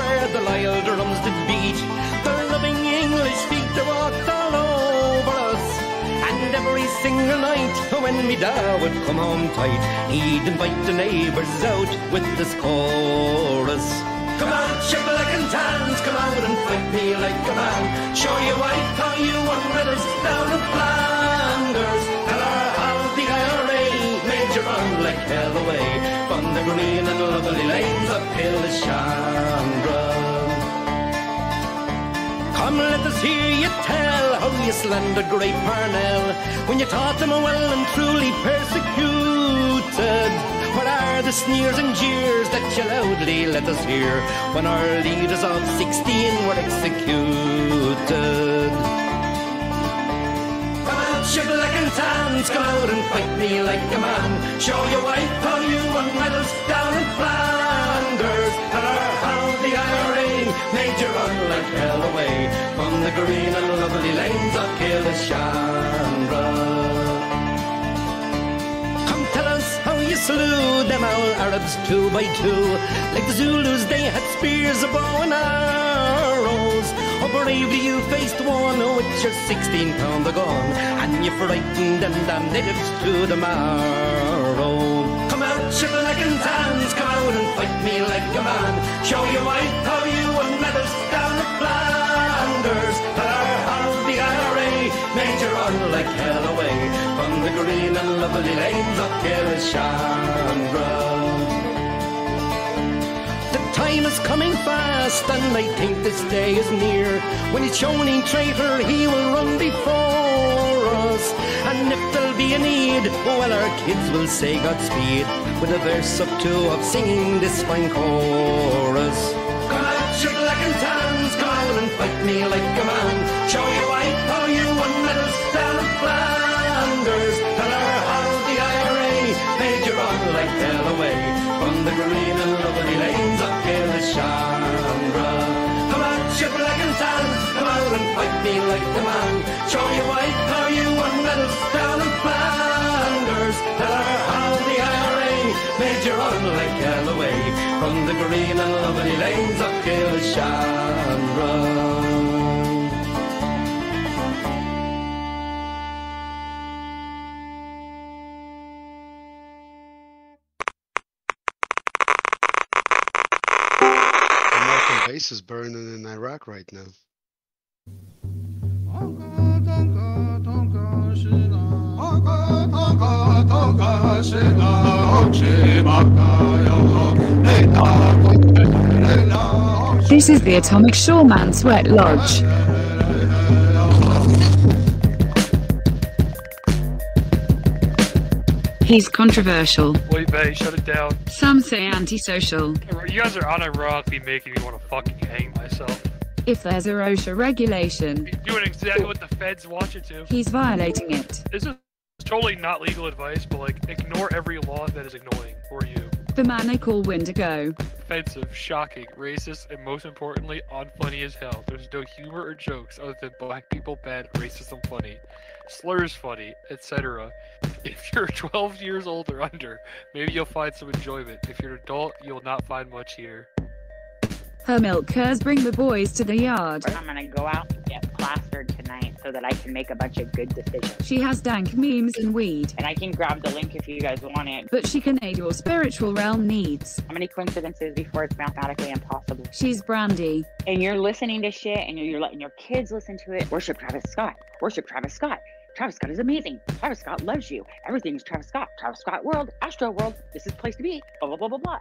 where the loyal drums did beat. The loving English feet walked all over us. And every single night when me dad would come home tight, he'd invite the neighbours out with this chorus. Come on, shake Black and Tans, come out and fight me like a man. Show your wife how you won medals down in Flanders. Tell her how the IRA made you run like hell away green and lovely lanes Killeshandra. Come, let us hear you tell how you slandered great Parnell when you taught them well and truly persecuted. What are the sneers and jeers that you loudly let us hear when our leaders of 16 were executed? Sugar Black and Tans, come out and fight me like a man. Show your wife how you won medals down in Flanders. Tell her how the IRA made you run like hell away from the green and lovely lanes of Killeshandra. Come tell us how you slew them owl Arabs two by two. Like the Zulus, they had spears, a bow and arrows. Oh, bravely you faced one with your 16 pound of gun, and you frightened them damn natives to the marrow. Come out, shiver Black and Tans, come out and fight me like a man. Show your wife how you won medals down in Flanders. Her how the IRA made you run like hell away from the green and lovely lanes of Killeshandra. Time is coming fast, and I think this day is near. When shown in traitor, he will run before us. And if there'll be a need, well, our kids will say Godspeed with a verse or two of singing this fine chorus. Come out, sugar Black and Tans, come out and fight me like a man. Show your wife how you won medals down in Flanders. Tell her how the IRA made you run like hell away from the green like a man. Show your wife how you won medals down in Flanders. Tell her how the IRA made you run like hell away from the green and lovely lanes of Killeshandra. American base is burning in Iraq right now. This is the Atomic Shaman Sweat Lodge. He's controversial. Shut it down. Some say antisocial. You guys are unironically making me want to fucking hang myself. If there's a OSHA regulation, You're doing exactly what the feds want you to. he's violating it. This is totally not legal advice, but like, ignore every law that is annoying for you. The man they call Windigo. Offensive, shocking, racist, and most importantly, unfunny as hell. There's no humor or jokes other than black people bad, racism funny, slurs funny, etc. If you're 12 years old or under, maybe you'll find some enjoyment. If you're an adult, you'll not find much here. Her milk bring the boys to the yard. I'm gonna go out and get plastered tonight so that I can make a bunch of good decisions. She has dank memes and weed, And I can grab the link if you guys want it. but she can aid your spiritual realm needs. How many coincidences before it's mathematically impossible? She's brandy. And you're listening to shit and you're, you're letting your kids listen to it. Worship Travis Scott. Worship Travis Scott. Travis Scott is amazing. Travis Scott loves you. Everything's Travis Scott. Travis Scott world. Astro world. This is the place to be. Blah, blah, blah, blah, blah.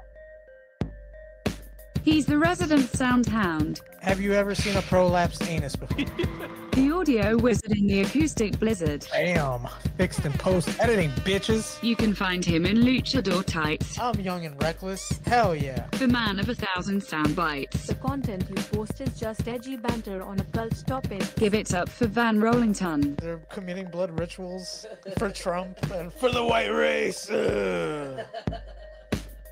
He's the resident sound hound. Have you ever seen a prolapsed anus before? The audio wizard in the acoustic blizzard. Damn. Fixed in post editing, bitches. You can find him in luchador tights. I'm young and reckless. Hell yeah. The man of a thousand sound bites. The content you post is just edgy banter on a cult topic. Give it up for Van Rollington. They're committing blood rituals for Trump and for the white race.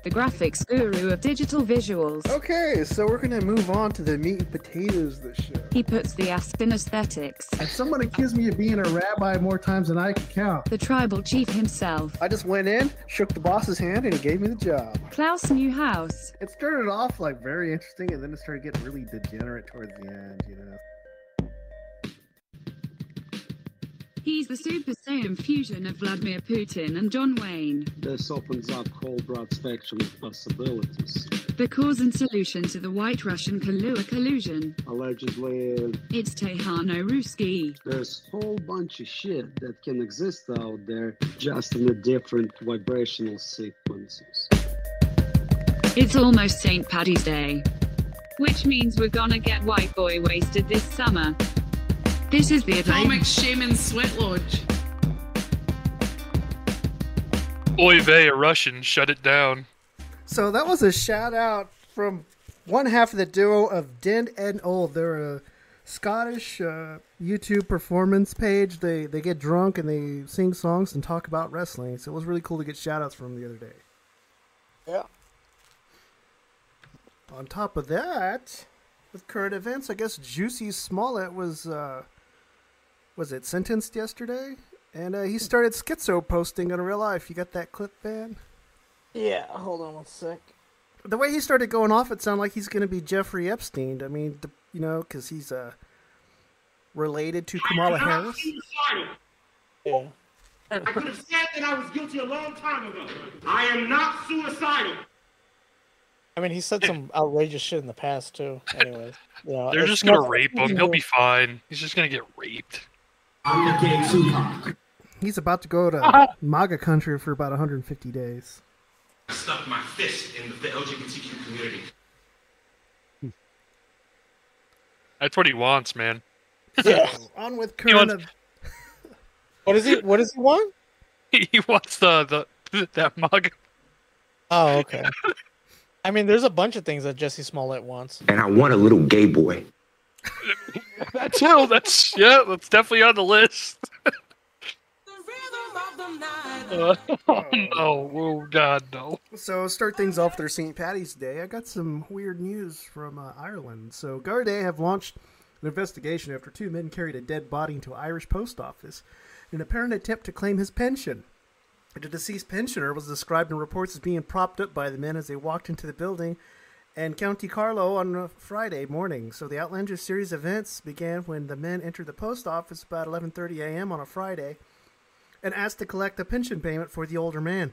The graphics guru of digital visuals. Okay, so we're gonna move on to the meat and potatoes the show. He puts the Aspen aesthetics. And someone accused me of being a rabbi more times than I can count. The tribal chief himself. I just went in, shook the boss's hand, and he gave me the job. Klaus Newhouse. It started off like very interesting, and then it started getting really degenerate towards the end. You know. He's the Super Saiyan fusion of Vladimir Putin and John Wayne. This opens up whole broad spectrum of possibilities. The cause and solution to the White Russian Kahlua collusion. Allegedly, It's Tejano Ruski. there's a whole bunch of shit that can exist out there, just in a different vibrational sequences. It's almost St. Paddy's Day. Which means we're gonna get white boy wasted this summer. This is the Atomic Shaman Sweat Lodge. Oy vey, a Russian, shut it down. So that was a shout out from one half of the duo of Den and Old. They're a Scottish uh, YouTube performance page. They they get drunk and they sing songs and talk about wrestling. So it was really cool to get shout outs from the other day. Yeah. On top of that, with current events, I guess Juicy Smollett was uh, was it sentenced yesterday, and uh, he started schizo posting in real life. You got that clip, man? Yeah, hold on one sec. The way he started going off, it sounded like he's going to be Jeffrey Epstein. I mean, the, you know, because he's uh, related to Kamala Harris. Yeah. I could have said that I was guilty a long time ago. I am not suicidal. I mean, he said some outrageous shit in the past too. Anyways, you know, They're just gonna not- rape him. He'll be fine. He's just gonna get raped. I'm the gay Tupac. He's about to go to uh-huh. MAGA country for about 150 days. I stuck my fist in the LGBTQ community. That's what he wants, man. Yeah. On with He current. wants- What is he? What does he want? He wants the the that mug. Oh, okay. I mean, there's a bunch of things that Jussie Smollett wants. And I want a little gay boy. That's well, that's yeah, that's definitely on the list. Uh, oh no! Oh God, no! So start things off their St. Patty's Day. I got some weird news from uh, Ireland. So Gardaí have launched an investigation after two men carried a dead body into an Irish post office in an apparent attempt to claim his pension. The deceased pensioner was described in reports as being propped up by the men as they walked into the building in County Carlow on a Friday morning. So the outlandish series events began when the men entered the post office about 11:30 a.m. on a Friday and asked to collect a pension payment for the older man.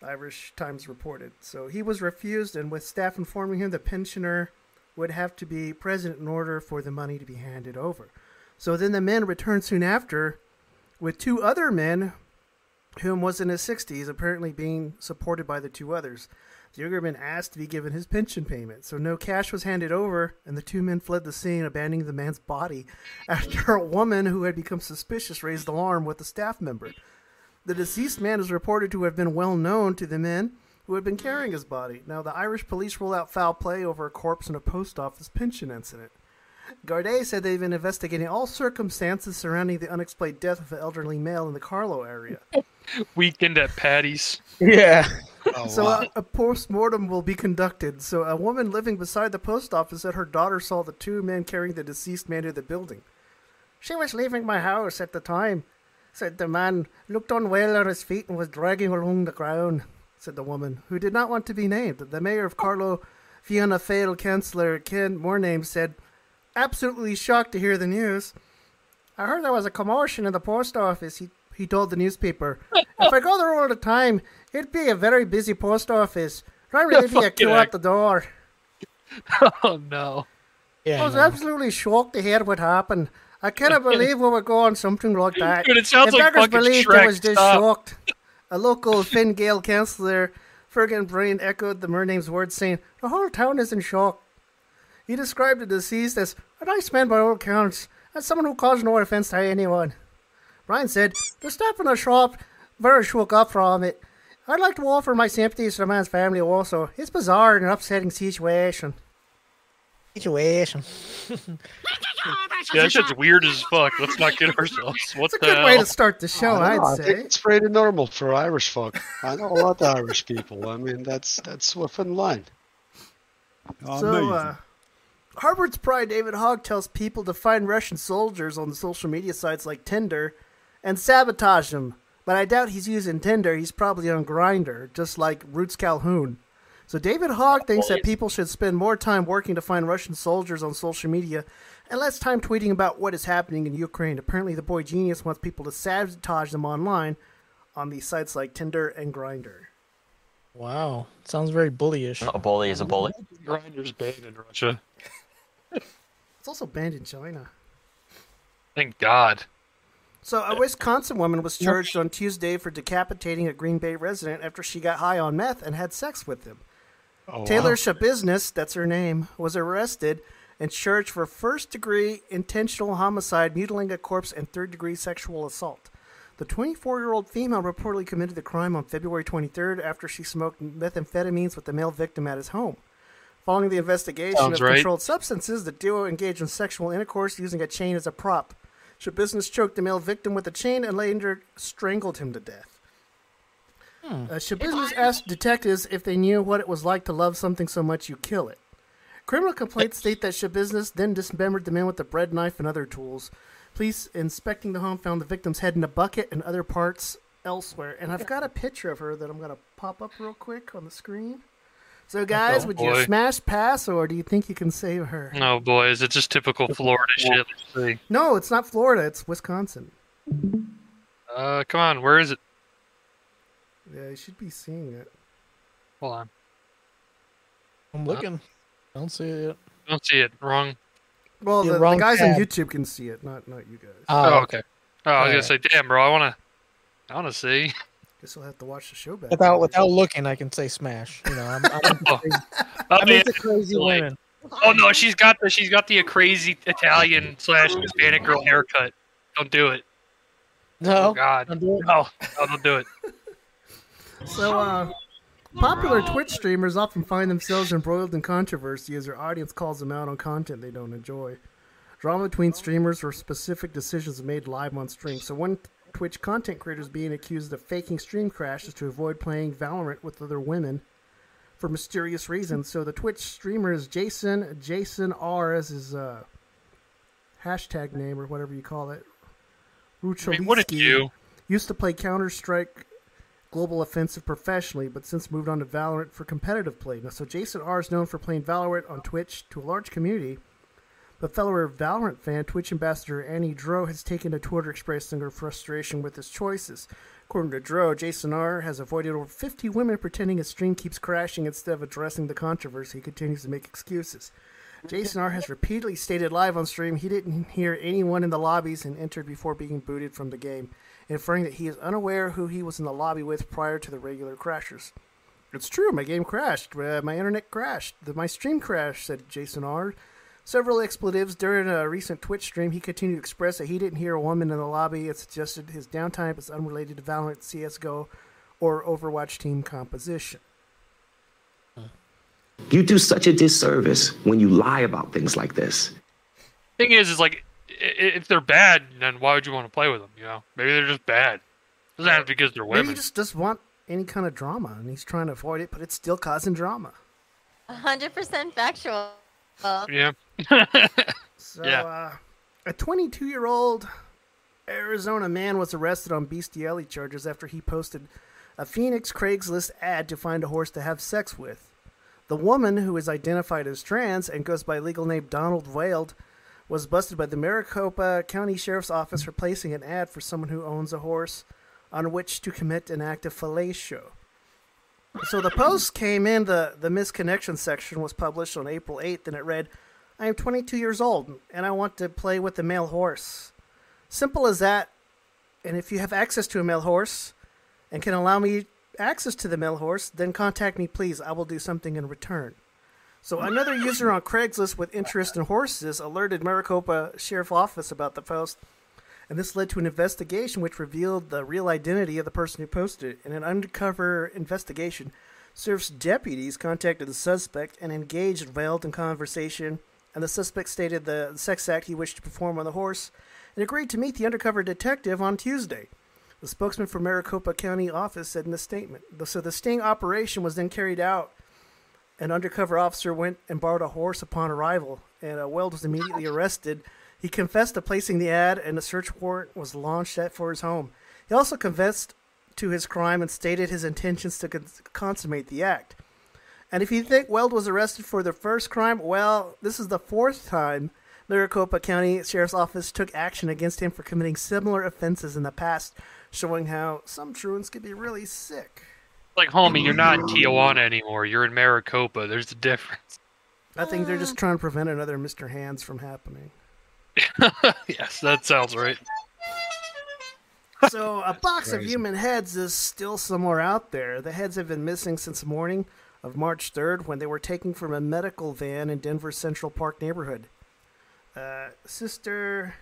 The Irish Times reported. So he was refused, and with staff informing him the pensioner would have to be present in order for the money to be handed over. So then the men returned soon after with two other men, whom was in his 60s, apparently being supported by the two others. The asked to be given his pension payment, so no cash was handed over, and the two men fled the scene, abandoning the man's body after a woman who had become suspicious raised alarm with a staff member. The deceased man is reported to have been well known to the men who had been carrying his body. Now, the Irish police ruled out foul play over a corpse in a post office pension incident. Gardaí said they've been investigating all circumstances surrounding the unexplained death of an elderly male in the Carlow area. Weekend at Patty's. Yeah. Oh, so uh, wow. a, a post-mortem will be conducted. So a woman living beside the post office said her daughter saw the two men carrying the deceased man to the building. She was leaving my house at the time, said the man, looked unwell on his feet and was dragging along the ground, said the woman, who did not want to be named. The mayor of Carlow Fianna Fáil councillor Ken Murnane, said, absolutely shocked to hear the news. I heard there was a commotion in the post office, he, he told the newspaper. if I go there all the time, it'd be a very busy post office. There'd really be a queue at the door. Oh no! Yeah. I was no. absolutely shocked to hear what happened. I cannot believe we would go on something like that. Dude, it sounds if like beggars fucking believed Shrek. I was just Stop. shocked. A local Fine Gael councillor, Fergus Brain, echoed the Murnane's words, saying, The whole town is in shock. He described the deceased as a nice man by all accounts, and someone who caused no offence to anyone. Bryan said, The staff in the shop very shook up from it. I'd like to offer my sympathies to the man's family also. It's bizarre and an upsetting situation. Situation. Yeah, that shit's weird as fuck. Let's not get ourselves. What It's a good hell? way to start the show, I, don't know, I'd I say. it's pretty normal for Irish folk. I know a lot of Irish people. I mean, that's that's within line. So, uh, Harvard's Pride David Hogg tells people to find Russian soldiers on the social media sites like Tinder and sabotage them. But I doubt he's using Tinder. He's probably on Grindr, just like Roots Calhoun. So David Hogg thinks that people should spend more time working to find Russian soldiers on social media and less time tweeting about what is happening in Ukraine. Apparently, the boy genius wants people to sabotage them online on these sites like Tinder and Grindr. Wow, sounds very bullyish. A bully is a bully. Grindr's banned in Russia. It's also banned in China. Thank God. So, a Wisconsin woman was charged on Tuesday for decapitating a Green Bay resident after she got high on meth and had sex with him. Oh, Taylor wow. Schabusiness, that's her name, was arrested and charged for first degree intentional homicide, mutilating a corpse, and third degree sexual assault. The 24 year old female reportedly committed the crime on February 23rd after she smoked methamphetamines with the male victim at his home. Following the investigation Sounds of right. controlled substances, the duo engaged in sexual intercourse using a chain as a prop. Schabusiness choked the male victim with a chain and later strangled him to death. Uh, Schabusiness asked detectives if they knew what it was like to love something so much you kill it. Criminal complaints state that Schabusiness then dismembered the man with a bread knife and other tools. Police inspecting the home found the victim's head in a bucket and other parts elsewhere. And I've got a picture of her that I'm going to pop up real quick on the screen. So, guys, Oh, would boy. you smash pass or do you think you can save her? Oh boy, is it just typical Florida shit? No, it's not Florida, it's Wisconsin. Uh, come on, where is it? Yeah, you should be seeing it. Hold on. I'm looking. I Don't see it yet. I Don't see it. Wrong. Well, The the, the wrong guys on. YouTube can see it, not not you guys. Oh, okay. Oh, I was gonna Alright. say, damn, bro, I wanna, I wanna see. Guess we'll have to watch the show back. Without without looking, I can say smash. You know, I'm, I'm, crazy, Oh, I'm into crazy like- women. Oh no, she's got the she's got the crazy Italian slash Hispanic girl haircut. Don't do it. No, Oh God. don't do it. No, no, don't do it. So, uh, popular Twitch streamers often find themselves embroiled in controversy as their audience calls them out on content they don't enjoy. Drama between streamers or specific decisions made live on stream. So, one Twitch content creators being accused of faking stream crashes to avoid playing Valorant with other women for mysterious reasons. So, the Twitch streamer is Jason, Jason R as his uh, hashtag name or whatever you call it. I mean, what you? Used to play Counter Strike Global Offensive professionally, but since moved on to Valorant for competitive play. Now, so Jason R is known for playing Valorant on Twitch to a large community, but fellow Valorant fan, Twitch ambassador Annie Dro has taken to Twitter expressing her frustration with his choices. According to Dro, Jason R has avoided over 50 women pretending his stream keeps crashing instead of addressing the controversy. He continues to make excuses. Jason R has repeatedly stated live on stream he didn't hear anyone in the lobbies and entered before being booted from the game, inferring that he is unaware who he was in the lobby with prior to the regular crashers. It's true, my game crashed. Uh, my internet crashed. The, my stream crashed, said Jason R. Several expletives during a recent Twitch stream. He continued to express that he didn't hear a woman in the lobby and suggested his downtime is unrelated to Valorant, CSGO, or Overwatch team composition. You do such a disservice when you lie about things like this. Thing is, is like, i- i- if they're bad, then why would you want to play with them? You know, maybe they're just bad. Doesn't have to be because they're Maybe women. he just doesn't want any kind of drama, and he's trying to avoid it, but it's still causing drama. 100% factual. Yeah. So, Yeah. uh, a 22 year old Arizona man was arrested on bestiality charges after he posted a Phoenix Craigslist ad to find a horse to have sex with. The woman, who is identified as trans and goes by legal name Donald Whaled, was busted by the Maricopa County Sheriff's Office for placing an ad for someone who owns a horse on which to commit an act of fellatio. So the post came in, the, the misconnection section was published on April 8th, and it read, I am 22 years old, and I want to play with a male horse. Simple as that. And if you have access to a male horse and can allow me access to the male horse, then contact me, please. I will do something in return. So another user on Craigslist with interest in horses alerted Maricopa Sheriff Office about the post, and this led to an investigation which revealed the real identity of the person who posted it. In an undercover investigation, Sheriff's deputies contacted the suspect and engaged Veld in conversation and the suspect stated the sex act he wished to perform on the horse and agreed to meet the undercover detective on Tuesday. The spokesman for Maricopa County office said in the statement. So the sting operation was then carried out. An undercover officer went and borrowed a horse upon arrival, and uh, Weld was immediately arrested. He confessed to placing the ad, and a search warrant was launched at for his home. He also confessed to his crime and stated his intentions to cons- consummate the act. And if you think Weld was arrested for the first crime, well, this is the fourth time Maricopa County Sheriff's Office took action against him for committing similar offenses in the past, showing how some truants can be really sick. Like, homie, you're not in Tijuana anymore. You're in Maricopa. There's a difference. I think they're just trying to prevent another Mr. Hands from happening. yes, that sounds right. so a box of human heads is still somewhere out there. The heads have been missing since the morning of March 3rd when they were taken from a medical van in Denver's Central Park neighborhood. Uh, sister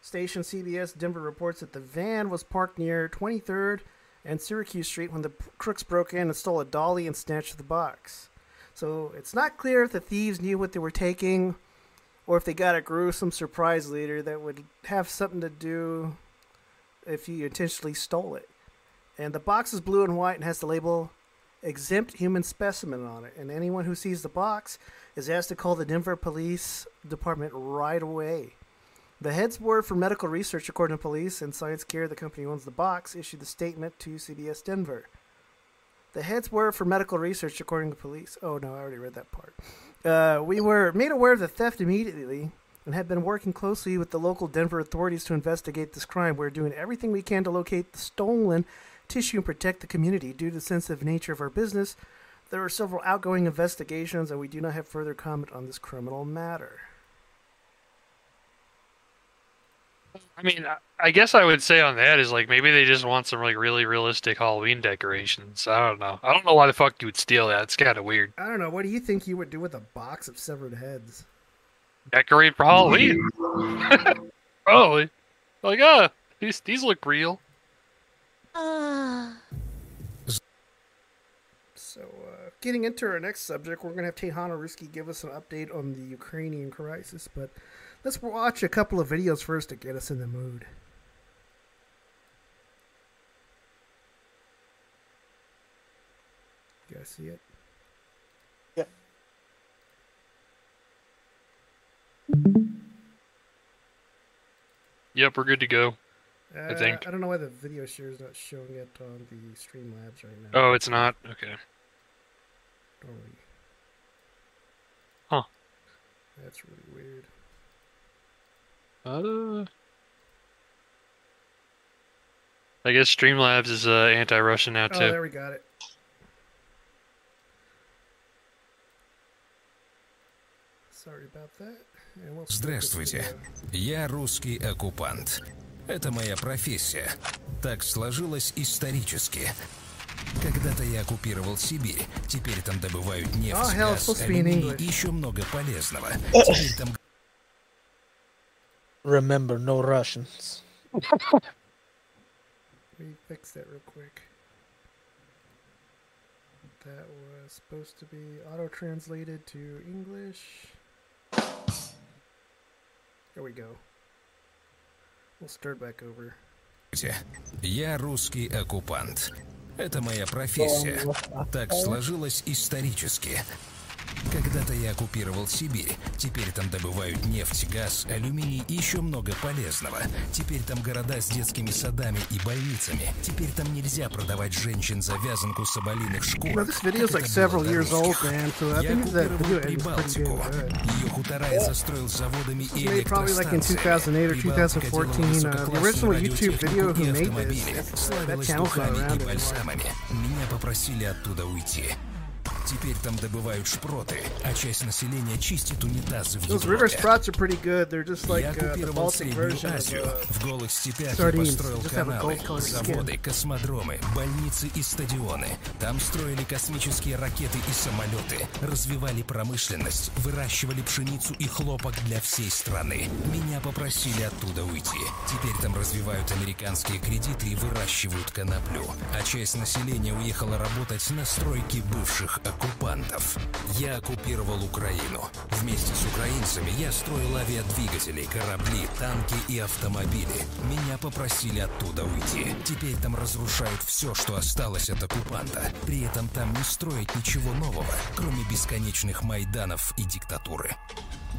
station CBS Denver reports that the van was parked near 23rd and Syracuse Street when the crooks broke in and stole a dolly and snatched the box. So it's not clear if the thieves knew what they were taking or if they got a gruesome surprise later that would have something to do if you intentionally stole it. And the box is blue and white and has the label exempt human specimen on it. And anyone who sees the box is asked to call the Denver Police Department right away. The heads were for medical research, according to police, and Science Care, the company who owns the box, issued the statement to CBS Denver. The heads were for medical research, according to police. Oh no, I already read that part. Uh, we were made aware of the theft immediately and have been working closely with the local Denver authorities to investigate this crime. We're doing everything we can to locate the stolen tissue and protect the community. Due to the sensitive nature of our business, there are several outgoing investigations, and we do not have further comment on this criminal matter. I mean, I- I guess I would say on that is like maybe they just want some like really realistic Halloween decorations. I don't know. I don't know why the fuck you would steal that. It's kind of weird. I don't know. What do you think you would do with a box of severed heads? Decorate for Halloween. Probably. Like, ah, these these look real. So, uh, getting into our next subject, we're going to have Tejana Risky give us an update on the Ukrainian crisis, but let's watch a couple of videos first to get us in the mood. You guys see it? Yep, Yep, we're good to go. Uh, I think. I don't know why the video share is not showing it on the Streamlabs right now. Oh, it's not. Okay. Normally. Huh. That's really weird. Uh, I guess Streamlabs is uh, anti-Russian now Oh, too. there we got it. Здравствуйте. Я русский оккупант. Это моя профессия. Так сложилось исторически. Когда-то я оккупировал Сибирь. Теперь там добывают нефть, Oh, газ, алюминий и еще много полезного. Теперь там Remember, no Russians. Me fix that real quick. That was supposed to be auto translated to English. There we go. We'll start back over. Я русский оккупант. Это моя профессия. Так сложилось исторически. Когда-то я оккупировал Сибирь. Теперь там добывают нефть, газ, алюминий и еще много полезного. Теперь там города с детскими садами и больницами. Теперь там нельзя продавать женщин за вязанку соболиных шкур. Я оккупировал Прибалтику. Ее хутора я застроил заводами и электростанциями. Прибалтика делала высококлассную радиотехнику Меня попросили оттуда уйти. Теперь там добывают шпроты, а часть населения чистит унитазы в Those river Европе. sprouts are pretty good. They're just like Я uh, the оккупировал Baltic Среднюю version of Азию. uh, В голых степях я sardines. построил Just have a каналы, gold-colored skin. заводы, космодромы, больницы и стадионы. Там строили космические ракеты и самолеты, развивали промышленность, выращивали пшеницу и хлопок для всей страны. Меня попросили оттуда уйти. Теперь там развивают американские кредиты и выращивают коноплю. А часть населения уехала работать на стройки бывших оккупантов. Оккупантов. Я оккупировал Украину. Вместе с украинцами я строил авиадвигатели, корабли, танки и автомобили. Меня попросили оттуда уйти. Теперь там разрушают все, что осталось от оккупанта. При этом там не строят ничего нового, кроме бесконечных майданов и диктатуры.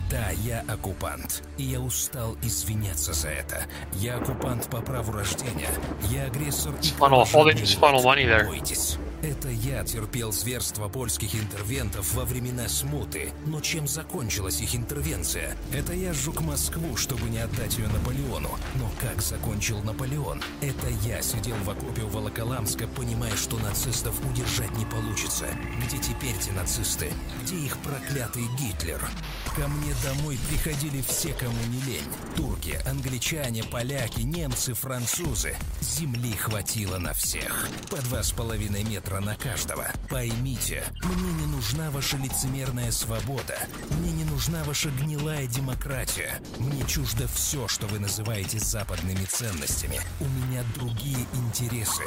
Да, я оккупант. И я устал извиняться за это. Я оккупант по праву рождения. Я агрессор и Funnel, all they is funnel money there. Бойтесь. Это я терпел зверство польских интервентов во времена смуты. Но чем закончилась их интервенция? Это я сжег Москву, чтобы не отдать ее Наполеону. Но как закончил Наполеон? Это я сидел в окопе у Волоколамска, понимая, что нацистов удержать не получится. Где теперь те нацисты? Где их проклятый Гитлер? Ко мне домой приходили все, кому не лень. Турки, англичане, поляки, немцы, французы. Земли хватило на всех. По два с половиной метра на каждого. Поймите, мне не нужна ваша лицемерная свобода. Мне не нужна ваша гнилая демократия. Мне чуждо все, что вы называете западными ценностями. У меня другие интересы.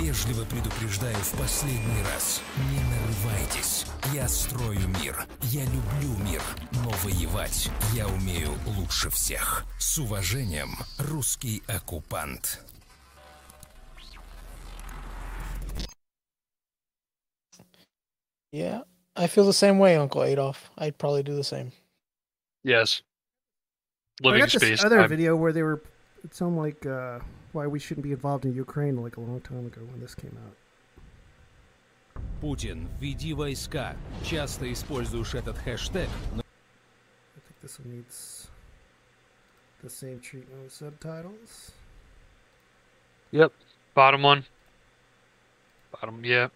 Вежливо предупреждаю в последний раз. Не нарывайтесь. Я строю мир. Я люблю мир. Но воевать я умею лучше всех. С уважением, русский оккупант. Yeah, I feel the same way, Uncle Adolf. I'd probably do the same. Yes. I Living got this space. other I'm- video where they were. It sounded like uh, why we shouldn't be involved in Ukraine like a long time ago when this came out. Путин, введи войска. Часто используешь этот хэштег, но I think this one needs the same treatment with subtitles. Yep. Bottom one. Bottom, yeah.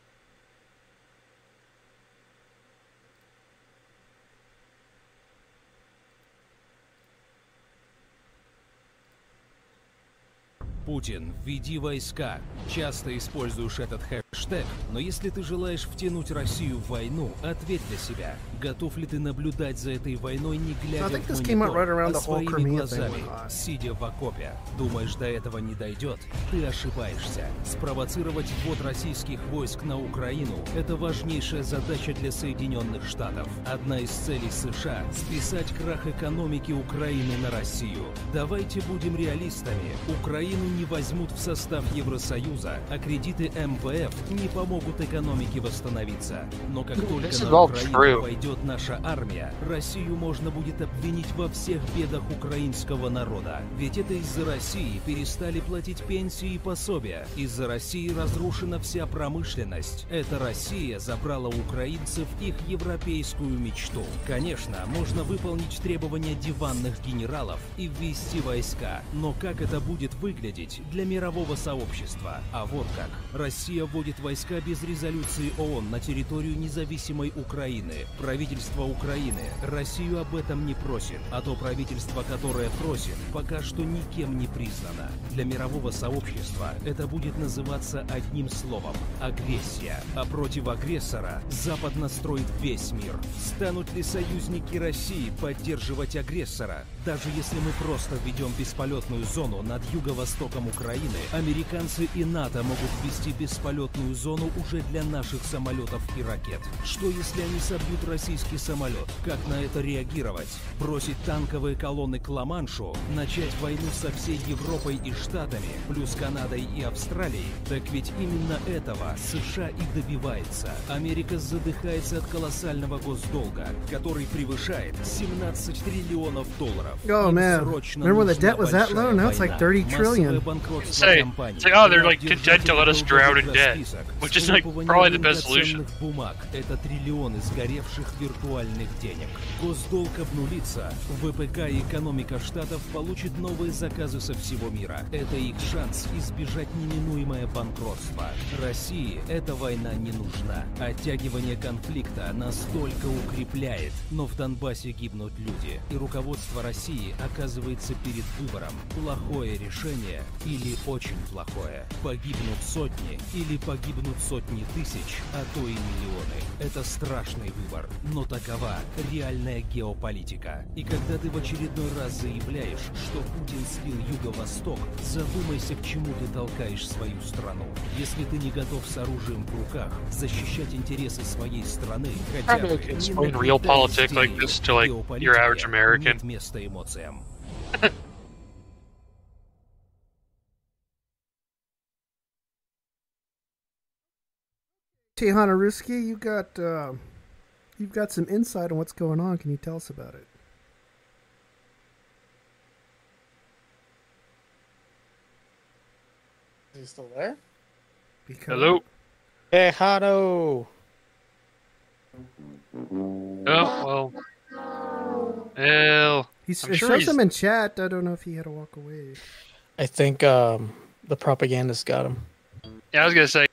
Путин, введи войска. Часто используешь этот хэштег, но если ты желаешь втянуть Россию в войну, ответь для себя. Готов ли ты наблюдать за этой войной, не глядя think в монитор, right а своими глазами, сидя в окопе? Думаешь, до этого не дойдет? Ты ошибаешься. Спровоцировать ввод российских войск на Украину – это важнейшая задача для Соединенных Штатов. Одна из целей США – списать крах экономики Украины на Россию. Давайте будем реалистами. Украину не возьмут в состав Евросоюза, а кредиты МВФ не помогут экономике восстановиться. Но как только This is на Украину true. пойдет наша армия, Россию можно будет обвинить во всех бедах украинского народа. Ведь это из-за России перестали платить пенсии и пособия. Из-за России разрушена вся промышленность. Эта Россия забрала у украинцев их европейскую мечту. Конечно, можно выполнить требования диванных генералов и ввести войска. Но как это будет выглядеть для мирового сообщества? А вот как. Россия вводит войска без резолюции ООН на территорию независимой Украины. Правительство Украины Россию об этом не просит, а то правительство, которое просит, пока что никем не признано. Для мирового сообщества это будет называться одним словом – агрессия. А против агрессора Запад настроит весь мир. Станут ли союзники России поддерживать агрессора? Даже если мы просто введем бесполетную зону над юго-востоком Украины, американцы и НАТО могут ввести бесполетную зону уже для наших самолетов и ракет. Что если они собьют российский самолет? Как на это реагировать? Бросить танковые колонны к Ла-Маншу? Начать войну со всей Европой и Штатами, плюс Канадой и Австралией? Так ведь именно этого США и добивается. Америка задыхается от колоссального госдолга, который превышает 17 триллионов долларов. Oh, man. Remember when the debt was that low? Now it's like война. 30 trillion. Массовое банкротство Say, oh, they're like content to let us drown in debt, which is like probably the best solution. бумаг – это триллионы сгоревших виртуальных денег. Госдолг обнулится, ВПК и экономика штатов получат новые заказы со всего мира. Это их шанс избежать неминуемое банкротство. России эта война не нужна. Оттягивание конфликта настолько укрепляет, но в Донбассе гибнут люди. И руководство России оказывается перед выбором – плохое решение или очень плохое. Погибнут сотни или погибнут сотни тысяч, а то и миллионы. Это страшный выбор, но такова реальная геополитика. И когда ты в очередной раз заявляешь, что Путин слил Юго-Восток, задумайся, к чему ты толкаешь свою страну. Если ты не готов с оружием в руках защищать интересы своей страны, хотя бы не real politics like this to like your average American. Нет места эмоциям. Tejana Ruski, you got uh, you've got some insight on what's going on. Can you tell us about it? Is he still there? Because Hello. Hey, Hado. Oh well. Well, He's, I'm it sure shows he's. him in chat. I don't know if he had to walk away. I think um, the propagandist got him. Yeah, I was gonna say.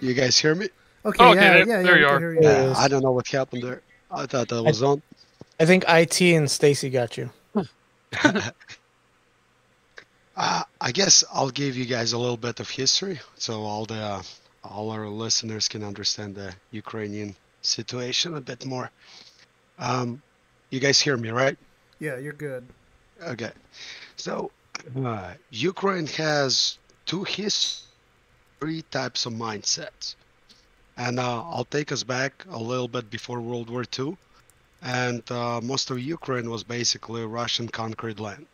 You guys hear me? Okay, Oh, okay, yeah, there- yeah, there yeah, you are. you. There Yeah. I don't know what happened there. I thought that was on. I think IT and Stacy got you. Uh, I guess I'll give you guys a little bit of history, so all the uh, all our listeners can understand the Ukrainian situation a bit more. Um, you guys hear me, right? Yeah, you're good. Okay. So, uh, Ukraine has two his three types of mindsets, and uh, I'll take us back a little bit before World War II, and uh, most of Ukraine was basically Russian conquered land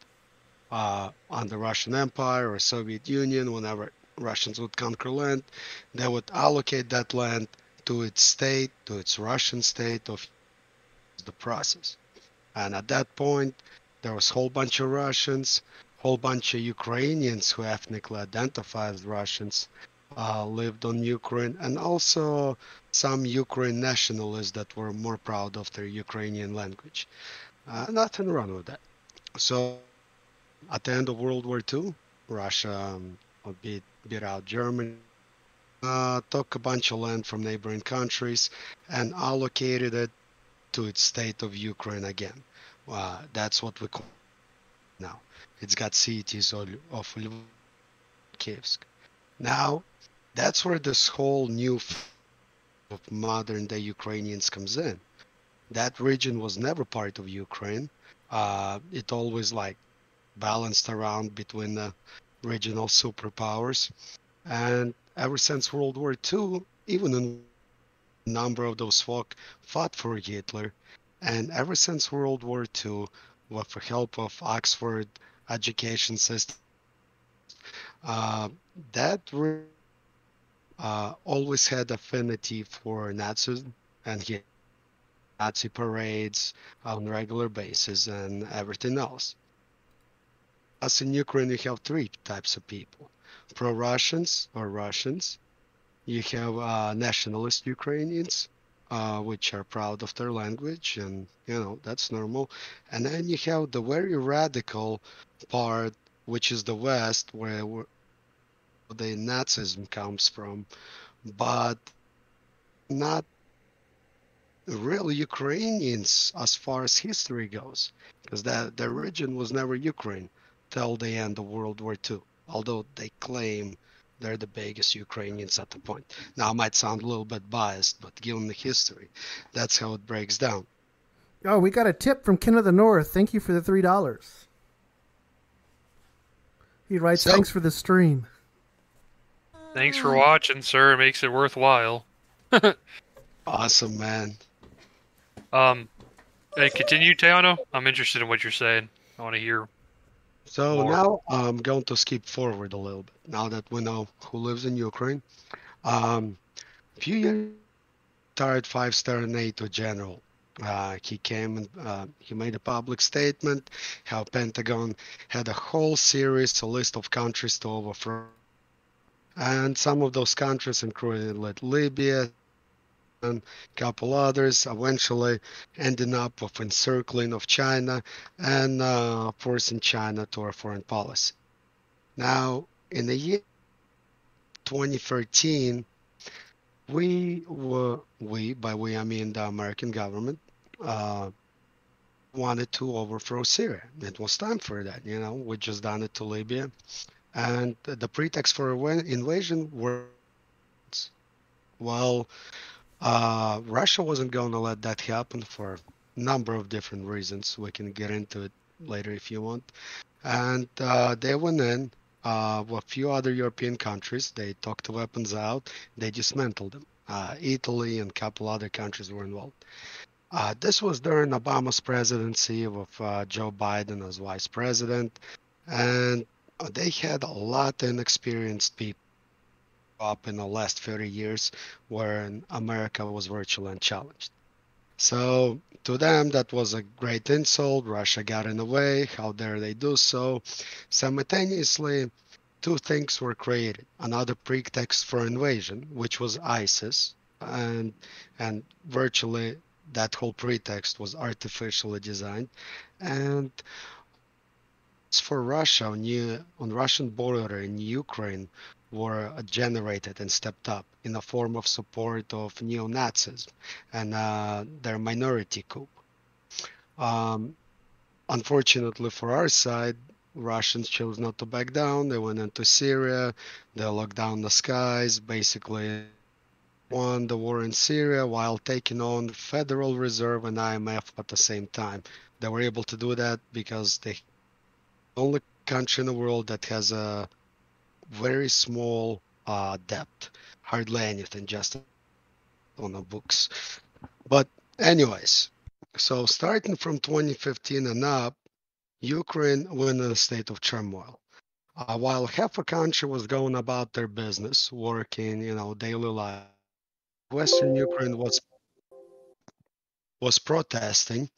uh, under Russian Empire or Soviet Union. Whenever Russians would conquer land, they would allocate that land to its state, to its Russian state of the process. And at that point, there was a whole bunch of Russians, whole bunch of Ukrainians who ethnically identified as Russians uh, lived on Ukraine, and also some Ukraine nationalists that were more proud of their Ukrainian language. Uh, nothing wrong with that. So, at the end of World War II, Russia um, beat, beat out Germany, uh, took a bunch of land from neighboring countries, and allocated it to its state of Ukraine again. Uh, that's what we call now. It's got cities of, of Lviv, Kievsk. Now, that's where this whole new of modern day Ukrainians comes in. That region was never part of Ukraine. Uh, it always like balanced around between the regional superpowers. And ever since World War II, even a number of those folk fought for Hitler. And ever since World War II, with the help of Oxford education system, uh, that re- uh, always had affinity for Nazism and he Nazi parades on regular basis and everything else. As in Ukraine, you have three types of people: pro-Russians or Russians. You have uh, nationalist Ukrainians, uh, which are proud of their language, and you know that's normal. And then you have the very radical part, which is the West, where the Nazism comes from, but not real Ukrainians as far as history goes, because that the region was never Ukraine till the end of World War II. Although they claim they're the biggest Ukrainians at the point. Now, I might sound a little bit biased, but given the history, that's how it breaks down. Oh, we got a tip from Ken of the North. Thank you for the three dollars. He writes, So- "Thanks for the stream." Thanks for watching, sir. It makes it worthwhile. Awesome, man. Um, hey, continue, Teano. I'm interested in what you're saying. I want to hear. So More. now I'm going to skip forward a little bit. Now that we know who lives in Ukraine, um, a few years retired five-star NATO general. Uh, he came and uh, he made a public statement how Pentagon had a whole series, a list of countries to overthrow, and some of those countries included like Libya and a couple others, eventually ending up with encircling of China and uh, forcing China to our foreign policy. Now, in the year 2013, we were, we, by we I mean the American government, uh, wanted to overthrow Syria. It was time for that. You know, we just done it to Libya, and the pretext for invasion were well, uh, Russia wasn't going to let that happen for a number of different reasons. We can get into it later if you want. And uh, they went in uh, with a few other European countries. They took the weapons out. They dismantled them. Uh, Italy and a couple other countries were involved. Uh, this was during Obama's presidency with uh, Joe Biden as vice president, and Oh, they had a lot of inexperienced people up in the last 30 years where America was virtually unchallenged. So to them, that was a great insult. Russia got in the way. How dare they do so? Simultaneously, two things were created. Another pretext for invasion, which was ISIS, and and virtually that whole pretext was artificially designed. And for Russia on, on Russian border in Ukraine were generated and stepped up in the form of support of neo-Nazis and uh, their minority coup. Um, unfortunately for our side, Russians chose not to back down. They went into Syria. They locked down the skies, basically won the war in Syria while taking on the Federal Reserve and IMF at the same time. They were able to do that because they the only country in the world that has a very small uh, debt, hardly anything, just on the books. But anyways, so starting from 2015 and up, Ukraine went in a state of turmoil. Uh, while half a country was going about their business, working, you know, daily life, Western Ukraine was was protesting,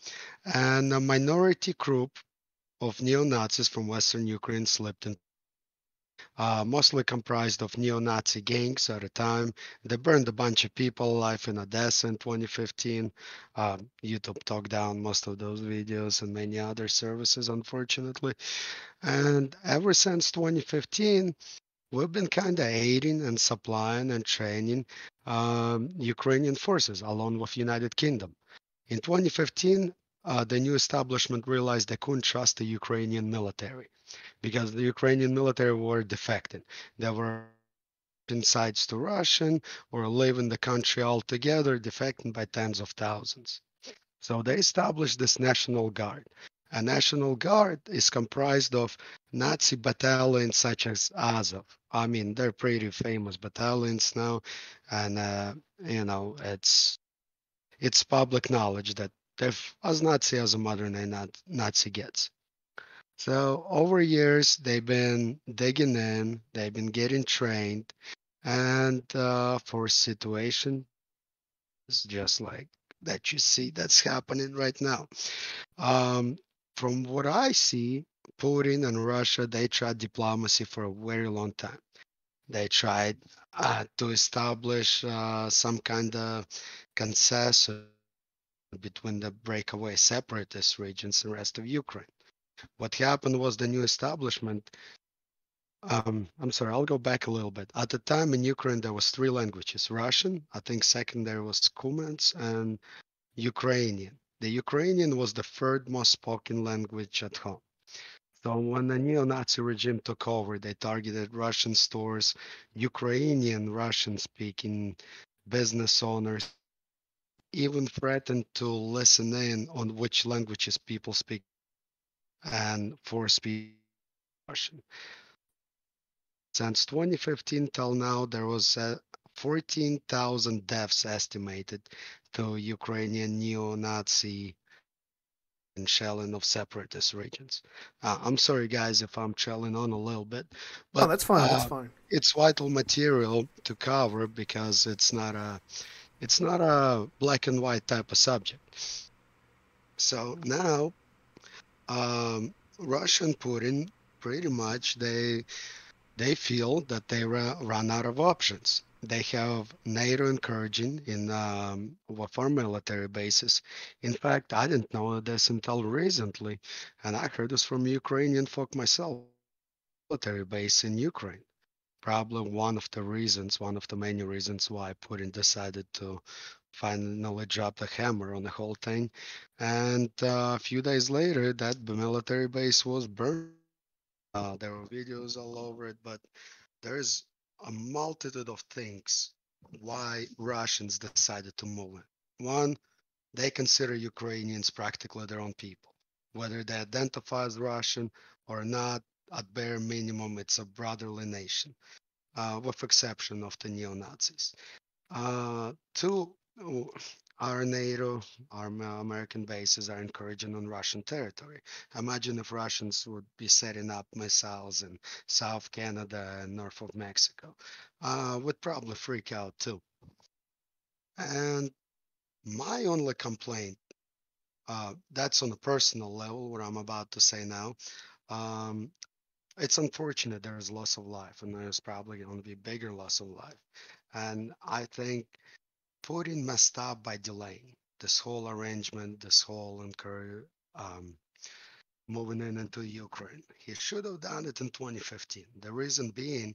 and a minority group of neo-Nazis from Western Ukraine slipped in uh, mostly comprised of neo-Nazi gangs at the time. They burned a bunch of people alive in Odessa in 2015. Uh, YouTube took down most of those videos and many other services, unfortunately. And ever since 2015, we've been kind of aiding and supplying and training um, Ukrainian forces along with United Kingdom. In 2015, uh, the new establishment realized they couldn't trust the Ukrainian military because the Ukrainian military were defecting. They were sides to Russian or leaving the country altogether, defecting by tens of thousands. So they established this National Guard. A National Guard is comprised of Nazi battalions such as Azov. I mean, they're pretty famous battalions now, and uh, you know it's it's public knowledge that they're as Nazi as a modern day Nazi gets. So over years, they've been digging in, they've been getting trained, and uh, for situation, it's just like that you see that's happening right now. Um, from what I see, Putin and Russia, they tried diplomacy for a very long time. They tried uh, to establish uh, some kind of consensus between the breakaway separatist regions and rest of Ukraine. What happened was the new establishment. Um, I'm sorry, I'll go back a little bit. At the time in Ukraine, there was three languages: Russian. I think second there was Kumans and Ukrainian. The Ukrainian was the third most spoken language at home. So when the neo-Nazi regime took over, they targeted Russian stores, Ukrainian Russian-speaking business owners, even threatened to listen in on which languages people speak and for speed Russian. Since 2015 till now, there was uh, 14,000 deaths estimated to Ukrainian neo-Nazi and shelling of separatist regions. Uh, I'm sorry, guys, if I'm trailing on a little bit, but that's fine. Uh, that's fine. It's vital material to cover because it's not a, it's not a black and white type of subject. So now um, Russia and Putin pretty much they they feel that they run out of options. They have NATO encouraging in um, our military bases. In fact, I didn't know this until recently, and I heard this from Ukrainian folk myself. Military base in Ukraine. Probably one of the reasons, one of the many reasons why Putin decided to finally dropped the hammer on the whole thing. And uh, a few days later, that military base was burned. Uh, there were videos all over it, but there's a multitude of things why Russians decided to move it. One, they consider Ukrainians practically their own people. Whether they identify as Russian or not, at bare minimum, it's a brotherly nation, uh, with exception of the neo-Nazis. Uh, two, our NATO, our American bases are encouraging on Russian territory. Imagine if Russians would be setting up missiles in South Canada and north of Mexico. Uh, would probably freak out too. And my only complaint, uh, that's on a personal level, what I'm about to say now. Um, it's unfortunate there is loss of life, and there's probably going to be bigger loss of life. And I think Putin messed up by delaying this whole arrangement, this whole encourage, um, moving in into Ukraine. He should have done it in 2015. The reason being,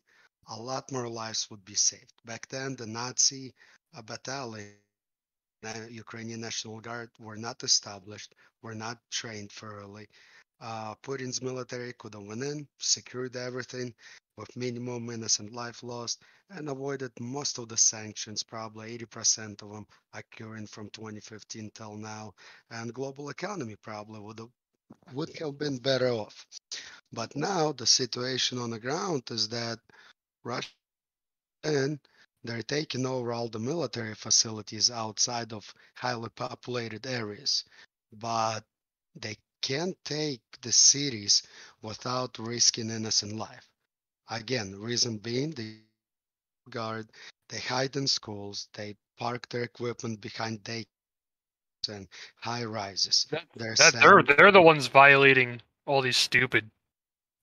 a lot more lives would be saved. Back then, the Nazi uh, battalion, uh, Ukrainian National Guard, were not established, were not trained thoroughly. Uh, Putin's military could have went in, secured everything with minimum innocent life lost, and avoided most of the sanctions, probably 80% of them occurring from 2015 till now, and global economy probably would have would have been better off. But now the situation on the ground is that Russia and they're taking over all the military facilities outside of highly populated areas, but they can't take the cities without risking innocent life. Again, reason being the guard, they hide in schools, they park their equipment behind day and high rises. They're That they're they're the ones violating all these stupid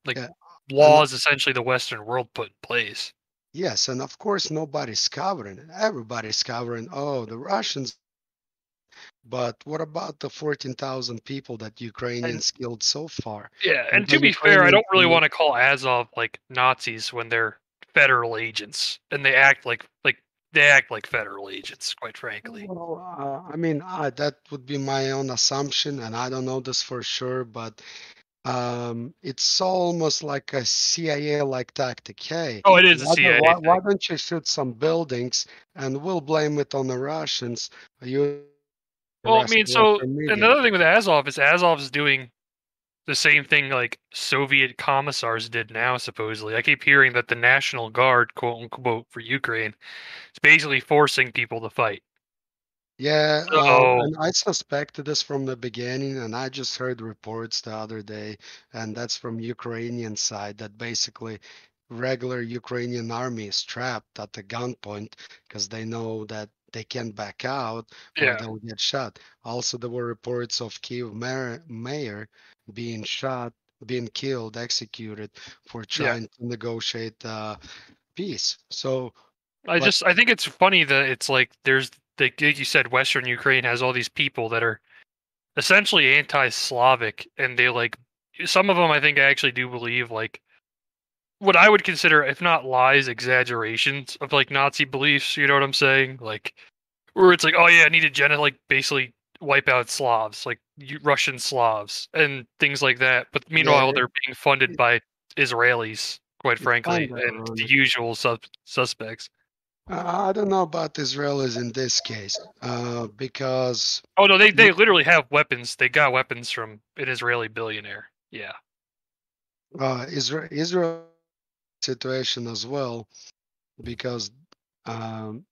like Yeah, laws essentially the Western world put in place. Yes, and of course nobody's covering it. Everybody's covering, oh, the Russians. But what about the 14,000 people that Ukrainians killed so far? Yeah, and the to be fair, I don't really Ukrainians- want to call Azov like Nazis when they're federal agents and they act like like they act like federal agents, quite frankly. Well, uh, I mean, uh, that would be my own assumption, and I don't know this for sure, but um, it's almost like a CIA-like tactic. Hey, Oh, it is a why, don't- CIA why, why don't you shoot some buildings, and we'll blame it on the Russians? You. Well, I mean, so another thing with Azov is Azov's doing the same thing like Soviet commissars did now. Supposedly, I keep hearing that the National Guard, quote unquote, for Ukraine, is basically forcing people to fight. Yeah, um, So- and I suspected this from the beginning, and I just heard reports the other day, and that's from Ukrainian side that basically regular Ukrainian army is trapped at the gunpoint because they know that they can't back out or Yeah. they'll get shot. Also, there were reports of Kiev mayor, mayor being shot, being killed, executed for Yeah. trying to negotiate uh, peace. So I but- just I think it's funny that it's like there's like like you said, Western Ukraine has all these people that are essentially anti-Slavic, and they like some of them. I think I actually do believe like what I would consider, if not lies, exaggerations of like Nazi beliefs. You know what I'm saying? Like where it's like, oh yeah, I need to gen like basically wipe out Slavs, like Russian Slavs, and things like that. But meanwhile, it- they're being funded by Israelis, quite frankly, and the usual sus- suspects. Uh, I don't know about Israelis in this case, uh, because Oh no, they they literally have weapons. They got weapons from an Israeli billionaire. Yeah. uh, Israel, Israel situation as well, because um,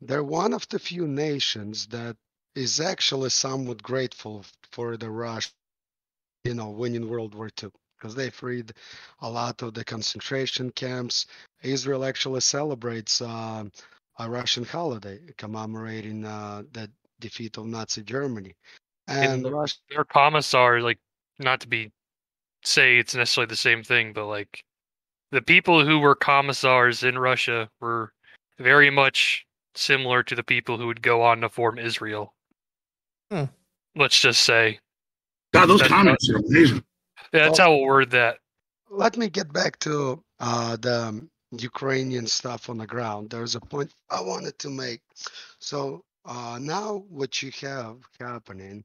they're one of the few nations that is actually somewhat grateful for the Rush, you know, winning World War II, because they freed a lot of the concentration camps. Israel actually celebrates uh, a Russian holiday commemorating uh, the defeat of Nazi Germany. And And the- Russia, Their commissar, like not to be say it's necessarily the same thing, but like the people who were commissars in Russia were very much similar to the people who would go on to form Israel. Hmm. Let's just say. God, those That's comments how- are amazing. Yeah, that's Well- how we'll word that. let me get back to uh, the Ukrainian stuff on the ground. There's a point I wanted to make. So uh, now what you have happening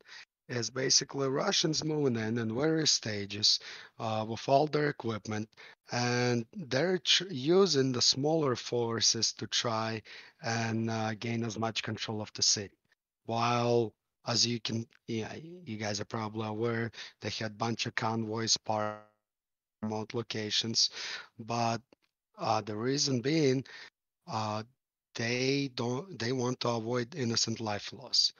is basically Russians moving in in various stages uh, with all their equipment, and they're using the smaller forces to try and uh, gain as much control of the city. While, as you can, yeah, you guys are probably aware, they had bunch of convoys par remote locations, but uh, the reason being, uh, they don't, they want to avoid innocent life loss?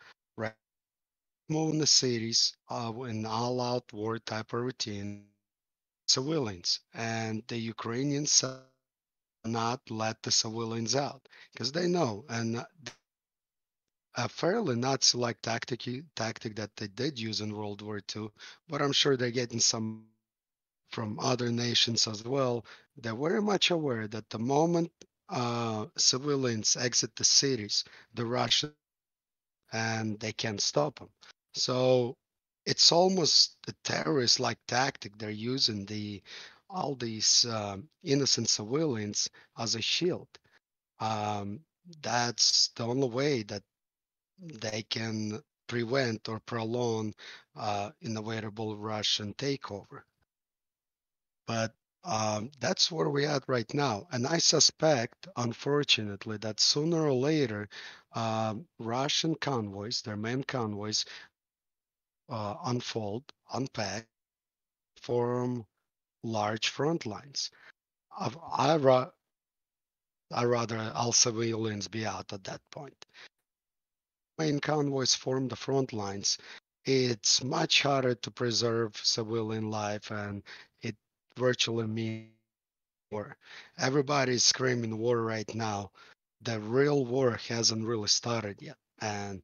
Move in the cities uh, in all-out war type of routine, civilians, and the Ukrainians not let the civilians out because they know and uh, a fairly Nazi-like tactic tactic that they did use in World War II, but I'm sure they're getting some from other nations as well. They're very much aware that the moment uh, civilians exit the cities, the Russians and they can't stop them. So it's almost a terrorist-like tactic. They're using the all these um, innocent civilians as a shield. Um, that's the only way that they can prevent or prolong uh, inevitable Russian takeover. But um, that's where we're at right now. And I suspect, unfortunately, that sooner or later, um, Russian convoys, their main convoys, uh, unfold, unpack, form large front lines. I've, I, ra- I rather all civilians be out at that point. Main convoys form the front lines. It's much harder to preserve civilian life, and it virtually means war. Everybody's screaming war right now. The real war hasn't really started yet, and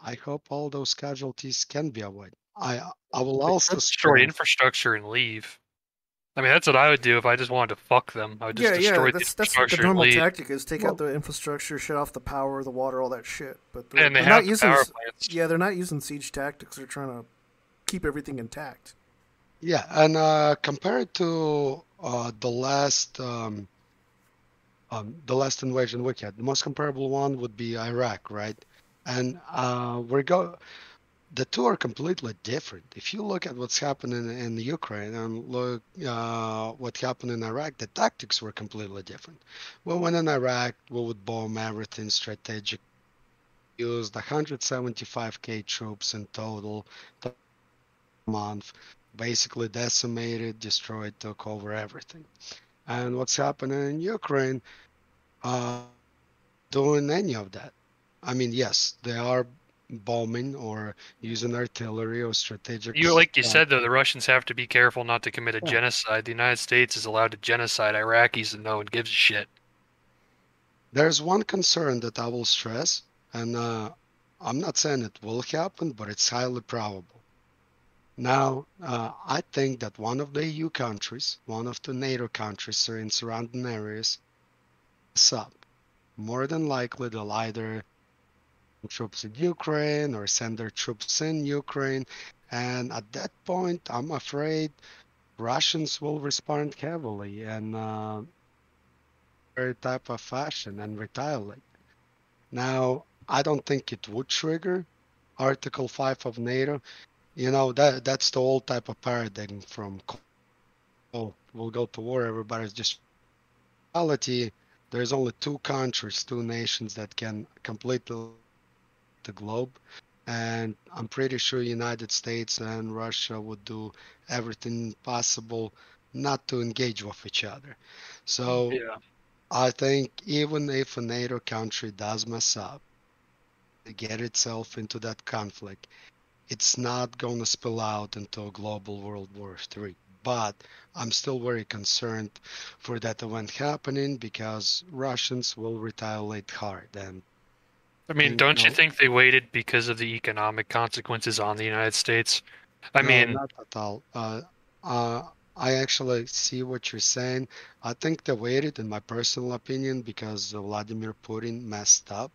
I hope all those casualties can be avoided. I I will also destroy infrastructure and leave. I mean, that's what I would do if I just wanted to fuck them. I would just yeah, destroy yeah, the that's that's what the normal and leave. tactic is: take out the infrastructure, shut off the power, the water, all that shit. But And they they're have not the using. power plants. Yeah, they're not using siege tactics. They're trying to keep everything intact. Yeah, and uh, compared to uh, the last um, um, the last invasion we had, the most comparable one would be Iraq, right? And uh, we're go. The two are completely different. If you look at what's happening in Ukraine and look uh, what happened in Iraq, the tactics were completely different. Well, when in Iraq, we would bomb everything strategic, used 175k troops in total, month, basically decimated, destroyed, took over everything. And what's happening in Ukraine, uh, doing any of that. I mean, yes, they are bombing or using artillery or strategic. You like you uh, said though, the Russians have to be careful not to commit a Yeah. genocide. The United States is allowed to genocide Iraqis, and no one gives a shit. There's one concern that I will stress, and uh, I'm not saying it will happen, but it's highly probable. Now, uh, I think that one of the EU countries, one of the NATO countries in surrounding areas, sub. More than likely, they'll either troops in Ukraine or send their troops in Ukraine. And at that point, I'm afraid Russians will respond heavily and uh, very type of fashion and retaliate. Now, I don't think it would trigger Article 5 of NATO. You know, that that's the old type of paradigm from, oh, we'll go to war, everybody's just reality. There's only two countries, two nations that can completely the globe. And I'm pretty sure United States and Russia would do everything possible not to engage with each other. So Yeah. I think even if a NATO country does mess up, get itself into that conflict, it's not going to spill out into a global World War III. But I'm still very concerned for that event happening because Russians will retaliate hard. And I mean, don't you think they waited because of the economic consequences on the United States? I No, mean, not at all. Uh, uh, I actually see what you're saying. I think they waited, in my personal opinion, because Vladimir Putin messed up,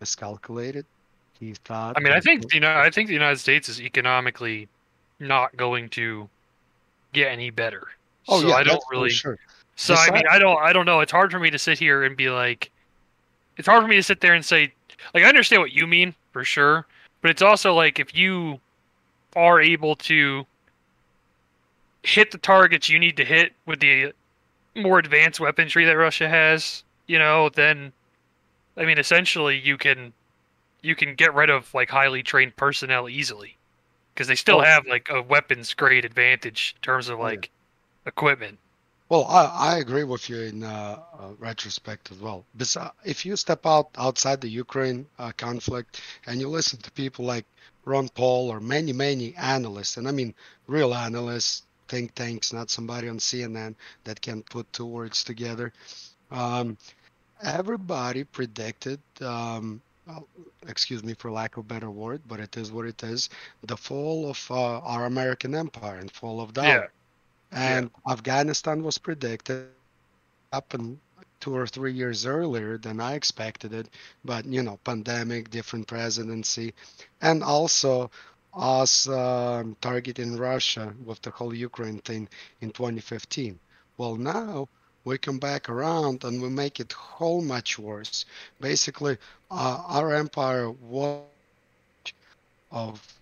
miscalculated. He thought. I mean, I think you know, I think the United States is economically not going to get any better. Oh, so yeah, I don't really. sure. So I mean, I don't, I don't know. It's hard for me to sit here and be like, it's hard for me to sit there and say like I understand what you mean for sure, but it's also like if you are able to hit the targets you need to hit with the more advanced weaponry that Russia has, you know, then I mean essentially you can you can get rid of like highly trained personnel easily because they still have like a weapons grade advantage in terms of like equipment. Well, I, I agree with you in uh, uh, retrospect as well. If you step out outside the Ukraine uh, conflict and you listen to people like Ron Paul or many, many analysts, and I mean real analysts, think tanks, not somebody on CNN that can put two words together, um, everybody predicted, um, excuse me for lack of a better word, but it is what it is, the fall of uh, our American empire and fall of dollar. Yeah. And Afghanistan was predicted happened two or three years earlier than I expected it. But you know, pandemic, different presidency, and also us um, targeting Russia with the whole Ukraine thing in 2015. Well, now we come back around and we make it whole much worse. Basically, uh, our empire was of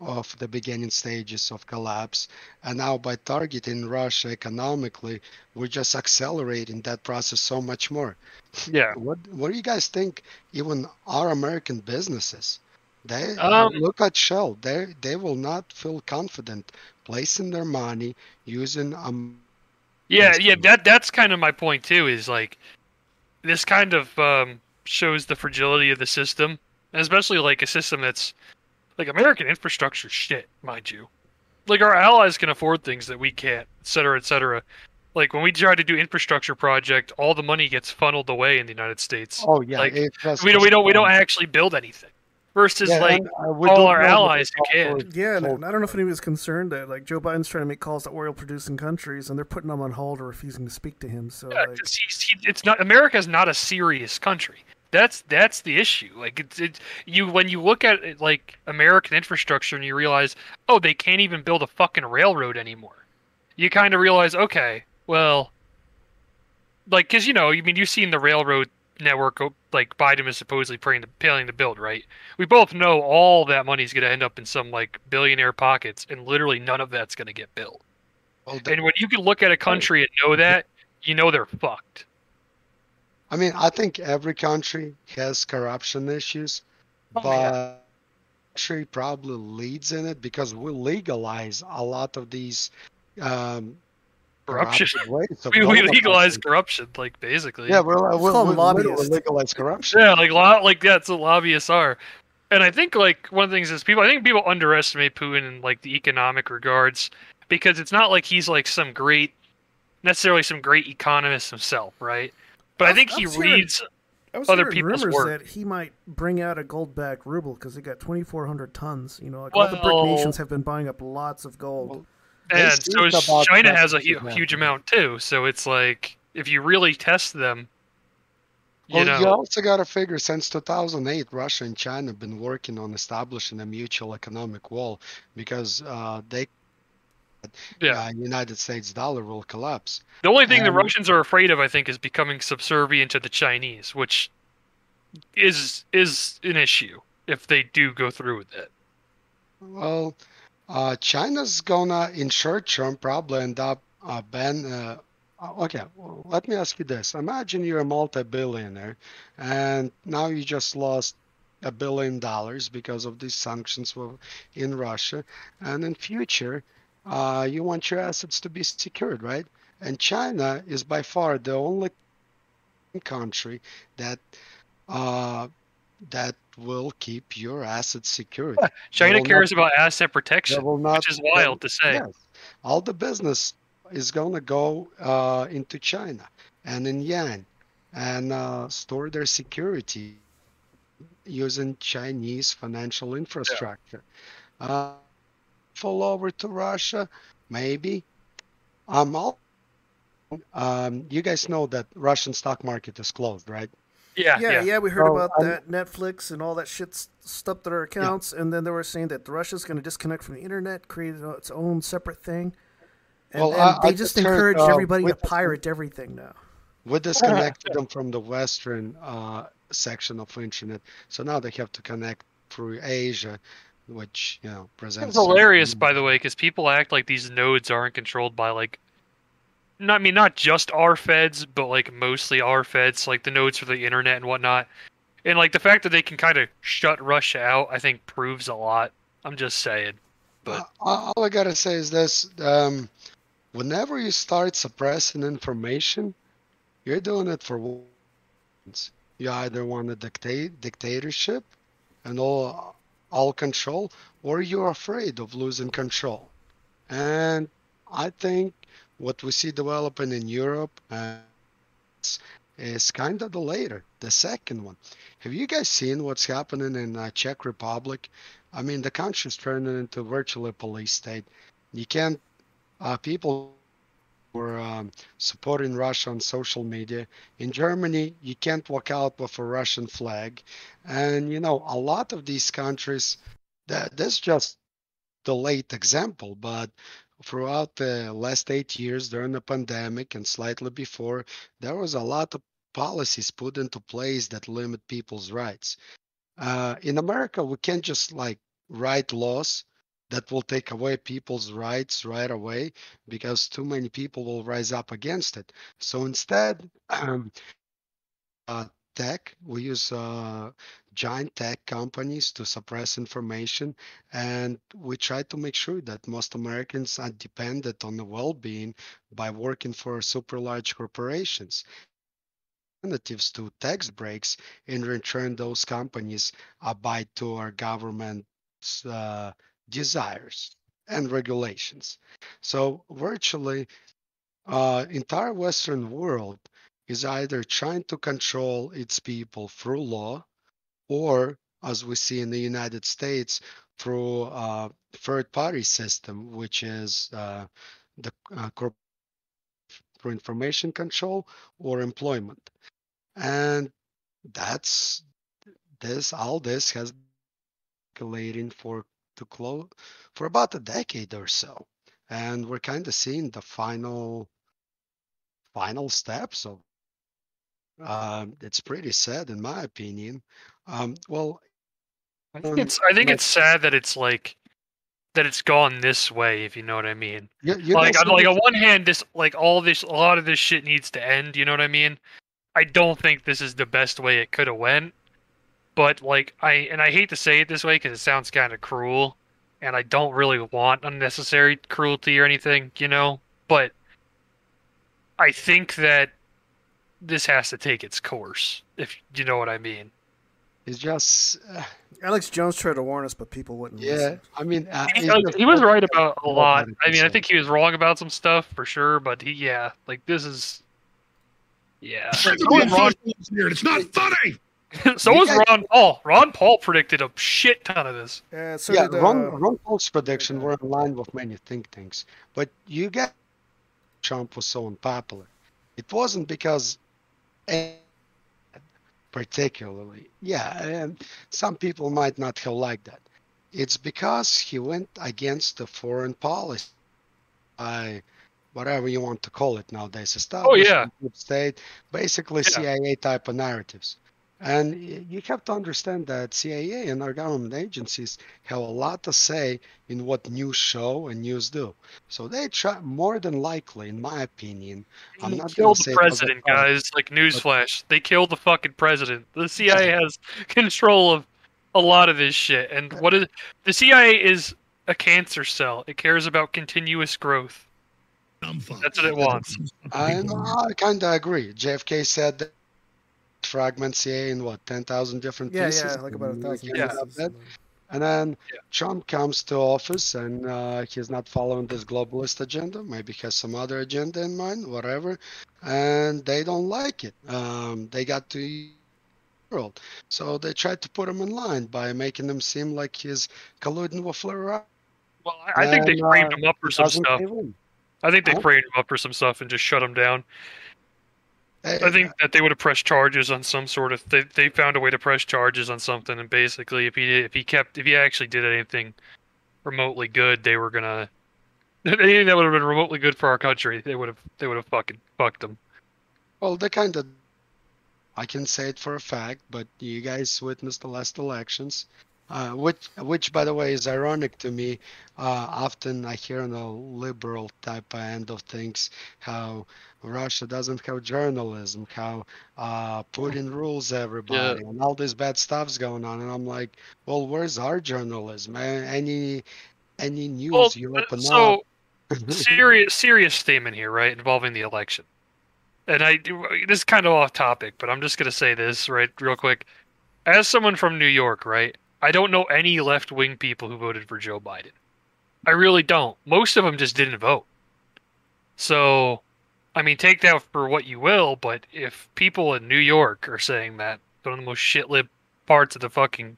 of the beginning stages of collapse. And now by targeting Russia economically, we're just accelerating that process so much more. Yeah. What what do you guys think even our American businesses they Um, look at Shell, they they will not feel confident placing their money using um Yeah, yeah, that that's kind of my point too. Is like this kind of um, shows the fragility of the system, especially like a system that's like American infrastructure shit, mind you. Like our allies can afford things that we can't, et cetera, et cetera. Like when we try to do infrastructure project, all the money gets funneled away in the United States. Oh yeah, like just we don't we don't we don't actually build anything. Versus Yeah, like and, all our allies who can. Yeah, and I don't know if anybody's concerned that like Joe Biden's trying to make calls to oil producing countries, and they're putting them on hold or refusing to speak to him. So Yeah, like, 'cause he's, he, it's not America's not a serious country. That's that's the issue. Like it's it you when you look at it, like American infrastructure and you realize, oh, they can't even build a fucking railroad anymore. You kind of realize, okay, well, like because you know, I mean, you've seen the railroad network oh, like Biden is supposedly planning to, planning to build, right? We both know all that money's going to end up in some like billionaire pockets, and literally none of that's going to get built. Oh, and when you can look at a country and know that, you know they're fucked. I mean, I think every country has corruption issues, but country probably leads in it because we legalize a lot of these um, Corruption. corrupted ways of We, we legalize about corruption, like basically. Yeah, we're, we're, called we're lobbyists. literally legalize corruption. Yeah, like lo- like that's what lobbyists are. And I think like one of the things is people I think people underestimate Putin in like the economic regards because it's not like he's like some great necessarily some great economist himself, right? But I think he hearing- reads I was other hearing people's rumors work. that he might bring out a gold-backed ruble because they got 2,400 tons. You know, like all the BRIC nations have been buying up lots of gold. and so is China has a that, hu- yeah. huge amount too. So it's like if you really test them, you Well, know, you also got to figure since 2008, Russia and China have been working on establishing a mutual economic wall because uh, they, Yeah. uh, United States dollar will collapse. The only thing the Russians are afraid of, I think, is becoming subservient to the Chinese, which is is an issue if they do go through with it. Well, uh, China's gonna, in short term, probably end up uh, ban. Uh, uh, okay, well, let me ask you this: Imagine you're a multi-billionaire, and now you just lost a billion dollars because of these sanctions in Russia, and in future, uh, you want your assets to be secured, right? And China is by far the only country that uh, that will keep your assets secured. They China cares not- about asset protection, not- which is wild to say. Yes. All the business is going to go uh, into China and in yuan and uh, store their security using Chinese financial infrastructure. Uh, fall over to Russia, maybe. I'm all, um, you guys know that Russian stock market is closed, right? Yeah, yeah, yeah, we heard So, about I'm- that Netflix and all that shit s- stuff to their accounts, and then they were saying that Russia's going to disconnect from the internet, create its own separate thing, and, Well, and I- they I just just heard, encourage uh, everybody to pirate everything now. We disconnected them from the Western uh, section of the internet. So now they have to connect through Asia, which you know presents. It's hilarious, by the way, because people act like these nodes aren't controlled by like. Not, I mean not just our feds, but like mostly our feds, like the nodes for the internet and whatnot. And like the fact that they can kind of shut Russia out, I think proves a lot. I'm just saying. But all all I gotta say is this: um, whenever you start suppressing information, you're doing it for. You either want a dictate dictatorship and all all control, or you're afraid of losing control. And I think what we see developing in Europe uh, is- kind of the later, the second one. Have you guys seen what's happening in uh, Czech Republic? I mean, the country's turning into virtually a police state. You can't, uh, people were um, supporting Russia on social media. In Germany, you can't walk out with a Russian flag. And, you know, a lot of these countries, that, that's just the late example, but throughout the last eight years during the pandemic and slightly before, there was a lot of policies put into place that limit people's rights. Uh, in America, we can't just like write laws that will take away people's rights right away because too many people will rise up against it. So instead, um, uh, tech, we use uh, giant tech companies to suppress information, and we try to make sure that most Americans are dependent on the well-being by working for super large corporations alternatives to tax breaks. In return, those companies abide to our government's uh, desires and regulations. So virtually, uh, entire Western world is either trying to control its people through law, or as we see in the United States, through a third-party system, which is uh, the uh, for information control or employment. And that's this all this has been circulating for to close for about a decade or so. And we're kind of seeing the final final steps of um, it's pretty sad in my opinion. Um, well, I think it's I think it's sad that it's like that it's gone this way, if you know what I mean. You, you like on, like on one hand, this like all this a lot of this shit needs to end. You know what I mean? I don't think this is the best way it could have went. But like I and I hate to say it this way because it sounds kind of cruel, and I don't really want unnecessary cruelty or anything, you know. But I think that this has to take its course, if you know what I mean. It's just uh, Alex Jones tried to warn us, but people wouldn't. yeah. listen. I mean, uh, He, like, he was right about a so lot. bad I mean, I think he was wrong about some stuff for sure, but he, yeah, like this is, yeah. So was It's not funny. so was Ron Paul. Ron Paul predicted a shit ton of this. Yeah, so yeah, did, Ron, uh, Ron Paul's prediction were in line with many think tanks, but you get Trump was so unpopular. It wasn't because particularly, yeah, and some people might not have liked that. It's because he went against the foreign policy by whatever you want to call it nowadays. Establishment, yeah. state, basically Yeah. CIA type of narratives. And you have to understand that CIA and our government agencies have a lot to say in what news show and news do. So they try more than likely, in my opinion. I'm not going killed say the it president, guys. Like newsflash, they killed the fucking president. The CIA has control of a lot of this shit. And uh, what is the CIA is a cancer cell. It cares about continuous growth. That's what it wants. I, I kind of agree. JFK said that fragment CIA in what, 10,000 different Yeah, pieces? yeah, like about a And thousand we can't pieces. And then Trump comes to office and uh, he's not following this globalist agenda. Maybe has some other agenda in mind, whatever. And they don't like it. Um, they got to the world. So they tried to put him in line by making him seem like he's colluding with Florida. Well, I, I think they framed uh, him up for some stuff. I think they Huh? framed him up for some stuff and just shut him down. I think that they would have pressed charges on some sort of. They they found a way to press charges on something, and basically, if he if he kept if he actually did anything remotely good, they were gonna anything that would have been remotely good for our country, they would have they would have fucking fucked them. Well, they kind of I can say it for a fact, but you guys witnessed the last elections, uh, which, which by the way, is ironic to me. Uh, often I hear on the liberal type end of things how Russia doesn't have journalism, how uh, Putin rules everybody, and all this bad stuff's going on. And I'm like, well, where's our journalism? Any any news Well, you open so up? serious serious statement here, right, involving the election. And I this is kind of off topic, but I'm just gonna say this right real quick. As someone from New York, right, I don't know any left wing people who voted for Joe Biden. I really don't. Most of them just didn't vote. So, I mean, take that for what you will, but if people in New York are saying that one of the most shitlib parts of the fucking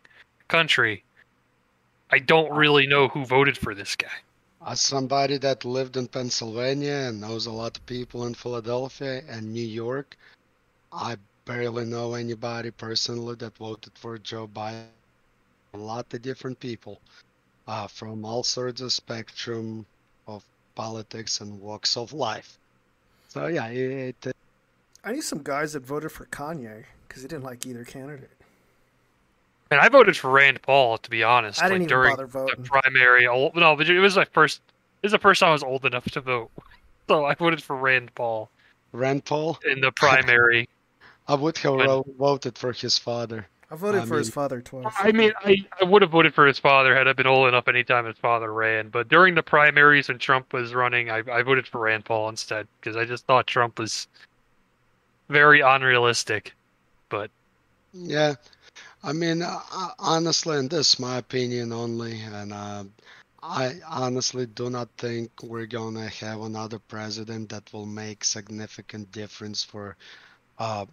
country, I don't really know who voted for this guy. As somebody that lived in Pennsylvania and knows a lot of people in Philadelphia and New York, I barely know anybody personally that voted for Joe Biden. A lot of different people uh, from all sorts of spectrum of politics and walks of life. So yeah, it, it uh, I knew some guys that voted for Kanye because they didn't like either candidate. And I voted for Rand Paul, to be honest. I didn't like even during bother voting. the primary. oh, No, but it was my first. It was the first time I was old enough to vote, so I voted for Rand Paul Rand Paul. in the primary. I would have But- vo- voted for his father. I voted I for his father twice. I mean, I, I would have voted for his father had I been old enough anytime his father ran. But during the primaries when Trump was running, I, I voted for Rand Paul instead because I just thought Trump was very unrealistic. But Yeah, I mean, uh, uh, honestly, and this is my opinion only, and uh, I honestly do not think we're gonna have another president that will make significant difference for uh,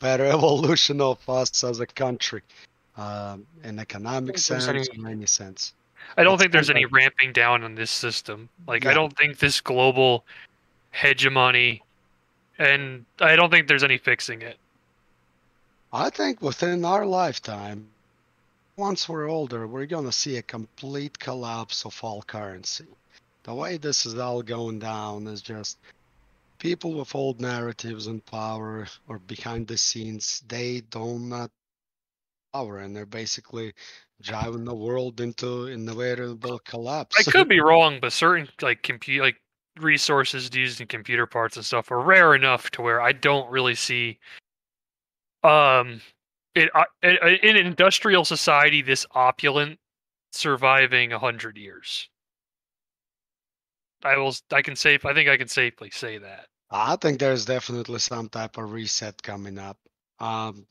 better evolution of us as a country, uh, in economic sense, any- in any sense. I don't It's think there's kind any ramping down on this system. Like I don't think this global hegemony, and I don't think there's any fixing it. I think within our lifetime, once we're older, we're gonna see a complete collapse of all currency. The way this is all going down is just people with old narratives and power or behind the scenes, they do not power and they're basically driving the world into inevitable collapse. I could be wrong, but certain like compute like resources used in computer parts and stuff are rare enough to where I don't really see um it uh, in in industrial society this opulent surviving a hundred years. I will. I can safe. I think I can safely say that. I think there's definitely some type of reset coming up. Um,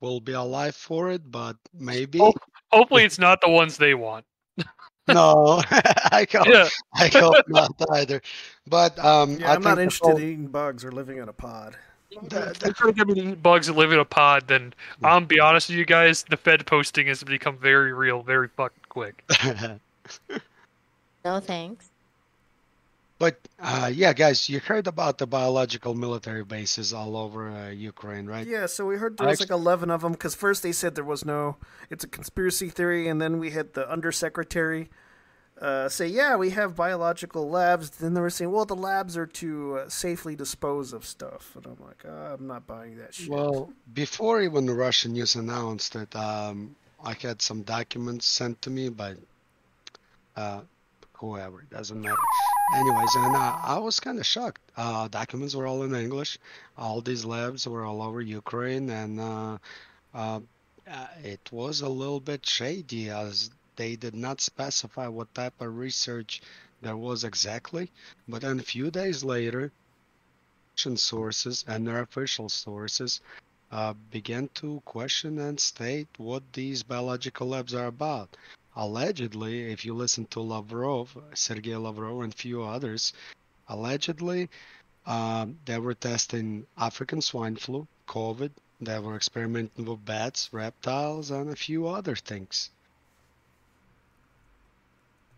we'll be alive for it, but maybe. Ho- Hopefully, it's not the ones they want. No, I hope, Yeah. I hope not either. But um, Yeah, I I'm not think the interested whole- in eating bugs or living in a pod. If they're trying to get me to eat bugs and live in a pod, then I'm be honest with you guys, the Fed posting has become very real, very fucking quick. No thanks. But uh, yeah, guys, you heard about the biological military bases all over uh, Ukraine, right? Yeah, so we heard there was like 11 of them because first they said there was no, it's a conspiracy theory, and then we had the undersecretary uh, say, yeah, we have biological labs. Then they were saying, well, the labs are to uh, safely dispose of stuff. And I'm like, "Ah, I'm not buying that shit. Well, before even the Russian news announced it, um, I had some documents sent to me by uh, whoever, it doesn't matter. Anyways, and uh, I was kind of shocked. Uh, documents were all in English. All these labs were all over Ukraine, and uh, uh, uh, it was a little bit shady as they did not specify what type of research there was exactly. But then a few days later, Russian sources and their official sources uh, began to question and state what these biological labs are about. Allegedly, if you listen to Lavrov, Sergei Lavrov, and few others, allegedly um, they were testing African swine flu, COVID, they were experimenting with bats, reptiles, and a few other things.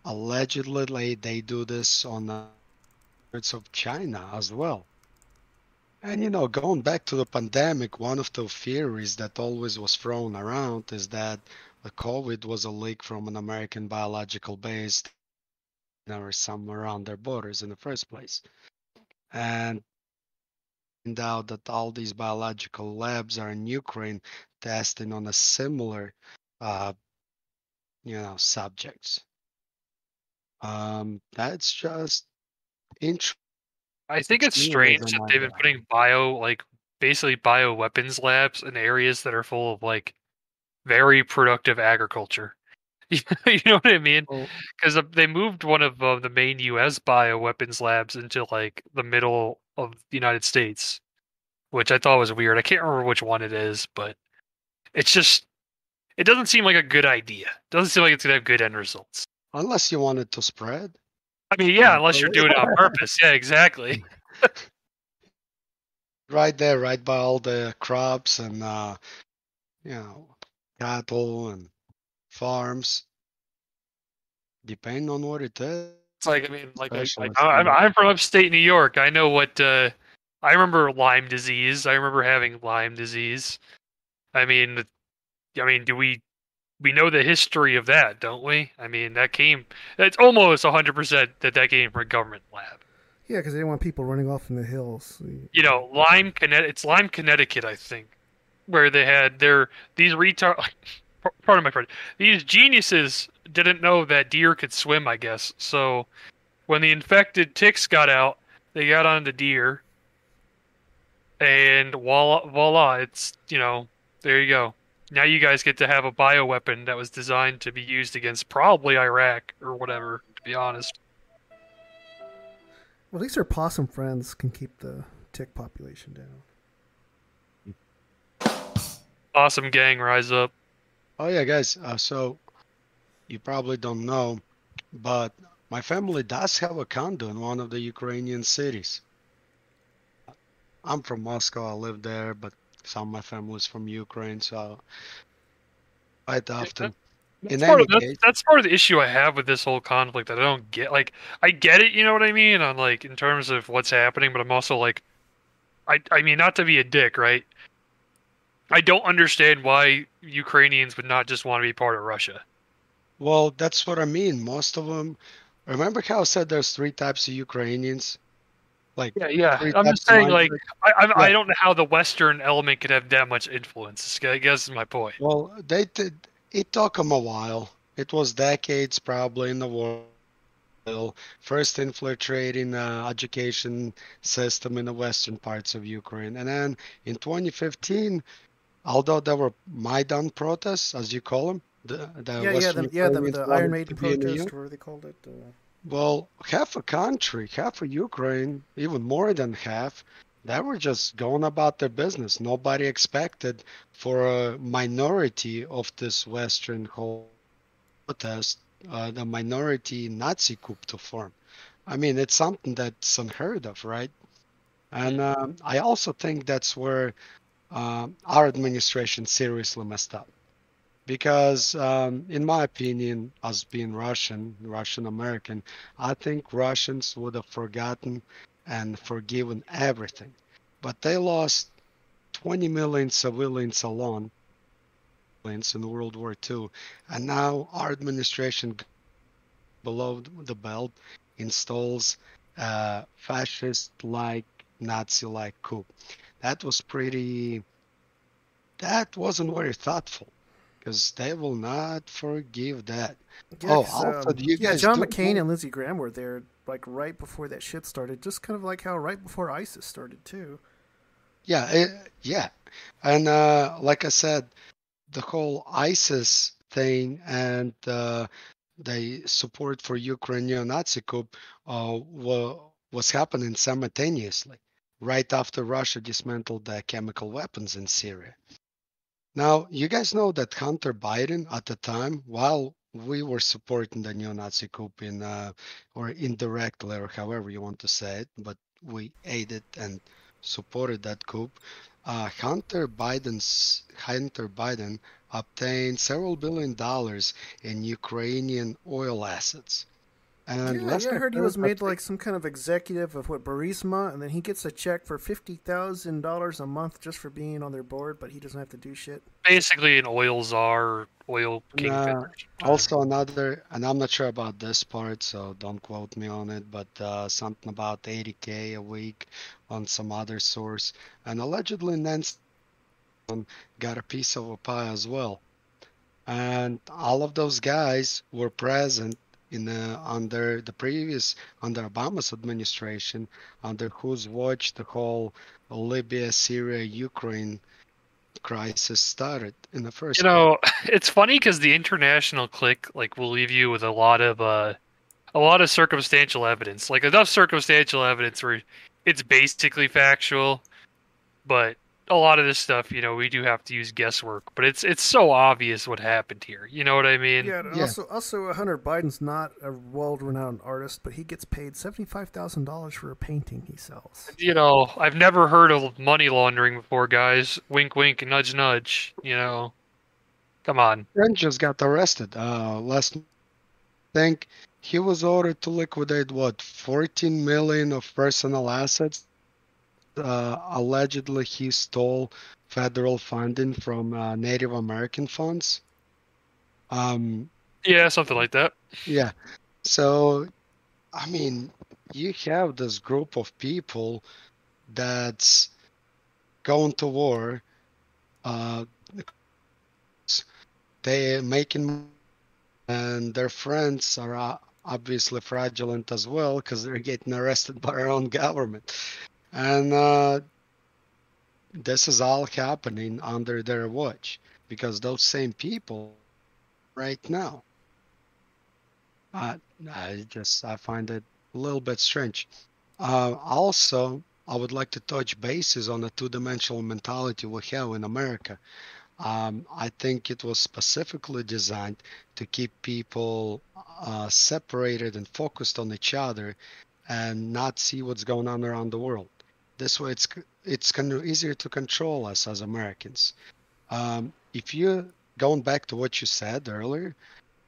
Allegedly, they do this on the parts of China as well. And you know, going back to the pandemic, one of the theories that always was thrown around is that the COVID was a leak from an American biological base or somewhere around their borders in the first place. And find out that all these biological labs are in Ukraine testing on a similar, uh, you know, subjects. Um, that's just interesting. I think it's strange that they've been putting bio like basically bio weapons labs in areas that are full of like very productive agriculture. you know what I mean? Because they moved one of uh, the main U.S. bio weapons labs into like the middle of the United States, which I thought was weird. I can't remember which one it is, but it's just it doesn't seem like a good idea. doesn't seem like it's gonna have good end results. Unless you want it to spread. I mean, yeah, unless you're doing it on purpose. Yeah, exactly. right there, right by all the crops and uh, you know cattle and farms. Depending on what it is. It's like I mean, like I, like I'm, I'm from upstate New York. I know what uh, I remember Lyme disease. I remember having Lyme disease. I mean, I mean, do we we know the history of that, don't we? I mean, that came. It's almost 100 percent that that came from a government lab. Yeah, because they didn't want people running off in the hills. You know, Lyme, Connecticut. It's Lyme, Connecticut, I think, where they had their these retard. Pardon my friend. These geniuses didn't know that deer could swim. I guess so. When the infected ticks got out, they got on the deer, and voila, voila! It's you know, there you go. Now you guys get to have a bioweapon that was designed to be used against probably Iraq or whatever. To be honest. Well, at least our possum friends can keep the tick population down. Awesome gang, rise up. Oh yeah, guys. Uh, so you probably don't know, but my family does have a condo in one of the Ukrainian cities. I'm from Moscow. I live there, but some of my family is from Ukraine, so quite often. That's In part, any of, that's, case, that's part of the issue I have with this whole conflict that I don't get. Like, I get it, you know what I mean, on like in terms of what's happening, but I'm also like, I I mean, not to be a dick, right? I don't understand why Ukrainians would not just want to be part of Russia. well, that's what I mean. Most of them. Remember how I said there's three types of Ukrainians? Like Yeah, yeah. I'm just saying, like? I I, I don't know how the Western element could have that much influence. I guess is my point. Well, they did. It took them a while. It was decades probably in the war. First infiltrating the education system in the western parts of Ukraine, and then in 2015, although there were Maidan protests, as you call them, the, the yeah, yeah, the, yeah, the, the Iron Maiden protest, or they called it. Uh, Well, half a country, half of Ukraine, even more than half, they were just going about their business. Nobody expected for a minority of this Western whole protest, uh, the minority Nazi coup to form. I mean, it's something that's unheard of, right? And um, I also think that's where um, our administration seriously messed up. Because um, in my opinion as being russian russian american i think russians would have forgotten and forgiven everything. But they lost 20 million civilians alone in world war ii and now our administration below the belt installs a fascist like nazi like coup that was pretty that wasn't very thoughtful because they will not forgive that. yeah, oh, also, um, you yeah, guys John McCain know- and Lindsey Graham were there like right before that shit started, just kind of like how right before ISIS started too. Yeah, it, yeah, and uh, like I said, the whole ISIS thing and uh, the support for Ukraine neo-Nazi coup uh, was happening simultaneously, right after Russia dismantled their chemical weapons in Syria. Now, you guys know that Hunter Biden at the time, while we were supporting the neo-Nazi coup in, uh, or indirectly, or however you want to say it, but we aided and supported that coup. Uh, Hunter Biden's Hunter Biden obtained several billion dollars in Ukrainian oil assets, And Yeah, yeah, last I I heard he was made like some kind of executive of what Burisma, and then he gets a check for fifty thousand dollars a month just for being on their board, but he doesn't have to do shit. Basically, an oil czar, oil kingpin. Uh, also another, and I'm not sure about this part, so don't quote me on it, but uh, something about 80k a week on some other source, and allegedly Nancy got a piece of a pie as well, and all of those guys were present in the, under the previous under Obama's administration, under whose watch the whole Libya, Syria, Ukraine crisis started in the first. You know, it's funny because the international click like will leave you with a lot of uh, a lot of circumstantial evidence, like enough circumstantial evidence where it's basically factual, but a lot of this stuff, you know, we do have to use guesswork. But it's it's so obvious what happened here. You know what I mean? Yeah, and also also Hunter Biden's not a world-renowned artist, but he gets paid seventy-five thousand dollars for a painting he sells. You know, I've never heard of money laundering before, guys. Wink, wink, nudge, nudge. You know, come on. Friend just got arrested uh, last. think he was ordered to liquidate what 14 million of personal assets. Uh, allegedly, he stole federal funding from uh, Native American funds. Um, Yeah, something like that. yeah. So, I mean, you have this group of people that's going to war. Uh, they are making, and their friends are uh, obviously fraudulent as well because they're getting arrested by our own government, and uh, this is all happening under their watch because those same people, right now, uh, I just I find it a little bit strange. Uh, also, I would like to touch bases on the two-dimensional mentality we have in America. Um, I think it was specifically designed to keep people uh, separated and focused on each other, and not see what's going on around the world. This way, it's it's kind of easier to control us as Americans. Um, if you going back to what you said earlier,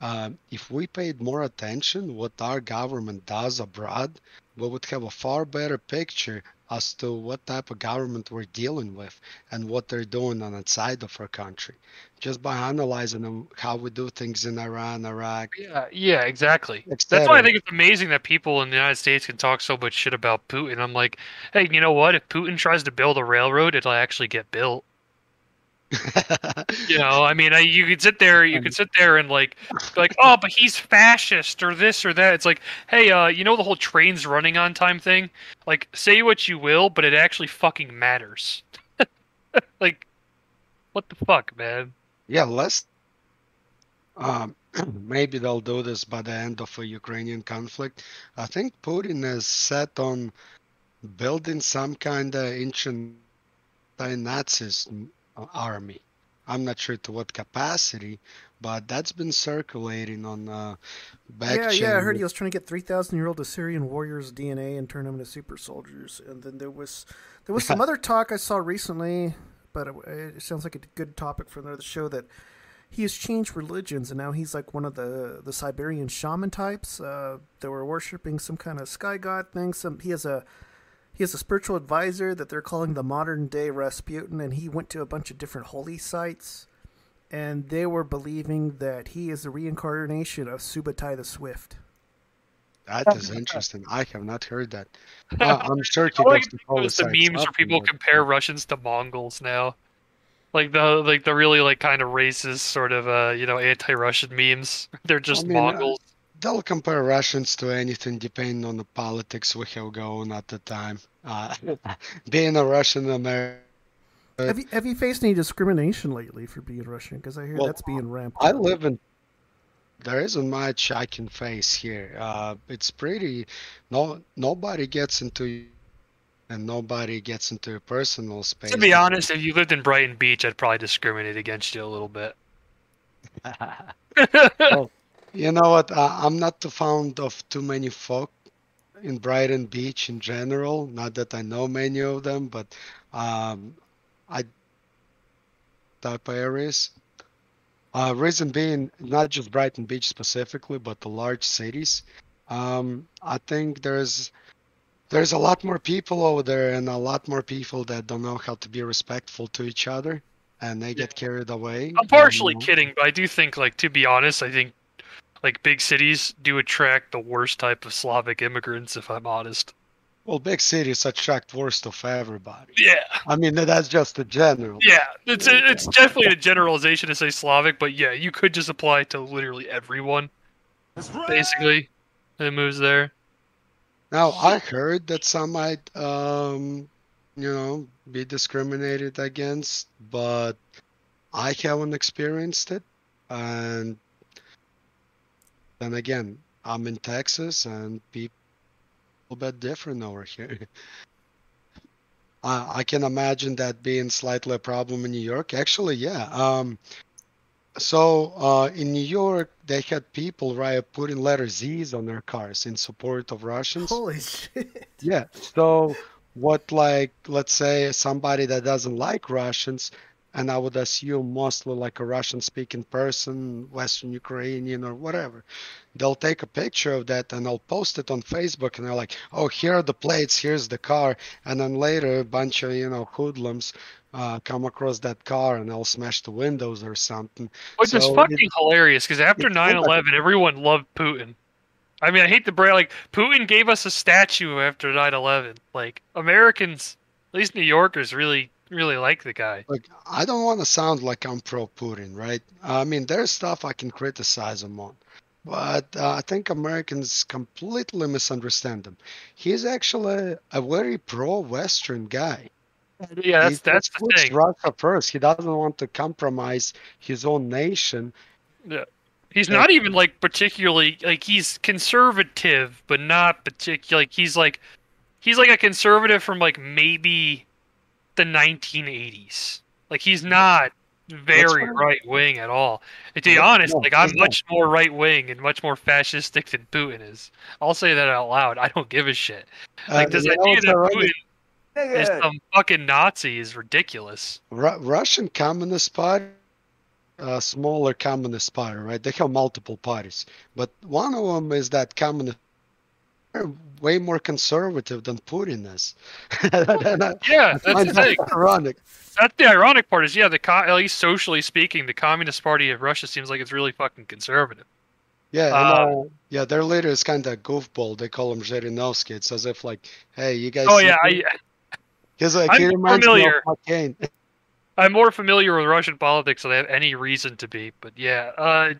um, if we paid more attention what our government does abroad, we would have a far better picture as to what type of government we're dealing with and what they're doing on the side of our country. Just by analyzing them, how we do things in Iran, Iraq. Yeah, yeah, exactly. That's why I think it's amazing that people in the United States can talk so much shit about Putin. I'm like, hey, you know what? If Putin tries to build a railroad, it'll actually get built. You know, I mean, I, you could sit there, you could sit there and like, like, oh, but he's fascist or this or that. It's like, hey, uh, you know the whole trains running on time thing? Like, say what you will, but it actually fucking matters. like, what the fuck, man? Yeah, let's. Um, maybe they'll do this by the end of a Ukrainian conflict. I think Putin is set on building some kind of ancient by Nazis army. I'm not sure to what capacity, but that's been circulating on uh, back yeah, yeah, I heard he was trying to get three thousand year old Assyrian warriors' DNA and turn them into super soldiers. And then there was there was some other talk I saw recently, but it, it sounds like a good topic for another show that he has changed religions and now he's like one of the the Siberian shaman types. Uh, that were worshiping some kind of sky god thing. Some he has a he has a spiritual advisor that they're calling the modern day Rasputin, and he went to a bunch of different holy sites, and they were believing that he is the reincarnation of Subutai the Swift. That is interesting. I have not heard that. Uh, I'm sure he like goes to those the memes where people often, compare Russians to Mongols now. Like the like the really like kind of racist sort of uh you know anti-Russian memes. They're just I mean, uh, Mongols. They'll compare Russians to anything depending on the politics we have going at the time. Uh, being a Russian American, Have you have you faced any discrimination lately for being Russian? Because I hear Well, that's being ramped. I up. live in. There isn't much I can face here. Uh, it's pretty. No, nobody gets into, and nobody gets into your personal space. To be honest, if you lived in Brighton Beach, I'd probably discriminate against you a little bit. Well, you know what? Uh, I'm not too fond of too many folk in Brighton Beach in general. Not that I know many of them, but um, I type areas. Uh, reason being, not just Brighton Beach specifically, but the large cities. Um, I think there's there's a lot more people over there, and a lot more people that don't know how to be respectful to each other, and they get carried away. I'm partially and, kidding, but I do think, like, to be honest, I think like big cities do attract the worst type of Slavic immigrants. If I'm honest. Well, big cities attract worst of everybody. Yeah. I mean, that's just a general. Yeah, it's it's definitely a generalization to say Slavic, but yeah, you could just apply it to literally everyone. right. Basically, that moves there. Now, I heard that some might, um, you know, be discriminated against, but I haven't experienced it. And then again, I'm in Texas and people a little bit different over here. I, I can imagine that being slightly a problem in New York. Actually, yeah. Um, so uh, in New York, they had people right putting letter Z's on their cars in support of Russians. Holy shit. Yeah. So what like let's say somebody that doesn't like Russians and I would assume mostly like a Russian speaking person, Western Ukrainian or whatever. They'll take a picture of that and they'll post it on Facebook and they're like, oh, here are the plates, here's the car. And then later, a bunch of, you know, hoodlums uh, come across that car and they'll smash the windows or something. Which is fucking it- hilarious because after it's 9 11, everyone loved Putin. I mean, I hate to brag, like, Putin gave us a statue after 9 11. Like, Americans, at least New Yorkers, really, really like the guy. Like I don't want to sound like I'm pro Putin, right? I mean, there's stuff I can criticize him on, but uh, I think Americans completely misunderstand him. He's actually a very pro Western guy. Yeah, that's, He that's the thing. Russia first. He doesn't want to compromise his own nation. Yeah. He's Yeah. not even like particularly like he's conservative, but not particular. Like he's like he's like a conservative from like maybe the 1980s. Like he's not very right wing at all. And to be honest, like I'm much more right wing and much more fascistic than Putin is. I'll say that out loud. I don't give a shit. Like Uh, this idea that? Putin is some fucking Nazi is ridiculous. Ru- Russian Communist Party, a smaller Communist Party, right? They have multiple parties, but one of them is that Communist. They're way more conservative than Putin is. Yeah, that's. Ironic. That's the ironic part is yeah, the at least socially speaking, the Communist Party of Russia seems like it's really fucking conservative. Yeah, and, Uh, uh, yeah. Their leader is kind of goofball. They call him Zhirinovsky. It's as if like, hey, you guys. Oh yeah? I, He's like, I'm he reminds me familiar. of McCain. I'm more familiar with Russian politics than I have any reason to be. But yeah, uh,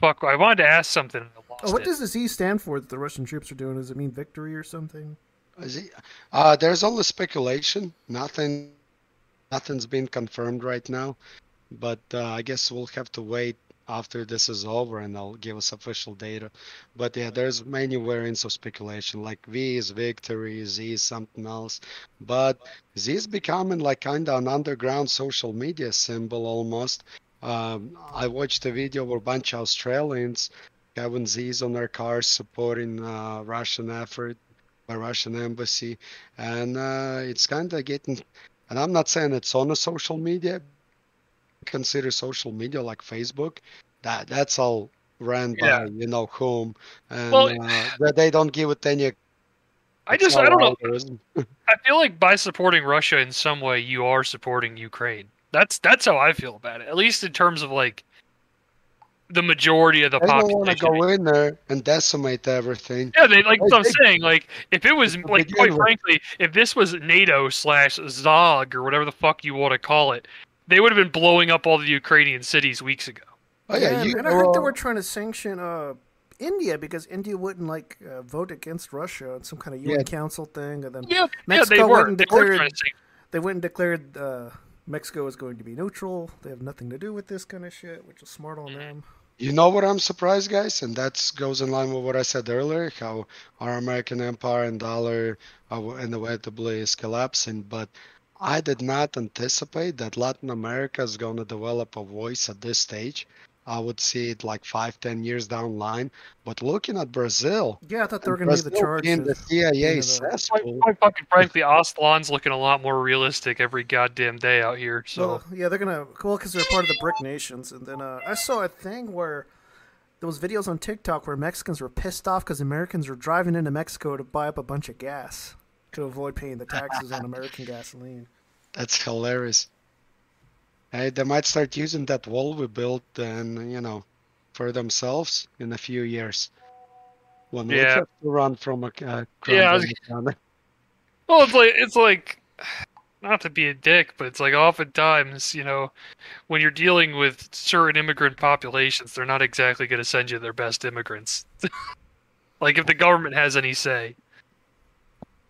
fuck, I wanted to ask something. And I lost Oh, what it. does the Z stand for that the Russian troops are doing? Does it mean victory or something? Is he- Uh, there's only speculation. Nothing, nothing's been confirmed right now. But uh, I guess we'll have to wait after this is over, and they'll give us official data. But yeah, there's many variants of speculation. Like V is victory, Z is something else. But Z is becoming like kind of an underground social media symbol almost. Um, I watched a video where a bunch of Australians having Z's on their cars supporting uh, Russian effort by Russian embassy, and uh, it's kind of getting. And I'm not saying it's on a social media. Consider social media like Facebook. That that's all ran Yeah. by you know whom, and Well- uh, they don't give it any. I just, I don't know. I feel like by supporting Russia in some way, you are supporting Ukraine. That's that's how I feel about it. At least in terms of like the majority of the They don't want to go in there and decimate everything. Yeah, they like They- I'm they- saying. Like, if it was like, begin quite with. frankly, if this was NATO slash Zog or whatever the fuck you want to call it, they would have been blowing up all the Ukrainian cities weeks ago. Oh yeah, and, you. and I heard they were trying to sanction uh, India because India wouldn't like uh, vote against Russia on some kind of UN Yeah. Council thing, and then Yeah, yeah, Mexico they went were. and They were declared trying to they went and declared uh, Mexico is going to be neutral. They have nothing to do with this kind of shit, which is smart on them. You know what I'm surprised, guys, and that goes in line with what I said earlier, how our American empire and dollar uh, inevitably is collapsing. But I did not anticipate that Latin America is going to develop a voice at this stage. I would see it like five, ten years down the line. But looking at Brazil, Yeah, I thought they were going to be the Brazil charge. being the CIA being the- cesspool, Quite fucking frankly, Aztlan's looking a lot more realistic every goddamn day out here. So Well, yeah, they're gonna well because they're part of the BRIC nations, and then uh, I saw a thing where those videos on TikTok where Mexicans were pissed off because Americans were driving into Mexico to buy up a bunch of gas to avoid paying the taxes on American gasoline. That's hilarious. Hey, they might start using that wall we built, and you know, for themselves in a few years. When we have to run from a uh, Yeah, was- Well, it's like it's like not to be a dick, but it's like oftentimes, you know, when you're dealing with certain immigrant populations, they're not exactly going to send you their best immigrants. like if the government has any say,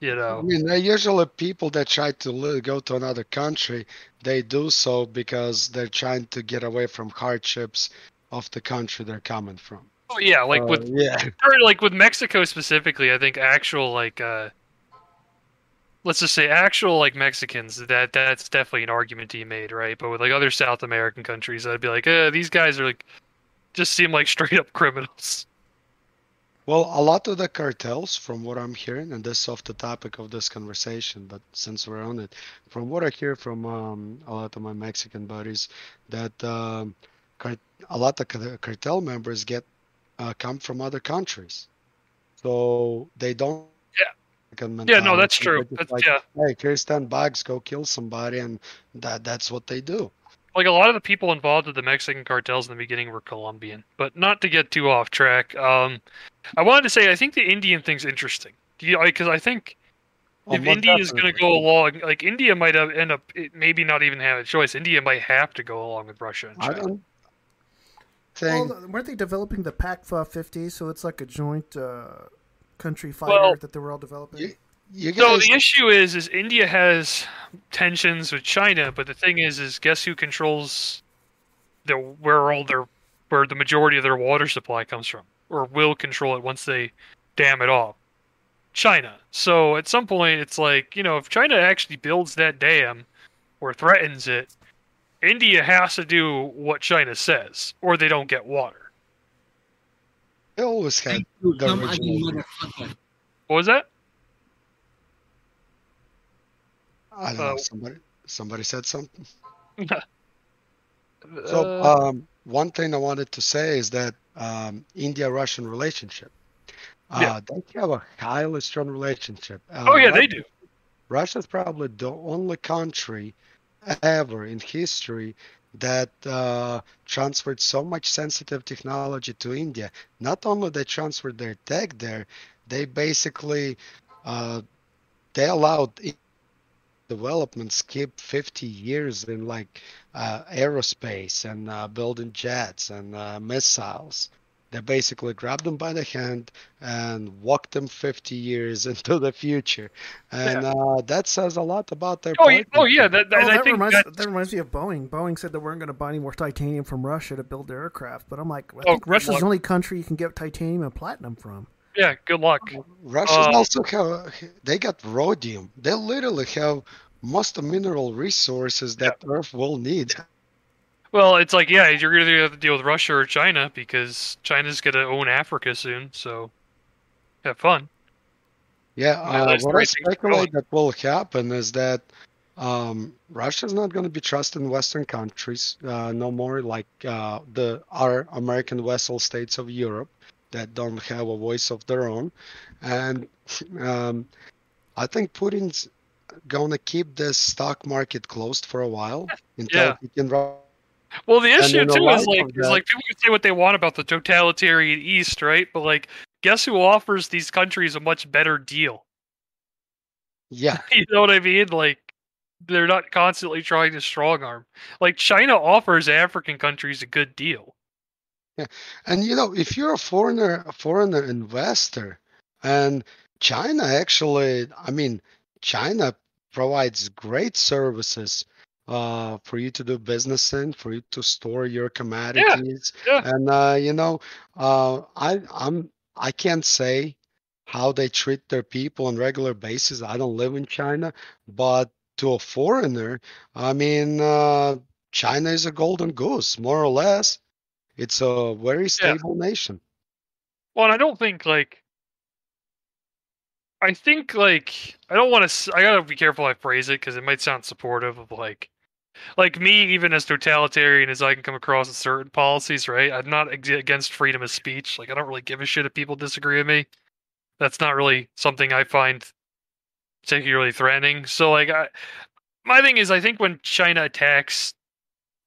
you know. I mean, usually people that try to go to another country. They do so because they're trying to get away from hardships of the country they're coming from. Oh yeah, like Uh, with yeah. or like with Mexico specifically, I think actual like uh let's just say actual like Mexicans, that that's definitely an argument to be made, right? But with like other South American countries, I'd be like, uh, these guys are like just seem like straight up criminals. Well, a lot of the cartels, from what I'm hearing, and this is off the topic of this conversation, but since we're on it, from what I hear from um, a lot of my Mexican buddies, that um, car- a lot of cartel members get uh, come from other countries, so they don't. Yeah. Yeah, no, that's true. That's- like, yeah. Hey, here's ten bucks. Go kill somebody, and that that's what they do. Like a lot of the people involved with the Mexican cartels in the beginning were Colombian. But not to get too off track, um, I wanted to say I think the Indian thing's interesting. Because I think Oh, if most India is going to go along, like India might have end up it maybe not even have a choice. India might have to go along with Russia and I China. don't Well, weren't they developing the PACFA 50? So it's like a joint uh, country fighter Well, that they were all developing. You So guys, the issue is, is India has tensions with China, but the thing is, is guess who controls the where all their where the majority of their water supply comes from, or will control it once they dam it off? China. So at some point, it's like you know, if China actually builds that dam or threatens it, India has to do what China says, or they don't get water. they always had the Come at original. motherfucker. What was that? I don't know. Uh, Somebody somebody said something. Uh, So um, one thing I wanted to say is that um, India-Russian relationship. Uh, Yeah. They have a highly strong relationship. Uh, oh yeah, they Russia- do. Russia's probably the only country ever in history that uh, transferred so much sensitive technology to India. Not only they transferred their tech there, they basically uh, they allowed development skip 50 years in like uh, aerospace and uh, building jets and uh, missiles. They basically grabbed them by the hand and walked them 50 years into the future, and Yeah. uh, that says a lot about their. Oh, yeah, oh yeah, that, that, Oh, I that, think reminds, that's- that reminds me of Boeing. Boeing said they weren't going to buy any more titanium from Russia to build their aircraft. But I'm like, I Oh, think good Russia's luck. the only country you can get titanium and platinum from. Yeah. Good luck. Russians Uh, also have they got rhodium. They literally have most of the mineral resources that Earth will need. Well, it's like yeah, you're gonna have to deal with Russia or China because China's gonna own Africa soon. So have fun. Yeah, Yeah, uh, what I right thing to speculate that will happen is that um, Russia's not going to be trusted in Western countries uh, no more, like uh, the our American vassal states of Europe that don't have a voice of their own, and um, I think Putin's going to keep the stock market closed for a while until Yeah. he can. Well, the issue too is like is like people can say what they want about the totalitarian East, right? But like, guess who offers these countries a much better deal? Yeah, You know what I mean? Like, they're not constantly trying to strong arm. Like China offers African countries a good deal. Yeah, and you know, if you're a foreigner, a foreigner investor, and China actually, I mean, China provides great services uh, for you to do business in, for you to store your commodities, yeah. yeah. and uh, you know, uh, I I'm I can't say how they treat their people on regular basis. I don't live in China, but to a foreigner, I mean, uh, China is a golden goose, more or less. It's a very stable nation. Well, and I don't think like. I think like I don't want to. I gotta be careful how I phrase it because it might sound supportive of like like me, even as totalitarian as I can come across with certain policies, right? I'm not against freedom of speech. Like I don't really give a shit if people disagree with me. That's not really something I find particularly threatening. So like I my thing is I think when China attacks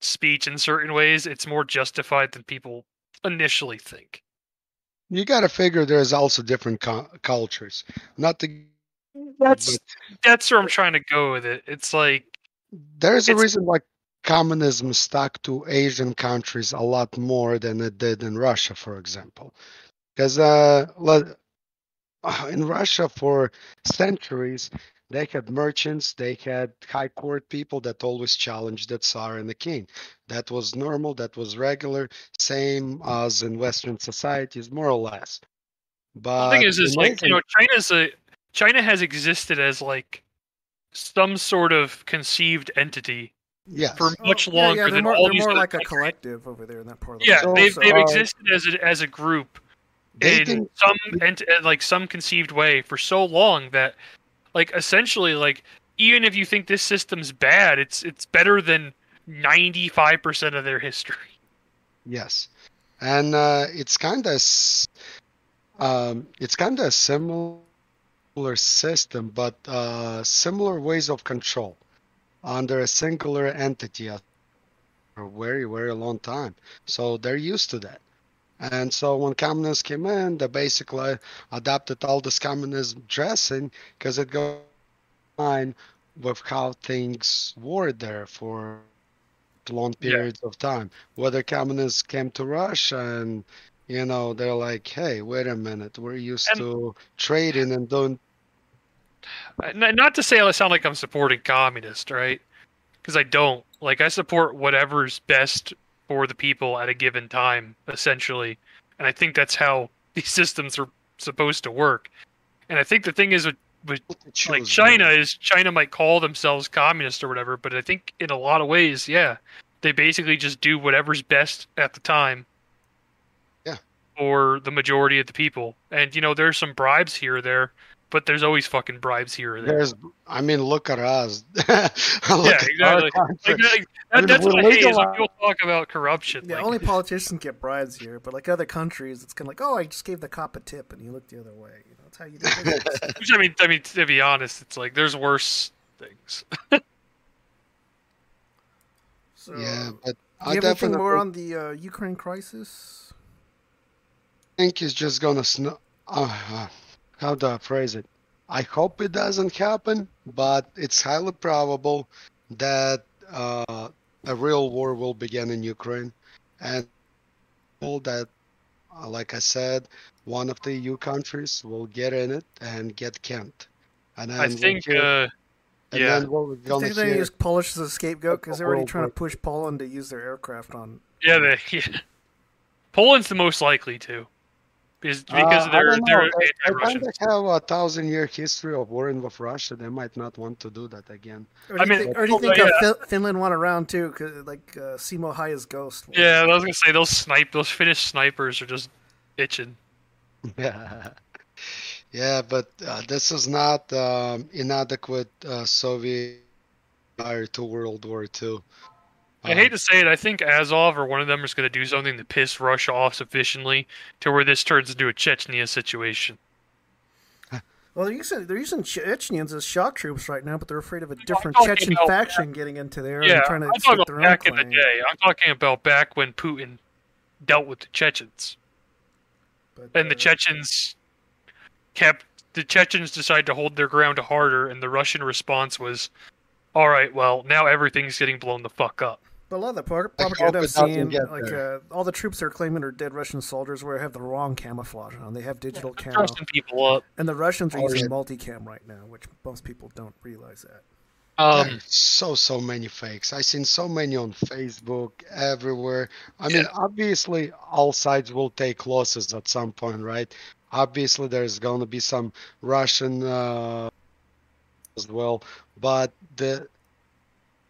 speech in certain ways, it's more justified than people initially think. You got to figure there's also different cu- cultures. Not to That's that's where I'm trying to go with it. It's like there's a reason why communism stuck to Asian countries a lot more than it did in Russia, for example. Because uh, le- in Russia for centuries, they had merchants, they had high court people that always challenged the Tsar and the king. That was normal, that was regular, same as in Western societies, more or less. But the thing is, is in like you know, China's a China has existed as like some sort of conceived entity Yes. for much Oh, longer yeah, they're than more, all they're these more other like a collective over there in that part of the Yeah, world. they've, So- they've uh, existed as a, as a group in think- some ent- uh, like some conceived way for so long that like essentially like even if you think this system's bad, it's it's better than ninety five percent of their history. Yes, and uh, it's kind of um, it's kind of a similar system, but uh, similar ways of control under a singular entity for a very very long time. So they're used to that. And so when communists came in, they basically adopted all this communism dressing because it goes in line with how things were there for long Yeah. periods of time. Whether communists came to Russia and you know they're like, hey, wait a minute, we're used And- to trading and doing. Uh, Not to say I sound like I'm supporting communist, right? Because I don't. Like I support whatever's best for the people at a given time, essentially. And I think that's how these systems are supposed to work. And I think the thing is with, with like China is China might call themselves communist or whatever, but I think in a lot of ways, yeah, they basically just do whatever's best at the time. Yeah. For the majority of the people, and you know, there's some bribes here or there, but there's always fucking bribes here or there. There's, I mean, look at us. Look yeah, exactly. Like, like, that, that's what I hate is when people talk about corruption. Yeah, like, only politicians get bribes here, but like other countries, it's kind of like, oh, I just gave the cop a tip, and he looked the other way. You know, that's how you do business. which I mean, I mean, to be honest, it's like there's worse things. so, Yeah, but do I you have anything definitely more on the uh, Ukraine crisis? I think it's just gonna snow. Uh, uh, how do I phrase it? I hope it doesn't happen, but it's highly probable that uh, a real war will begin in Ukraine, and all that, uh, like I said, one of the EU countries will get in it and get Kent. And then I we'll think, hear- uh, and yeah. then what we're Do gonna you think they hear. use Polish as a scapegoat because they're already World trying to push Poland to use their aircraft on? yeah, they, yeah. Poland's the most likely to, because because Uh, of I their don't know. their They, they anti-Russian. kind of have a thousand-year history of warring with Russia. They might not want to do that again. Or do I you mean, think, or do you think uh, yeah. Fin- Finland want around too? Cause like uh, Simo Häyhä's ghost. Yeah, I was gonna say those snipe those Finnish snipers are just itching. Yeah, yeah, but uh, this is not um, inadequate uh, Soviet prior to World War II. I hate to say it, I think Azov or one of them is going to do something to piss Russia off sufficiently to where this turns into a Chechnya situation. Well, they're using they're using Chechens as shock troops right now, but they're afraid of a different Chechen about- faction getting into there Yeah, and trying to I'm talking about their own back in the day. I'm talking about back when Putin dealt with the Chechens, and the uh, Chechens kept the Chechens decided to hold their ground harder, and the Russian response was, "All right, well now everything's getting blown the fuck up." But a lot of the pro- I hope propaganda I've seen, like uh, all the troops they're claiming are dead Russian soldiers, where I have the wrong camouflage on. They have digital They're camo, dressing people up. and the Russians are Oh, using yeah. multicam right now, which most people don't realize that. Um, so so many fakes. I've seen so many on Facebook everywhere. I mean, obviously, all sides will take losses at some point, right? Obviously, there's going to be some Russian uh, as well, but the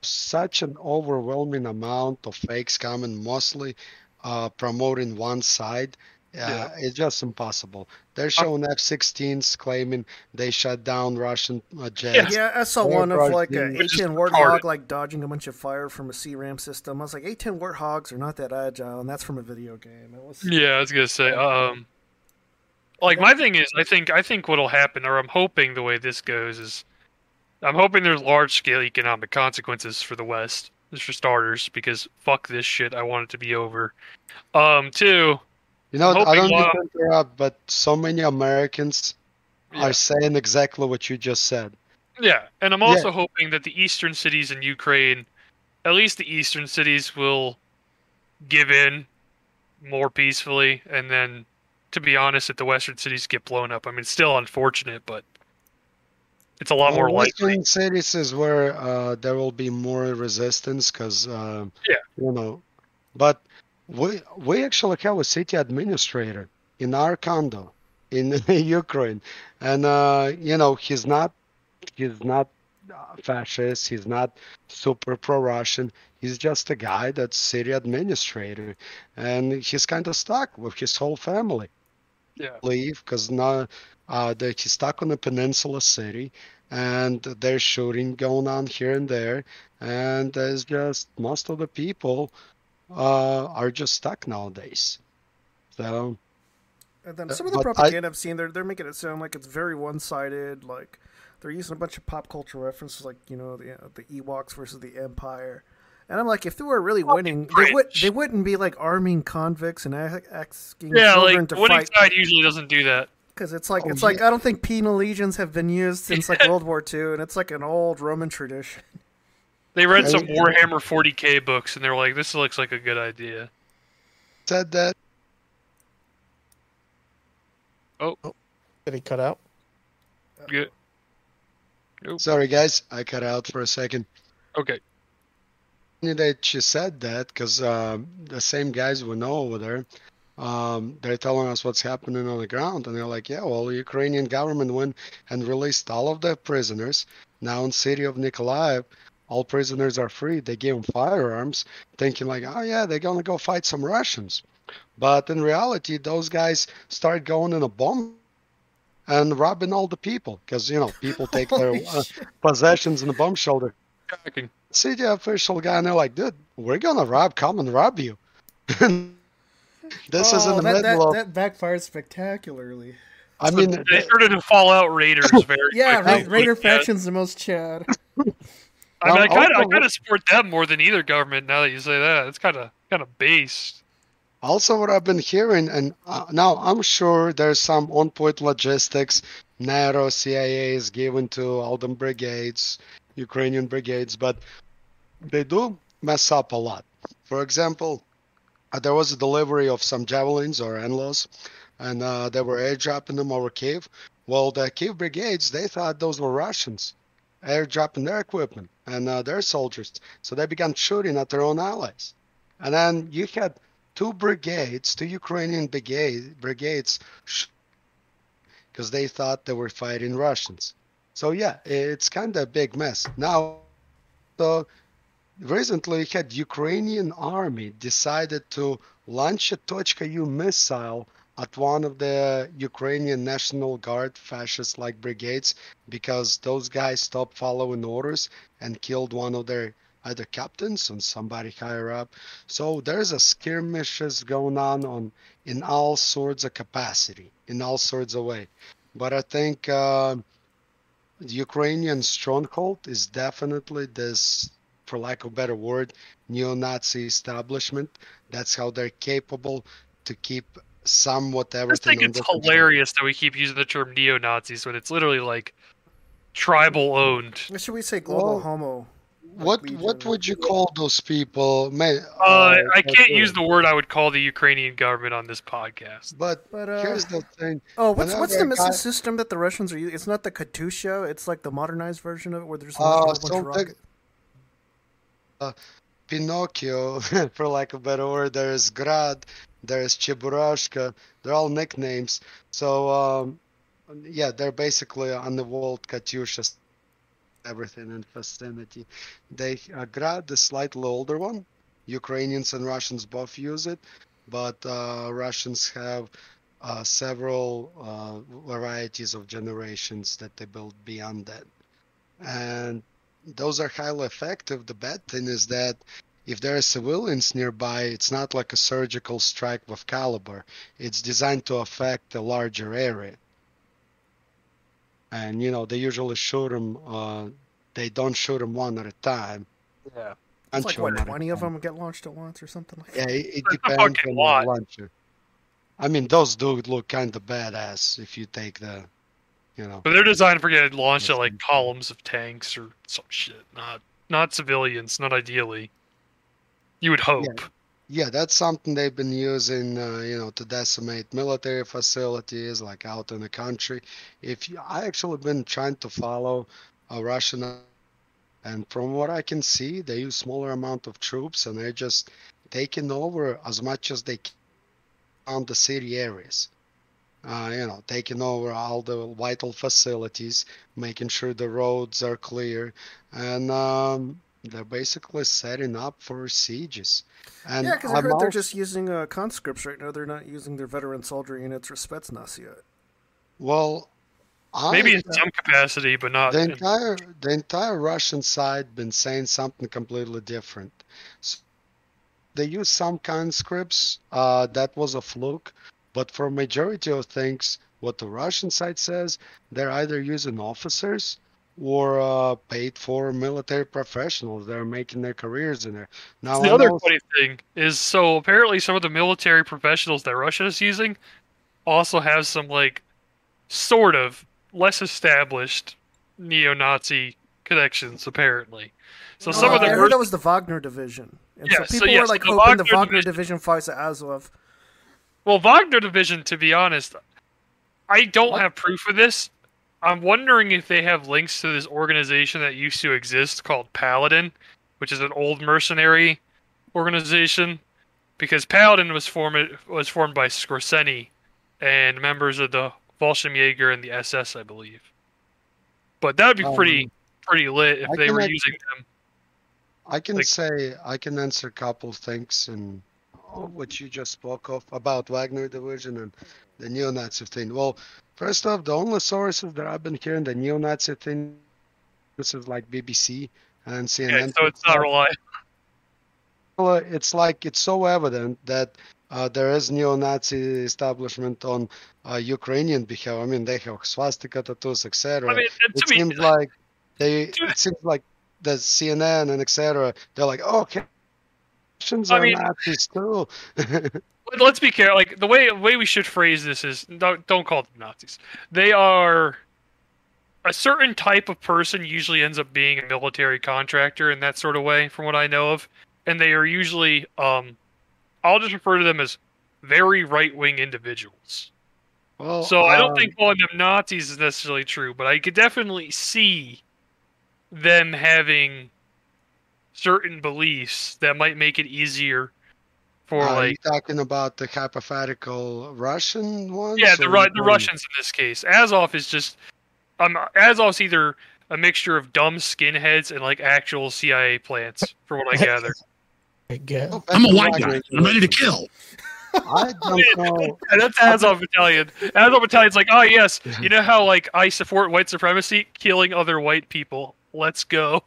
such an overwhelming amount of fakes coming, mostly uh, promoting one side, Yeah, it's just impossible. They're showing F-16s claiming they shut down Russian uh, jets. Yeah, I saw one of like a broadcasting- A10 Warthog like dodging a bunch of fire from a CRAM system. I was like, A10 Warthogs are not that agile, and that's from a video game. It was Yeah, I was gonna say. Um, like my thing is, I think I think what'll happen, or I'm hoping the way this goes is, I'm hoping there's large scale economic consequences for the West, just for starters, because fuck this shit. I want it to be over. Um, two. You know, I don't to interrupt, but so many Americans are saying exactly what you just said. Yeah, and I'm Yeah. also hoping that the eastern cities in Ukraine, at least the eastern cities, will give in more peacefully, and then, to be honest, if the western cities get blown up, I mean, it's still unfortunate, but it's a lot more likely. Western cities is where uh, there will be more resistance because, uh, Yeah. you know, but we we actually have a city administrator in our condo in Ukraine, and uh, you know he's not he's not uh, fascist. He's not super pro-Russian. He's just a guy that's city administrator, and he's kind of stuck with his whole family Yeah. leave because now uh, they, he's stuck on a peninsula city and there's shooting going on here and there and there's just most of the people uh, are just stuck nowadays so And then Uh, some of the but I- propaganda I've seen, they're they're making it sound like it's very one sided. Like they're using a bunch of pop culture references, like you know the uh, the Ewoks versus the Empire. And I'm like, if they were really winning, they would they wouldn't be like arming convicts and asking Yeah, children like to the winning fight. side usually doesn't do that. Because it's like Oh, it's like. I don't think penal legions have been used since like World War II, and it's like an old Roman tradition. They read some Right. Warhammer 40k books, and they're like, "This looks like a good idea." said that Oh, Did he cut out? good. sorry guys i cut out for a second Okay. funny that she said that because um, the same guys we know over there, um, they're telling us what's happening on the ground, and they're like, "Yeah, well, the Ukrainian government went and released all of the prisoners. Now in city of Nikolaev, all prisoners are free. They gave them firearms, thinking like, oh yeah, they're gonna go fight some Russians, but in reality, those guys start going in a bomb." And robbing all the people because you know people take their uh, possessions in the bomb shelter Shocking. city official guy, and they're like, dude, we're gonna rob, come and rob you. this is in Oh, the that, middle that, of. that backfired spectacularly. I mean, They started to Fallout Raiders very Yeah, quickly. Raider Yeah. faction's the most Chad. I mean, I kind of, I also- kind of support them more than either government. Now that you say that, it's kind of, kind of based. Also, what I've been hearing, and uh, now I'm sure there's some on-point logistics. NATO, CIA is given to all them brigades, Ukrainian brigades, but they do mess up a lot. For example, uh, there was a delivery of some javelins or NLAWs, and uh, they were airdropping them over Kiev. Well, the Kiev brigades, they thought those were Russians airdropping their equipment and uh, their soldiers. So they began shooting at their own allies. And then you had two brigades, two Ukrainian brigade, brigades, because they thought they were fighting Russians. So yeah, it's kind of a big mess. Now, so recently had Ukrainian army decided to launch a Tochka-U missile at one of the Ukrainian National Guard fascist-like brigades because those guys stopped following orders and killed one of their either captains and somebody higher up. So there's a skirmishes going on on in all sorts of capacity, in all sorts of way. But I think uh, the Ukrainian stronghold is definitely this, for lack of a better word, neo-Nazi establishment. That's how they're capable to keep somewhat I just everything think it's under control. hilarious that we keep using the term neo Nazis when it's literally like tribal owned. Or should we say global Well, homo? What what would you call those people? May, Uh, I uh, can't use the word I would call the Ukrainian government on this podcast. But, But, uh, here's the thing. Oh, what's what's the missile guy- system that the Russians are using? It's not the Katyusha. It's like the modernized version of it, where there's Uh, a whole bunch of something- rockets. uh, Pinocchio, for lack of a better word. There's Grad, there's Cheburashka. They're all nicknames. So, um, yeah, they're basically on the world Katyusha, everything in vicinity. They uh, Grad, the slightly older one. Ukrainians and Russians both use it. but uh, Russians have uh, several uh, varieties of generations that they build beyond that. And those are highly effective. The bad thing is that if there are civilians nearby, it's not like a surgical strike with caliber. It's designed to affect a larger area. And you know they usually shoot them. Uh, they don't shoot them one at a time. Yeah. It's like Shoot what 'em at a twenty of them get launched at once or something like Yeah, that. it, it depends on the launcher. I mean, those do look kind of badass if you take the, you know. But they're designed for getting launched at like columns of tanks or some shit, not not civilians, not ideally. You would hope. Yeah, that's something they've been using, uh, you know, to decimate military facilities like out in the country. If you, I actually been trying to follow a Russian, and from what I can see, they use smaller amount of troops and they're just taking over as much as they can on the city areas. Uh, you know, taking over all the vital facilities, making sure the roads are clear, and um, they're basically setting up for sieges. And yeah, because I I'm heard they're just using uh, conscripts right now. They're not using their veteran soldier units or Spetsnaz yet. Well, I, Maybe in some capacity, but not. the in- entire the entire Russian side been saying something completely different. S they use some conscripts. Uh, that was a fluke, but for majority of things, what the Russian side says, they're either using officers or uh, paid for military professionals. They're making their careers in there. Now the other funny thing is, so apparently some of the military professionals that Russia is using also have some like sort of less established neo-Nazi connections. Apparently, so some Oh, of the I heard merc- that was the Wagner division, and Yeah, so so people yes, were like the hoping the Wagner Wagner division- division fights at Azov. Well, Wagner Division, to be honest, I don't have proof of this. I'm wondering if they have links to this organization that used to exist called Paladin, which is an old mercenary organization. Because Paladin was formed was formed by Skorzeny and members of the Volshemjäger and the SS, I believe. But that would be pretty Um, pretty lit if I they were using them. I can Like- say I can answer a couple things and what you just spoke of about Wagner division and the neo-Nazi thing. Well, first off, the only sources that I've been hearing the neo-Nazi thing, this is like BBC and CNN. Yeah, so it's not reliable. It's like it's so evident that uh, there is neo-Nazi establishment on uh, Ukrainian behalf. I mean, they have swastika tattoos, etc. I mean, it me- seems like they. It seems like the CNN and etc. They're like, oh, okay, Russians I are mean- Nazis too. But let's be careful. Like the way the way we should phrase this is don't don't call them Nazis. They are a certain type of person. Usually ends up being a military contractor in that sort of way, from what I know of. And they are usually, um, I'll just refer to them as very right wing individuals. well, so I don't um, think calling them Nazis is necessarily true, but I could definitely see them having certain beliefs that might make it easier for are like you talking about the hypothetical Russian ones? Yeah, the Ru- the Russians in this case. Azov is just um Azov's either a mixture of dumb skinheads and like actual CIA plants, from what I gather. I Oh, I'm a white guy. I'm ready to kill. I don't know. And that's Azov Battalion. Azov Battalion's like, oh yes, you know how like I support white supremacy, killing other white people. Let's go.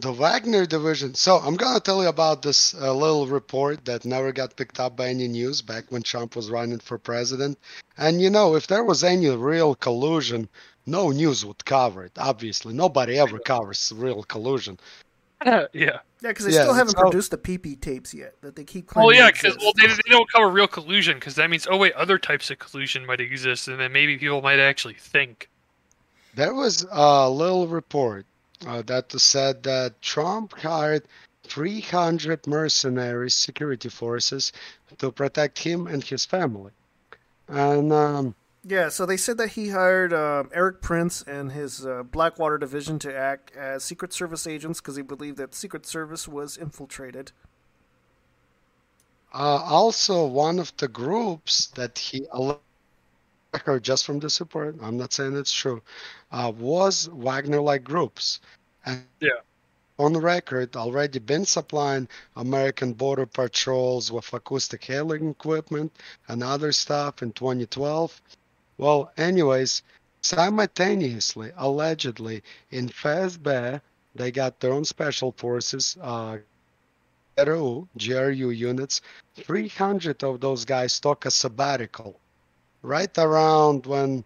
The Wagner division. So I'm gonna tell you about this uh, little report that never got picked up by any news back when Trump was running for president. And you know, if there was any real collusion, no news would cover it. Obviously, nobody ever covers real collusion. yeah. Yeah, because they Yeah, still haven't so- produced the PP tapes yet that they keep claiming. Well, yeah, exist. because well, they, they don't cover real collusion because that means oh wait, other types of collusion might exist, and then maybe people might actually think. There was a little report uh, that said that Trump hired 300 mercenary security forces to protect him and his family. And um, Yeah, so they said that he hired um, Erik Prince and his uh, Blackwater division to act as Secret Service agents because he believed that Secret Service was infiltrated. Uh, also, one of the groups that he Heard just from the support, I'm not saying it's true, uh, was Wagner-like groups. And Yeah. on record already been supplying American border patrols with acoustic hailing equipment and other stuff in 2012. Well, anyways, simultaneously, allegedly, in FSB, they got their own special forces, uh, GRU, GRU units. 300 of those guys took a sabbatical right around when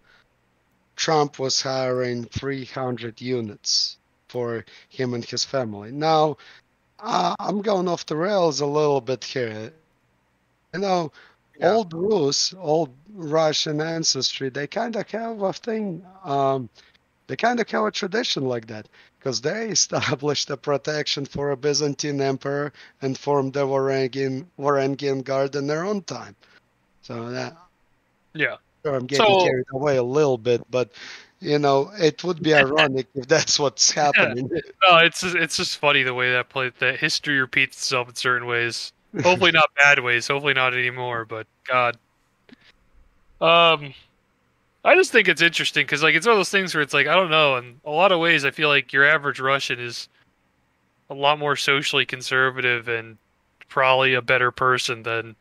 Trump was hiring 300 units for him and his family. Now, uh, I'm going off the rails a little bit here. You know, old Rus, old Russian ancestry, they kind of have a thing. Um, they kind of have a tradition like that because they established a protection for a Byzantine emperor and formed the Varangian, Varangian Guard in their own time. So that Yeah. I'm getting So- carried away a little bit, but you know, it would be ironic if that's what's happening. No, it's just, it's just funny the way that play that history repeats itself in certain ways. Hopefully not bad ways. Hopefully not anymore. But God, um, I just think it's interesting because like it's one of those things where it's like I don't know. In a lot of ways, I feel like your average Russian is a lot more socially conservative and probably a better person than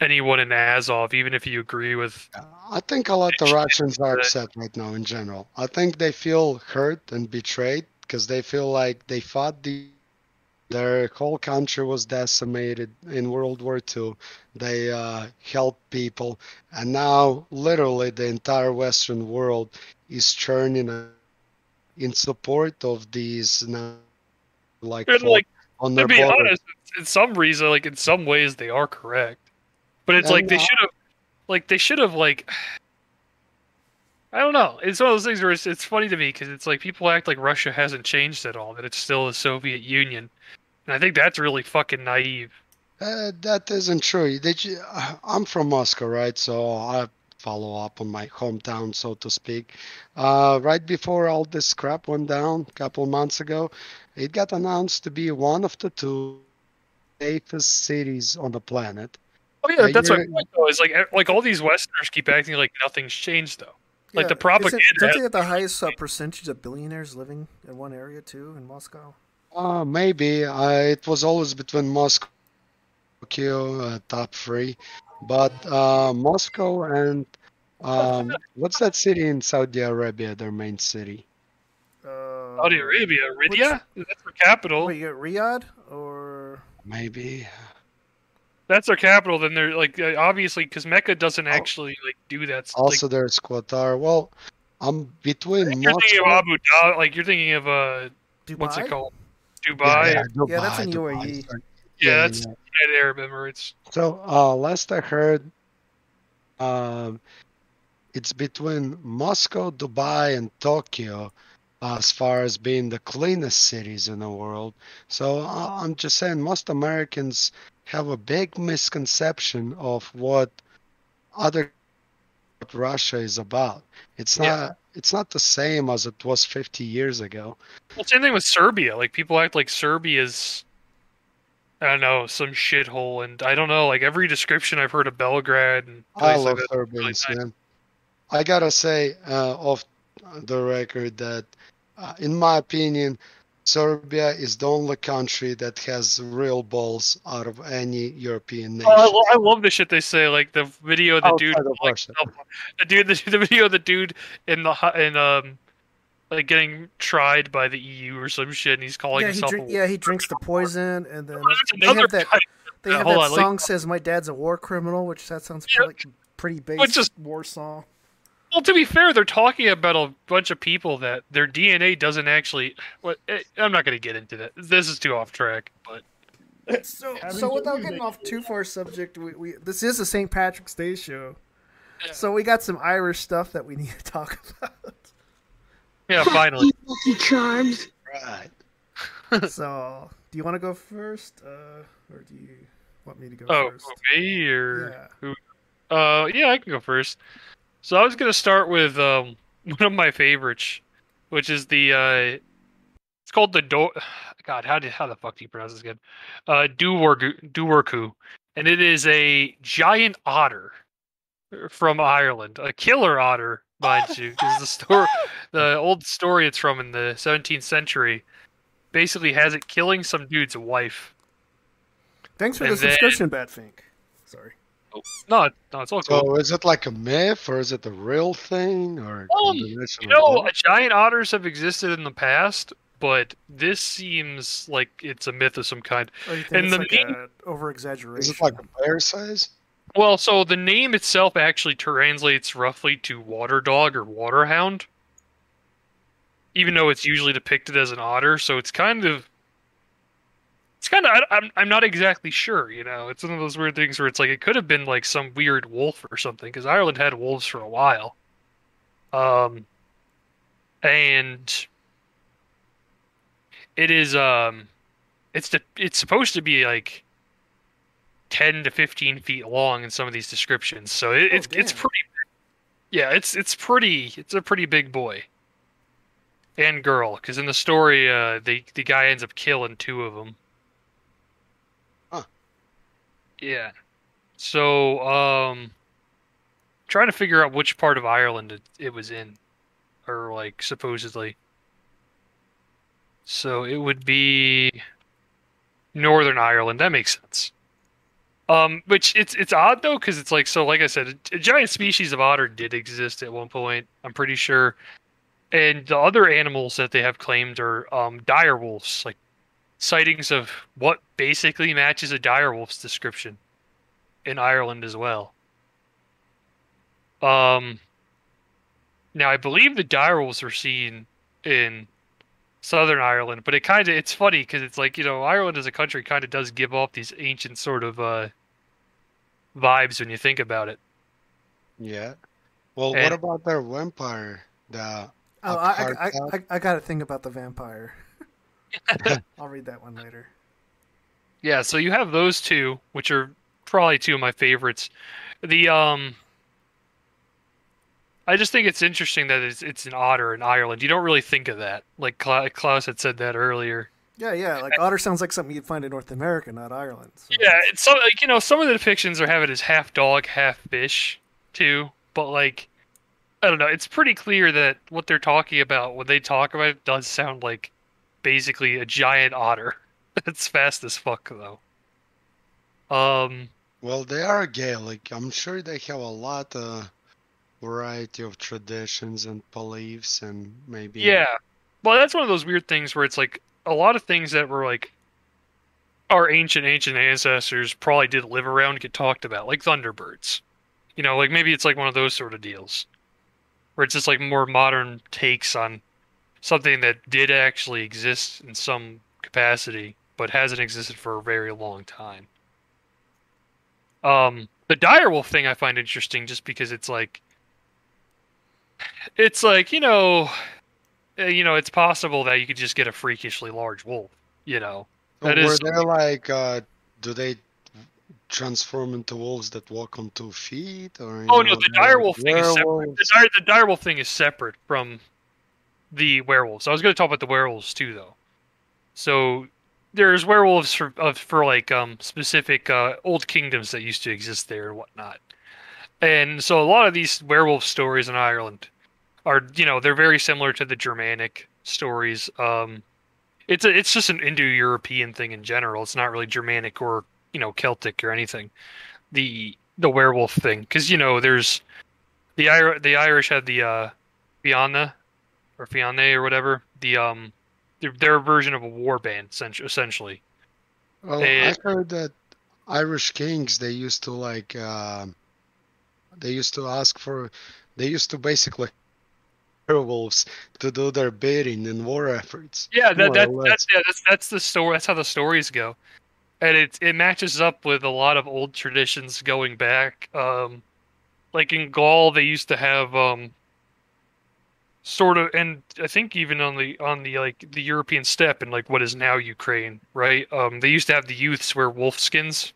anyone in Azov, even if you agree with. I think a lot of Russians are upset right now in general. I think they feel hurt and betrayed because they feel like they fought the their whole country was decimated in World War II. They uh, helped people, and now literally the entire Western world is churning uh, in support of these now, like, And like on to their be border. honest, in some reason, like in some ways, they are correct. But it's like they uh, should have, like they should have, like I don't know. It's one of those things where it's, it's funny to me because it's like people act like Russia hasn't changed at all, that it's still the Soviet Union, and I think that's really fucking naive. Uh, that isn't true. You, uh, I'm from Moscow, right? So I follow up on my hometown, so to speak. Uh, right before all this crap went down a couple months ago, it got announced to be one of the two safest cities on the planet. Oh yeah, that's my you're- point though. Is like like all these Westerners keep acting like nothing's changed though. Like Yeah, the propaganda. Isn't, don't they have the highest uh, percentage of billionaires living in one area too in Moscow? Uh, maybe. Uh, it was always between Moscow Tokyo, uh, top three. But uh, Moscow and um, what's that city in Saudi Arabia, their main city? Uh, Saudi Arabia, Riyadh. That's the capital. Wait, you got Riyadh or Maybe. That's their capital. Then they're like uh, obviously because Mecca doesn't actually like do that. s- Also, like, there's Qatar. Well, I'm between you're thinking of Moscow. Abu Dhabi. Like you're thinking of uh, what's it called? Dubai. Yeah, Yeah, Yeah, that's in Dubai, UAE. sorry. that's yeah. United Arab Emirates. So uh, last I heard, um, it's between Moscow, Dubai, and Tokyo uh, as far as being the cleanest cities in the world. So uh, I'm just saying, most Americans have a big misconception of what other what Russia is about. It's not. Yeah. It's not the same as it was 50 years ago. Well, same thing with Serbia. Like people act like Serbia's, I don't know, some shithole, and I don't know. Like every description I've heard of Belgrade and I love like Serbians, man. I gotta say, uh, off the record, that uh, in my opinion, Serbia is the only country that has real balls out of any European nation. Oh, I, I love the shit they say. Like the video of the dude, Outside of like, the dude, the, the video of the dude in the in um, like getting tried by the EU or some shit, and he's calling yeah, he himself. drink, a yeah, he drinks the poison, and then there's they have that guy- they have hold that on, let me- song says "My dad's a war criminal," which that sounds like pretty basic just- war song. Well, to be fair, they're talking about a bunch of people that their DNA doesn't actually. What eh, I'm not going to get into that. This is too off track. But So, so without getting off too far subject, we, we this is a St. Patrick's Day show, so we got some Irish stuff that we need to talk about. yeah, finally. Lucky Charms. Right. so, do you want to go first, uh, or do you want me to go Oh, first? me or who? Uh, yeah, I can go first. So I was gonna start with um one of my favorites, which is the uh, it's called the do. God, how did how the fuck do you pronounce this again? Uh, Dobhar-chú, Dobhar-chú, and it is a giant otter from Ireland, a killer otter, mind you, because the story, the old story it's from in the 17th century basically has it killing some dude's wife. Thanks for And the then- subscription, Batfink. Sorry. No, no, it's all cool. Is it like a myth or is it the real thing or a Um, You know, of giant otters have existed in the past, but this seems like it's a myth of some kind. Or And the like main- a over exaggeration? Is it like a bear size? Well, so the name itself actually translates roughly to water dog or water hound, even though it's usually depicted as an otter. So it's kind of, it's kind of, I'm, I'm not exactly sure. You know, it's one of those weird things where it's like it could have been like some weird wolf or something because Ireland had wolves for a while. Um, and it is um, it's the it's supposed to be like 10 to 15 feet long in some of these descriptions. So it, it's it's damn. pretty Yeah, it's it's pretty it's a pretty big boy. And girl, cuz in the story uh the the guy ends up killing two of them. Huh. Yeah. So um trying to figure out which part of Ireland it, it was in or like supposedly. So it would be Northern Ireland. That makes sense. Um, which it's it's odd though because it's like so. Like I said, a, a giant species of otter did exist at one point. I'm pretty sure, and the other animals that they have claimed are um, dire wolves, like sightings of what basically matches a dire wolf's description in Ireland as well. Um, now I believe the dire wolves were seen in Southern Ireland, but it kind of it's funny because it's like you know Ireland as a country kind of does give off these ancient sort of uh, vibes when you think about it. Yeah. Well, what about their vampire? The Oh, I, I, apartheid? I, I got a thing about the vampire. I'll read that one later. Yeah, so you have those two, which are probably two of my favorites. The um, I just think it's interesting that it's it's an otter in Ireland. You don't really think of that, like Klaus had said that earlier. Yeah, yeah. Like otter sounds like something you'd find in North America, not Ireland. So. Yeah, it's so like you know some of the depictions are have it as half dog, half fish too. But like, I don't know. It's pretty clear that what they're talking about when they talk about it does sound like basically a giant otter. it's fast as fuck though. Um, Well, they are Gaelic. I'm sure they have a lot of variety of traditions and beliefs and maybe. Yeah. Well, that's one of those weird things where it's like a lot of things that were like our ancient, ancient ancestors probably did live around get talked about, like Thunderbirds. You know, like maybe it's like one of those sort of deals where it's just like more modern takes on something that did actually exist in some capacity, but hasn't existed for a very long time. Um, the direwolf thing I find interesting just because it's like, it's like you know, uh, you know, it's possible that you could just get a freakishly large wolf. You know, that were is they like, uh, do they transform into wolves that walk on two feet? Or Oh know, no, the direwolf thing is separate. The, dire, the direwolf thing is separate from the werewolves. I was going to talk about the werewolves too, though. So there's werewolves for of, for like um specific uh, old kingdoms that used to exist there and whatnot. And so a lot of these werewolf stories in Ireland are, you know, they're very similar to the Germanic stories. Um, it's a, it's just an Indo-European thing in general. It's not really Germanic or you know Celtic or anything. The the werewolf thing, because you know there's the Ir- the Irish had the uh, or Fianna or whatever the um their, their version of a war band essentially. Well, And- I heard that Irish kings they used to like um they used to ask for they used to basically werewolves to do their bidding in war efforts. Yeah, that, that that's yeah, that's that's the story. That's how the stories go, and it it matches up with a lot of old traditions going back. Um, like in Gaul, they used to have um, sort of, and I think even on the on the like the European steppe and like what is now Ukraine, right? Um, they used to have the youths wear wolf skins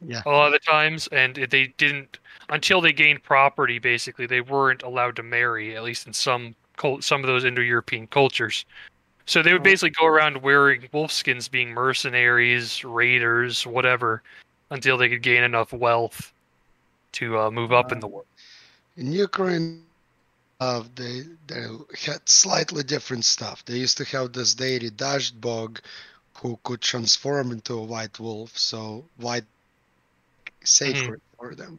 Yeah. a lot of the times, and they didn't until they gained property. Basically, they weren't allowed to marry, at least in some cult, some of those Indo-European cultures. So they would basically go around wearing wolf skins, being mercenaries, raiders, whatever, until they could gain enough wealth to uh, move up in the world. In Ukraine, uh, they they had slightly different stuff. They used to have this deity Dazhbog, who could transform into a white wolf, so white sacred for them.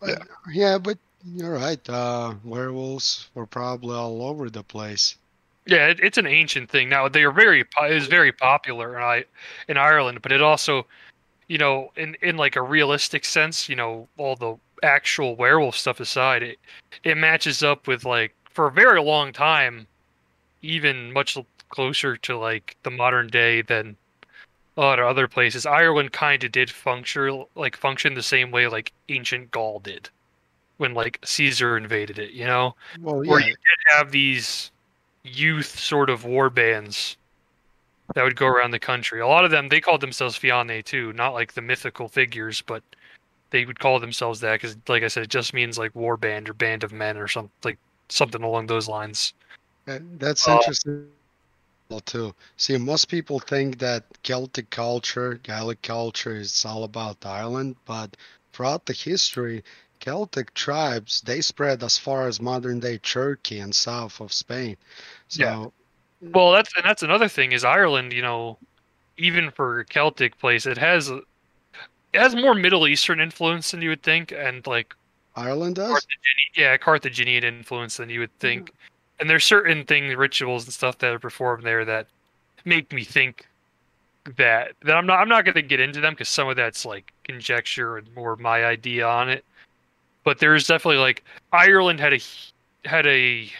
But, yeah. but you're right. Uh, werewolves were probably all over the place. Yeah, it, it's an ancient thing. Now they are very it is very popular in I in Ireland, but it also, you know, in in like a realistic sense, you know, all the actual werewolf stuff aside, it it matches up with like for a very long time, even much closer to like the modern day than a lot of other places. Ireland kind of did function like function the same way like ancient Gaul did when like Caesar invaded it. You know, Well, yeah. where you did have these youth sort of war bands that would go around the country. A lot of them they called themselves Fianna too, not like the mythical figures, but they would call themselves that because, like I said, it just means like war band or band of men or something like something along those lines. And that's Uh, interesting too. See, most people think that Celtic culture, Gaelic culture is all about Ireland, but throughout the history, Celtic tribes they spread as far as modern day Turkey and south of Spain. So Yeah. Well, that's and that's another thing is Ireland. You know, even for a Celtic place, it has it has more Middle Eastern influence than you would think, and like Ireland does. Carthaginian, yeah, Carthaginian influence than you would think. And there's certain things, rituals and stuff that are performed there that make me think that that I'm not I'm not going to get into them because some of that's like conjecture and more my idea on it. But there's definitely like Ireland had a had a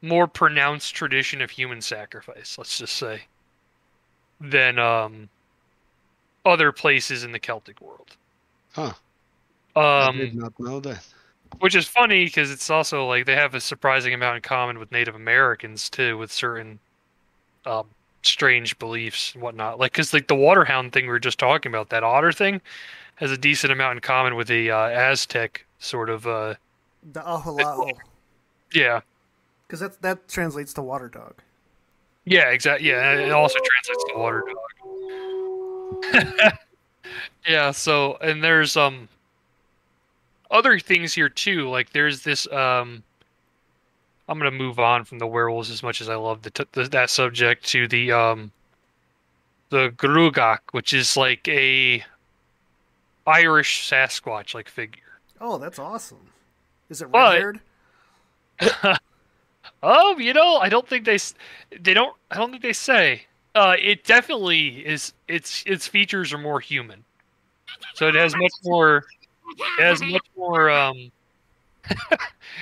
more pronounced tradition of human sacrifice. Let's just say than um other places in the Celtic world. Huh. I Um, did not know that. which is funny because it's also like they have a surprising amount in common with Native Americans too, with certain um, strange beliefs and whatnot. Like, because like the waterhound thing we were just talking about, that otter thing, has a decent amount in common with the uh, Aztec sort of. Uh, The Aholao. yeah, Because that, that translates to water dog. yeah, exactly. Yeah, it also translates to water dog. yeah. So, and there's um other things here too. Like there's this um. I'm gonna move on from the werewolves as much as I love the, t- the that subject to the um the Grogoch, which is like a Irish Sasquatch like figure. Oh, that's awesome. Is it red haired? Oh, you know, I don't think they s- they don't I don't think they say. Uh it definitely is its its features are more human. So it has much more it has much more um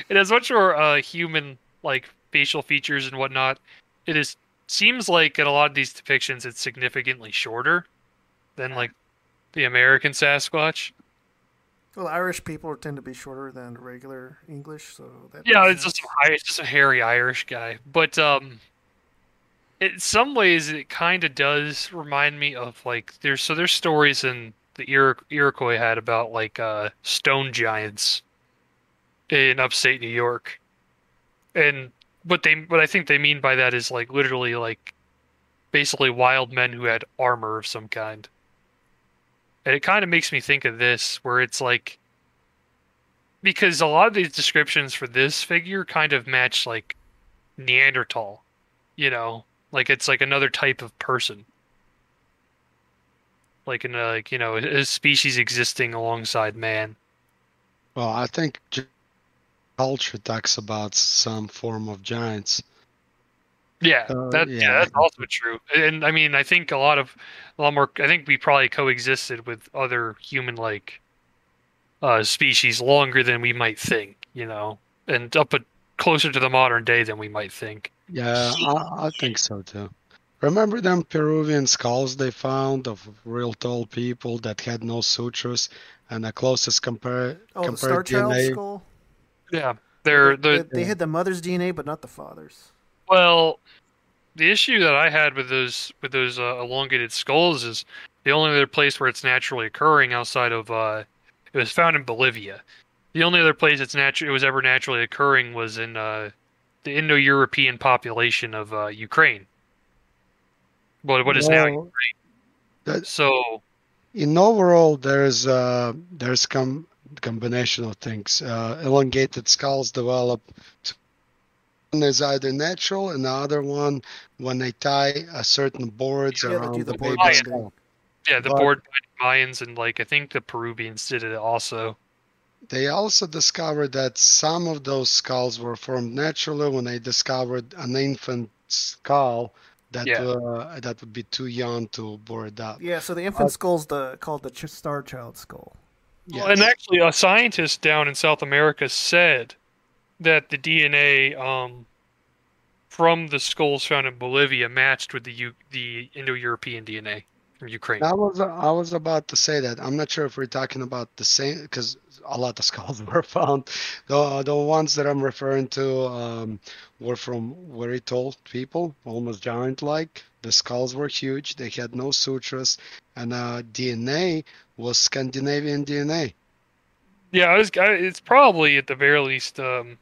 it has much more uh human like facial features and whatnot. It is seems like in a lot of these depictions it's significantly shorter than like the American Sasquatch. Well, Irish people tend to be shorter than regular English, so that Yeah, makes it's just a- it's just a hairy Irish guy. But um, in some ways, it kind of does remind me of like there's so there's stories in the Iro- Iroquois had about like uh stone giants in upstate New York, and what they what I think they mean by that is like literally like basically wild men who had armor of some kind. And it kind of makes me think of this, where it's like because a lot of these descriptions for this figure kind of match like Neanderthal, you know, like it's like another type of person, like in a, like you know a a species existing alongside man. Well, I think culture talks about some form of giants. Yeah, Uh, that yeah. yeah. that's also true. And I mean, I think a lot of a lot more. I think we probably coexisted with other human-like uh, species longer than we might think. You know, and up at, closer to the modern day than we might think. Yeah, I, I think so too. Remember them Peruvian skulls they found of real tall people that had no sutures, and the closest compare Oh, the compared Star Child skull. Yeah, they're They, the they had the mother's DNA, but not the father's. Well, the issue that I had with those with those uh, elongated skulls is the only other place where it's naturally occurring outside of uh, it was found in Bolivia. The only other place it's natu- it was ever naturally occurring was in uh, the Indo-European population of uh, Ukraine. What what is now Well, Ukraine? So In overall, there's uh, there's com combination of things. Uh, elongated skulls develop. To, one is either natural, and the other one when they tie a certain boards Yeah, around the the board baby binding. skull. Yeah, the But- board Mayans and like I think the Peruvians did it also. They also discovered that some of those skulls were formed naturally when they discovered an infant skull that Yeah. uh, that would be too young to board up. Yeah, so the infant Uh, skull's the called the Ch- Star Child skull. Well, and actually, a scientist down in South America said that the DNA um, from the skulls found in Bolivia matched with the U- the Indo-European DNA from Ukraine. I was I was about to say that. I'm not sure if we're talking about the same because a lot of skulls were found. The the ones that I'm referring to um, were from very tall people, almost giant-like. The skulls were huge. They had no sutures, and uh, DNA was Scandinavian DNA. Yeah, I was, I, it's probably at the very least. Um,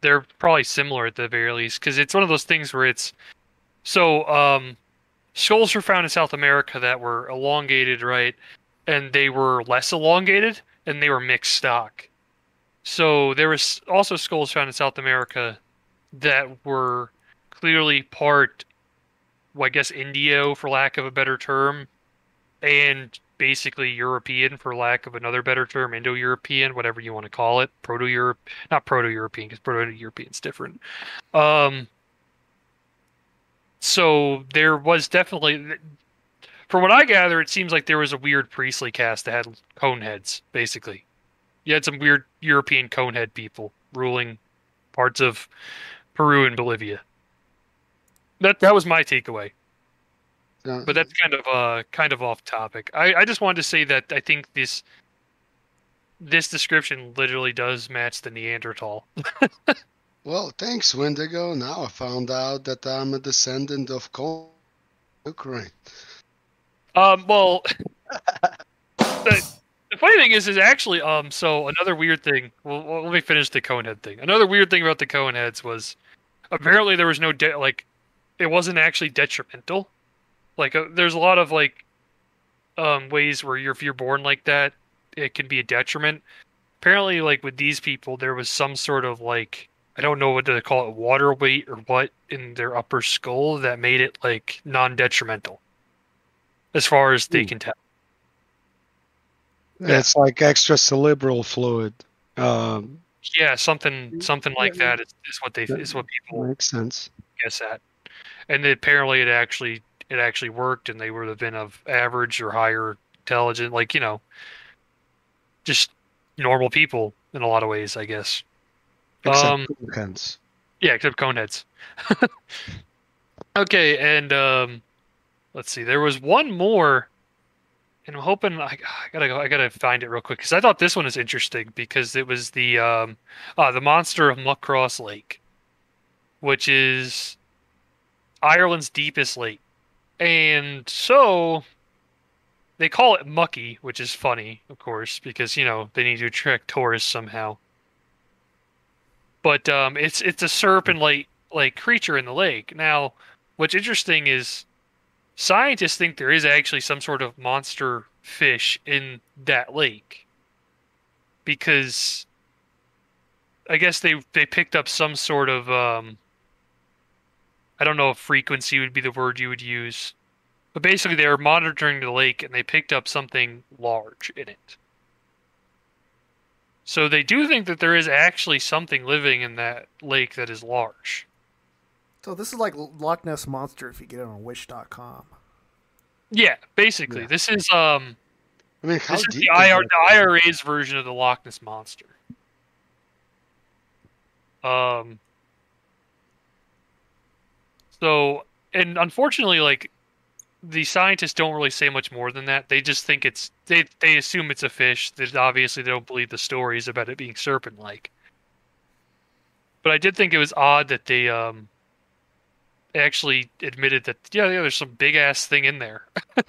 they're probably similar at the very least because it's one of those things where it's so um, skulls were found in South America that were elongated, right, and they were less elongated and they were mixed stock. So there was also skulls found in South America that were clearly part, well, I guess, Indio, for lack of a better term, and basically European, for lack of another better term, Indo-European, whatever you want to call it, Proto-Europe, not Proto-European, because Proto-European's different. Um, so there was definitely, from what I gather, it seems like there was a weird priestly caste that had cone heads, basically. You had some weird European conehead people ruling parts of Peru and Bolivia. That that was my takeaway. Uh, But that's kind of uh kind of off topic. I, I just wanted to say that I think this this description literally does match the Neanderthal. Well, thanks, Wendigo. Now I found out that I'm a descendant of Ukraine. Um, well, the, the funny thing is, is actually, um, so another weird thing. Well, well, let me finish the Conehead thing. Another weird thing about the Coneheads was apparently there was no de- like, it wasn't actually detrimental. Like, uh, there's a lot of like, um, ways where you're if you're born like that, it can be a detriment. Apparently, like with these people, there was some sort of like I don't know what they call it, water weight or what in their upper skull that made it like non-detrimental, as far as they can tell. It's like extracerebral fluid. Um, Yeah, something something like that is, is what they is what people makes sense. guess at, and apparently it actually it actually worked, and they would have been of average or higher intelligent, like you know, just normal people in a lot of ways, I guess. Except Um, hence. Yeah, except coneheads. okay, and um, let's see. There was one more, and I'm hoping I, I gotta go. I gotta find it real quick because I thought this one is interesting because it was the um, uh, the monster of Muckross Lake, which is Ireland's deepest lake, and so they call it Muckie, which is funny, of course, because you know they need to attract tourists somehow but um, it's it's a serpent like like creature in the lake. Now, what's interesting is scientists think there is actually some sort of monster fish in that lake because I guess they they picked up some sort of um, I don't know if frequency would be the word you would use, but basically they were monitoring the lake and they picked up something large in it. So they do think that there is actually something living in that lake that is large. So this is like Loch Ness monster if you get it on Wish.com. Yeah, basically, this is um. I mean, how this is deep the, is IR, the IRA's version of the Loch Ness monster. Um. So, and unfortunately, like the scientists don't really say much more than that. They just think it's they they assume it's a fish. That obviously they don't believe the stories about it being serpent-like. But I did think it was odd that they um actually admitted that yeah, yeah there's some big ass thing in there.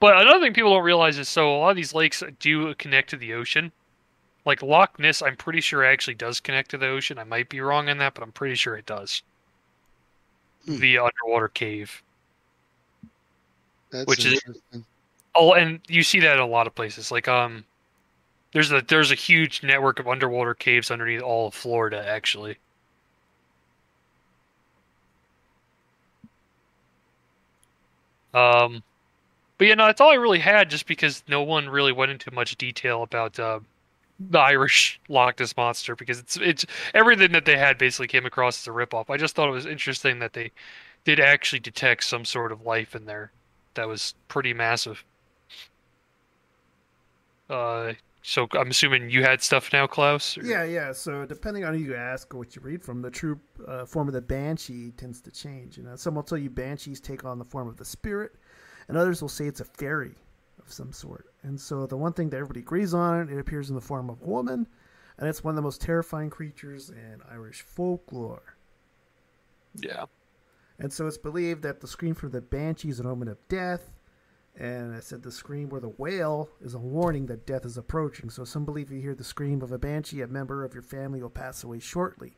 but another thing people don't realize is so a lot of these lakes do connect to the ocean. Like Loch Ness, I'm pretty sure actually does connect to the ocean. I might be wrong on that, but I'm pretty sure it does. The underwater cave. That's which is oh, and you see that in a lot of places. Like um, There's a there's a huge network of underwater caves underneath all of Florida, actually. Um, but yeah, no, that's all I really had, just because no one really went into much detail about uh, the Irish Loch Ness monster, because it's it's everything that they had basically came across as a ripoff. I just thought it was interesting that they did actually detect some sort of life in there that was pretty massive. Uh, so I'm assuming you had stuff now, Klaus. or- Yeah, yeah. So depending on who you ask or what you read from, the true uh, form of the banshee tends to change. You know, some will tell you banshees take on the form of the spirit, and others will say it's a fairy of some sort. And so the one thing that everybody agrees on, it appears in the form of a woman, and it's one of the most terrifying creatures in Irish folklore. Yeah. And so it's believed that the scream from the banshee is an omen of death. And I said the scream where the wail is a warning that death is approaching. So some believe you hear the scream of a banshee, a member of your family will pass away shortly.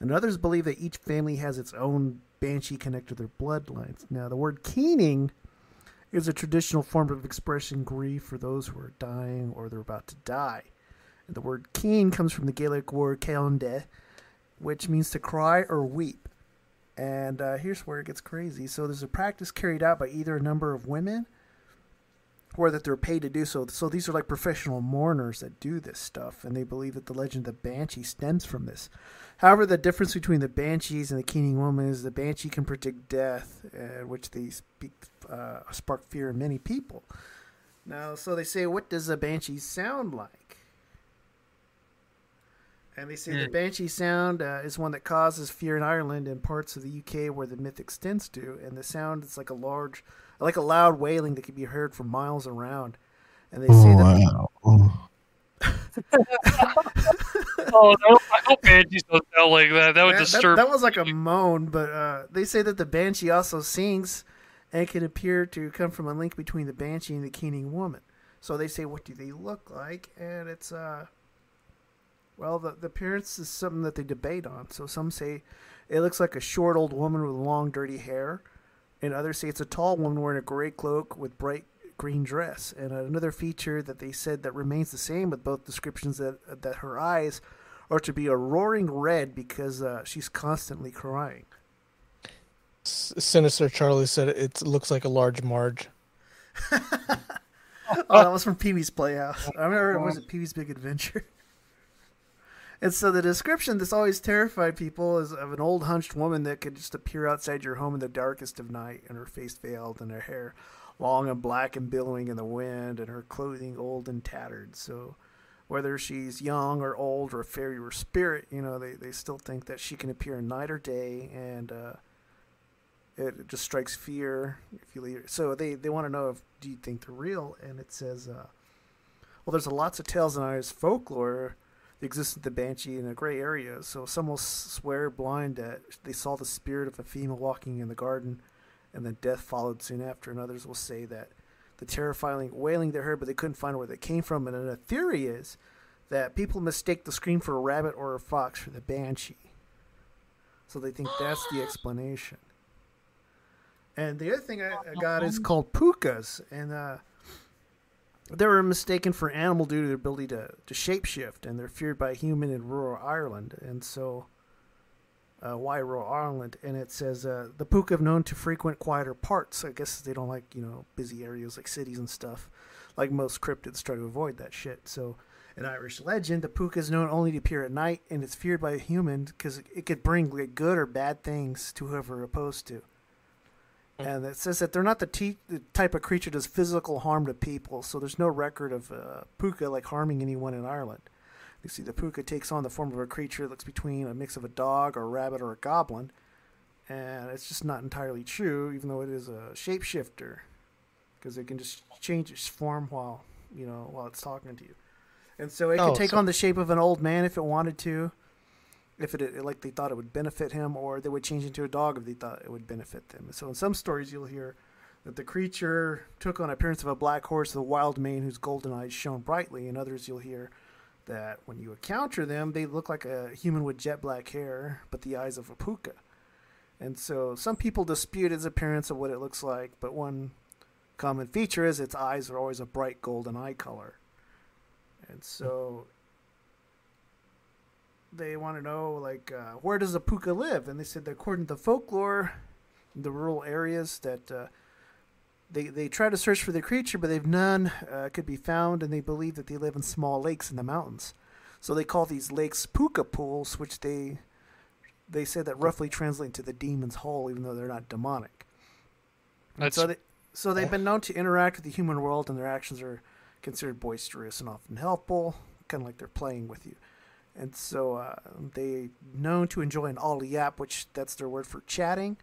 And others believe that each family has its own banshee connected to their bloodlines. Now, the word keening is a traditional form of expressing grief for those who are dying or they're about to die. And the word keen comes from the Gaelic word caoineadh, which means to cry or weep. And uh, here's where it gets crazy. So there's a practice carried out by either a number of women or that they're paid to do so. So these are like professional mourners that do this stuff, and they believe that the legend of the Banshee stems from this. However, the difference between the Banshees and the Keening Woman is the Banshee can predict death, uh, which they speak, uh, spark fear in many people. Now, so they say, what does a Banshee sound like? And they say the Hmm. Banshee sound uh, is one that causes fear in Ireland and parts of the UK where the myth extends to. And the sound is like a large, like a loud wailing that can be heard for miles around. And they say that. oh, no, I hope banshees don't sound like that. That would that, disturb. that was like a moan, but uh, they say that the banshee also sings and can appear to come from a link between the banshee and the keening woman. So they say, what do they look like? And it's uh, well, the the appearance is something that they debate on. So some say it looks like a short old woman with long dirty hair, and others say it's a tall woman wearing a gray cloak with bright green dress. And another feature that they said that remains the same with both descriptions that that her eyes are to be a roaring red because uh, she's constantly crying. Sinister Charlie said it looks like a large Marge. oh, that was from Pee Wee's Playhouse. I remember it was Pee Wee's Big Adventure. And so the description that's always terrified people is of an old hunched woman that could just appear outside your home in the darkest of night, and her face veiled, and her hair long and black and billowing in the wind, and her clothing old and tattered. So whether she's young or old or a fairy or spirit, you know, they, they still think that she can appear night or day, and uh, it just strikes fear if you leave. So they, they want to know if do you think they're real, and it says, uh, well, there's lots of tales in Irish folklore the existence of the banshee in a gray area. So some will swear blind that they saw the spirit of a female walking in the garden, and then death followed soon after. And others will say that the terrifying wailing they heard, but they couldn't find where they came from. And a theory is that people mistake the scream for a rabbit or a fox for the banshee. So they think that's the explanation. And the other thing I, I got is called pukas, and uh, they were mistaken for animal due to their ability to, to shapeshift, and they're feared by human in rural Ireland. And so, uh, why rural Ireland? And it says uh, the puka have known to frequent quieter parts. I guess they don't like you know busy areas like cities and stuff. Like most cryptids, try to avoid that shit. So, in Irish legend, the puka is known only to appear at night, and it's feared by humans because it could bring good or bad things to whoever opposed to. And it says that they're not the, te- the type of creature that does physical harm to people, so there's no record of uh, puka like harming anyone in Ireland. You see, the puka takes on the form of a creature that looks between a mix of a dog or a rabbit or a goblin, and it's just not entirely true, even though it is a shapeshifter, because it can just change its form while you know while it's talking to you, and so it Oh, can take so- on the shape of an old man if it wanted to if it like they thought it would benefit him, or they would change into a dog if they thought it would benefit them. So in some stories, you'll hear that the creature took on appearance of a black horse with a wild mane whose golden eyes shone brightly. In others, you'll hear that when you encounter them, they look like a human with jet black hair, but the eyes of a puka. And so some people dispute its appearance of what it looks like, but one common feature is its eyes are always a bright golden eye color. And so they want to know, like, uh, where does a puka live? And they said that according to folklore, in the rural areas, that uh, they they try to search for the creature, but they've none uh, could be found, and they believe that they live in small lakes in the mountains. So they call these lakes puka pools, which they they say that roughly translate to the demon's hole, even though they're not demonic. That's- so they so they've been known to interact with the human world, and their actions are considered boisterous and often helpful, kind of like they're playing with you. And so uh, they known to enjoy an all yap, which that's their word for chatting.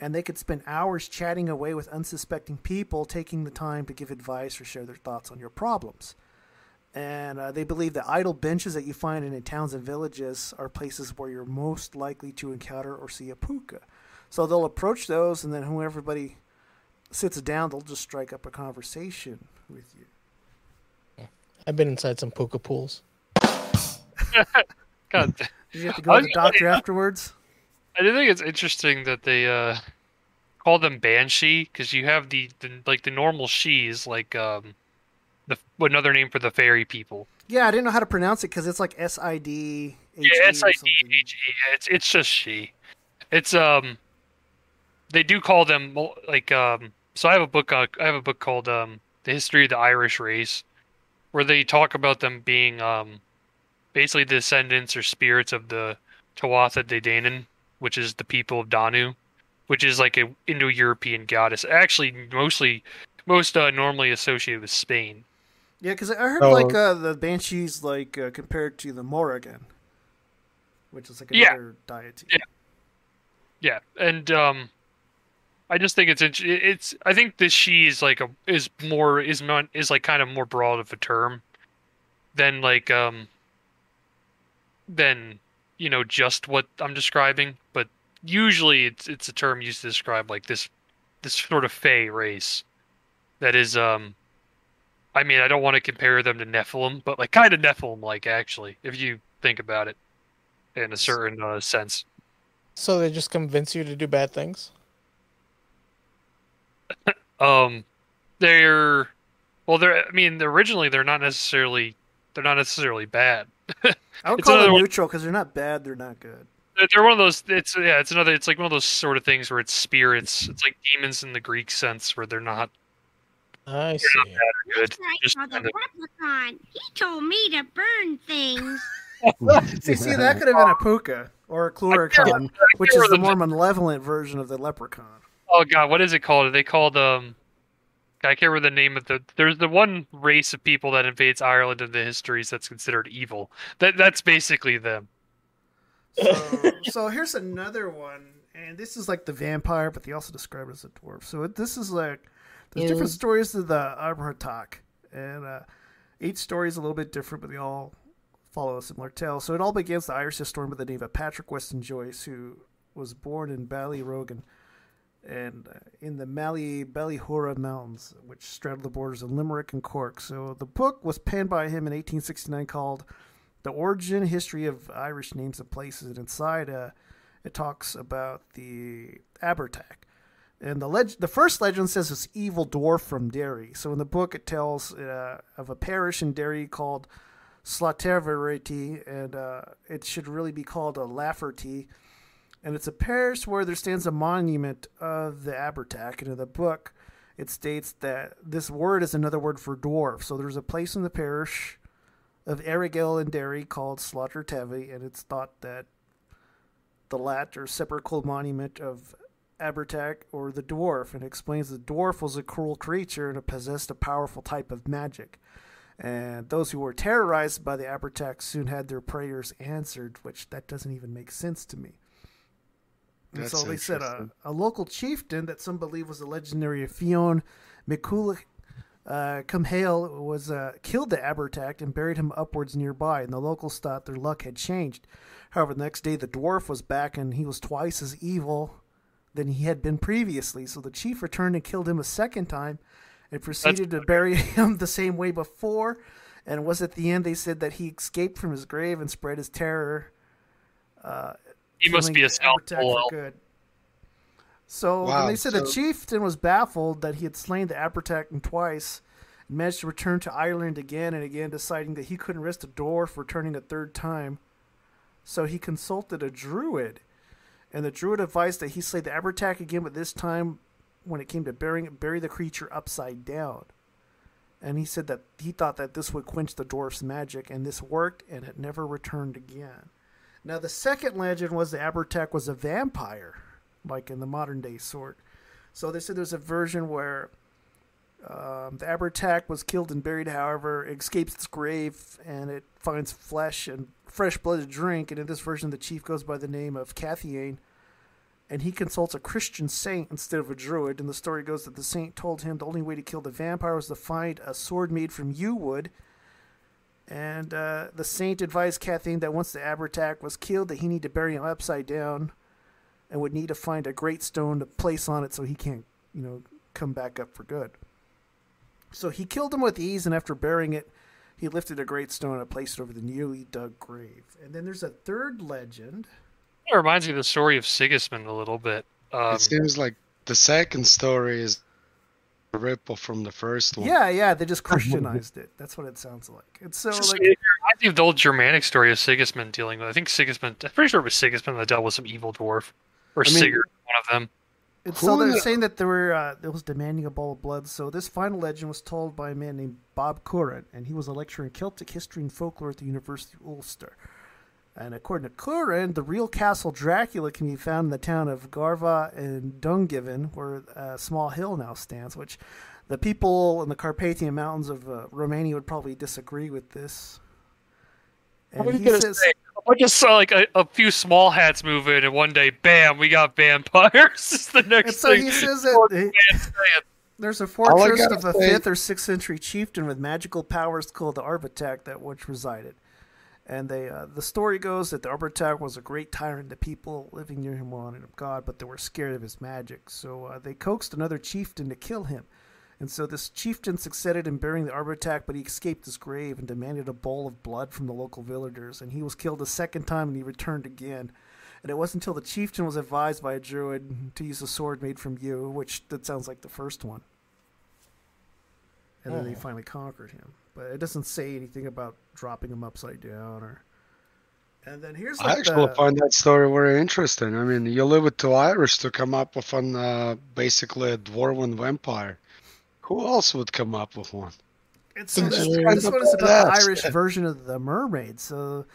And they could spend hours chatting away with unsuspecting people, taking the time to give advice or share their thoughts on your problems. And uh, they believe that idle benches that you find in towns and villages are places where you're most likely to encounter or see a puka. So they'll approach those, and then whoever everybody sits down, they'll just strike up a conversation with you. I've been inside some puka pools. God. Did you have to go to the doctor afterwards? I do think it's interesting that they uh, call them banshee because you have the, the like the normal she's like um the another name for the fairy people. Yeah, I didn't know how to pronounce it because it's like S I D H E. Yeah, S I D H E. It's it's just she. It's um. They do call them like um. So I have a book. Uh, I have a book called um the history of the Irish race, where they talk about them being um, basically the descendants or spirits of the Tuatha De Danann, which is the people of Danu, which is like a Indo-European goddess. Actually, mostly most uh, normally associated with Spain. Yeah, because I heard Oh. like uh, the banshees like uh, compared to the Morrigan, which is like Yeah. another deity. Yeah. Yeah, and um, I just think it's int- it's. I think that she is like a is more is mon- is like kind of more broad of a term than like um than you know just what I'm describing. But usually it's it's a term used to describe like this this sort of fey race that is um. I mean, I don't want to compare them to Nephilim, but like kind of Nephilim like actually, if you think about it in a certain uh, sense. So they just convince you to do bad things? Um, they're well, they're. I mean, originally they're not necessarily they're not necessarily bad. I would It's call them neutral because they're not bad, they're not good. They're- They're one of those. It's yeah. It's another. It's like one of those sort of things where it's spirits. It's like demons in the Greek sense, where they're not. I see. Not bad or good. Right Just the kind of- leprechaun. He told me to burn things. see, see, that could have been a puka or a clurichaun, which is the more malevolent version of the leprechaun. Oh god, what is it called? Are they called um? I can't remember the name of the. There's the one race of people that invades Ireland in the histories that's considered evil. That that's basically them. So, so here's another one, and this is like the vampire, but they also describe it as a dwarf. So it, this is like there's Ew. different stories of the Arbhartak, and uh, each story is a little bit different, but they all follow a similar tale. So it all begins the Irish historian by the name of Patrick Weston Joyce, who was born in Ballyorgan and uh, in the Mally Ballyhoura Mountains, which straddle the borders of Limerick and Cork. So the book was penned by him in 1869 called The Origin History of Irish Names and Places. And inside, uh, it talks about the Abertac. And the leg- the first legend says it's evil dwarf from Derry. So in the book, it tells uh, of a parish in Derry called Slaghtaverty, and uh, it should really be called a Lafferty and it's a parish where there stands a monument of the Abertac. And in the book, it states that this word is another word for dwarf. So there's a place in the parish of Errigal and Derry called Slaghtaverty, and it's thought that the lat or sepulchral monument of Abertac or the dwarf, and explains the dwarf was a cruel creature and possessed a powerful type of magic. And those who were terrorized by the Abertac soon had their prayers answered, which that doesn't even make sense to me. And That's so they said a, a local chieftain that some believe was the legendary Fionn McCulloch uh, Cumhale was uh, killed the Abertac and buried him upwards nearby, and the locals thought their luck had changed. However, the next day the dwarf was back, and he was twice as evil than he had been previously. So the chief returned and killed him a second time, and proceeded to bury him the same way before. And it was at the end they said that he escaped from his grave and spread his terror. Uh, He must be a the scoundrel. for good. So Wow, and they said the chieftain was baffled that he had slain the Abertac twice, He managed to return to Ireland again and again, deciding that he couldn't risk the dwarf returning a third time. So he consulted a druid, and the druid advised that he slay the Abertak again, but this time, when it came to burying it, bury the creature upside down. And he said that he thought that this would quench the dwarf's magic, and this worked, and it never returned again. Now, the second legend was the Abertak was a vampire, like in the modern day sort. So they said there's a version where um, the Abertak was killed and buried, however, it escapes its grave and it finds flesh and fresh blood to drink. And in this version, the chief goes by the name of Cathiane, and he consults a Christian saint instead of a druid. And the story goes that the saint told him the only way to kill the vampire was to find a sword made from yew wood. And uh, the saint advised Kathleen that once the Abertak was killed, that he need to bury him upside down, and would need to find a great stone to place on it so he can't, you know, come back up for good. So he killed him with ease, and after burying it, he lifted a great stone and placed it over the newly dug grave. And then there's a third legend. It reminds me of the story of Sigismund a little bit. Um, it seems like the second story is a ripple from the first one. Yeah, yeah, they just Christianized it. That's what it sounds like. It's so Just- like it reminds me of the old Germanic story of Sigismund dealing with. I think Sigismund. I'm pretty sure it was Sigismund that dealt with some evil dwarf, or I mean- Sigurd, one of them. It's so they're saying that there were uh, there was demanding a bowl of blood. So this final legend was told by a man named Bob Curran, and he was a lecturer in Celtic history and folklore at the University of Ulster. And according to Curran, the real castle Dracula can be found in the town of Garvagh and Dungiven, where a small hill now stands. Which the people in the Carpathian Mountains of uh, Romania would probably disagree with this. I And was he gonna say, I just saw like a, a few small hats move in, and one day, bam, we got vampires. It's the next And so thing. he says that there's a fortress gotta of a say- fifth or sixth century chieftain with magical powers called the Arbatak that which resided. And they, uh, the story goes that the Arbatak was a great tyrant to people living near him wanted of God, but they were scared of his magic. So uh, they coaxed another chieftain to kill him. And so this chieftain succeeded in burying the Arbatak, but he escaped his grave and demanded a bowl of blood from the local villagers. And he was killed a second time and he returned again. And it wasn't until the chieftain was advised by a druid to use a sword made from yew, which that sounds like the first one. And then they Oh. finally conquered him. But it doesn't say anything about dropping them upside down or. And then here's I actually the, find that story very interesting. I mean, you leave it to Irish to come up with an uh, basically a dwarven vampire. Who else would come up with one? It's Some this, this one is about the. Irish version of the mermaid. So,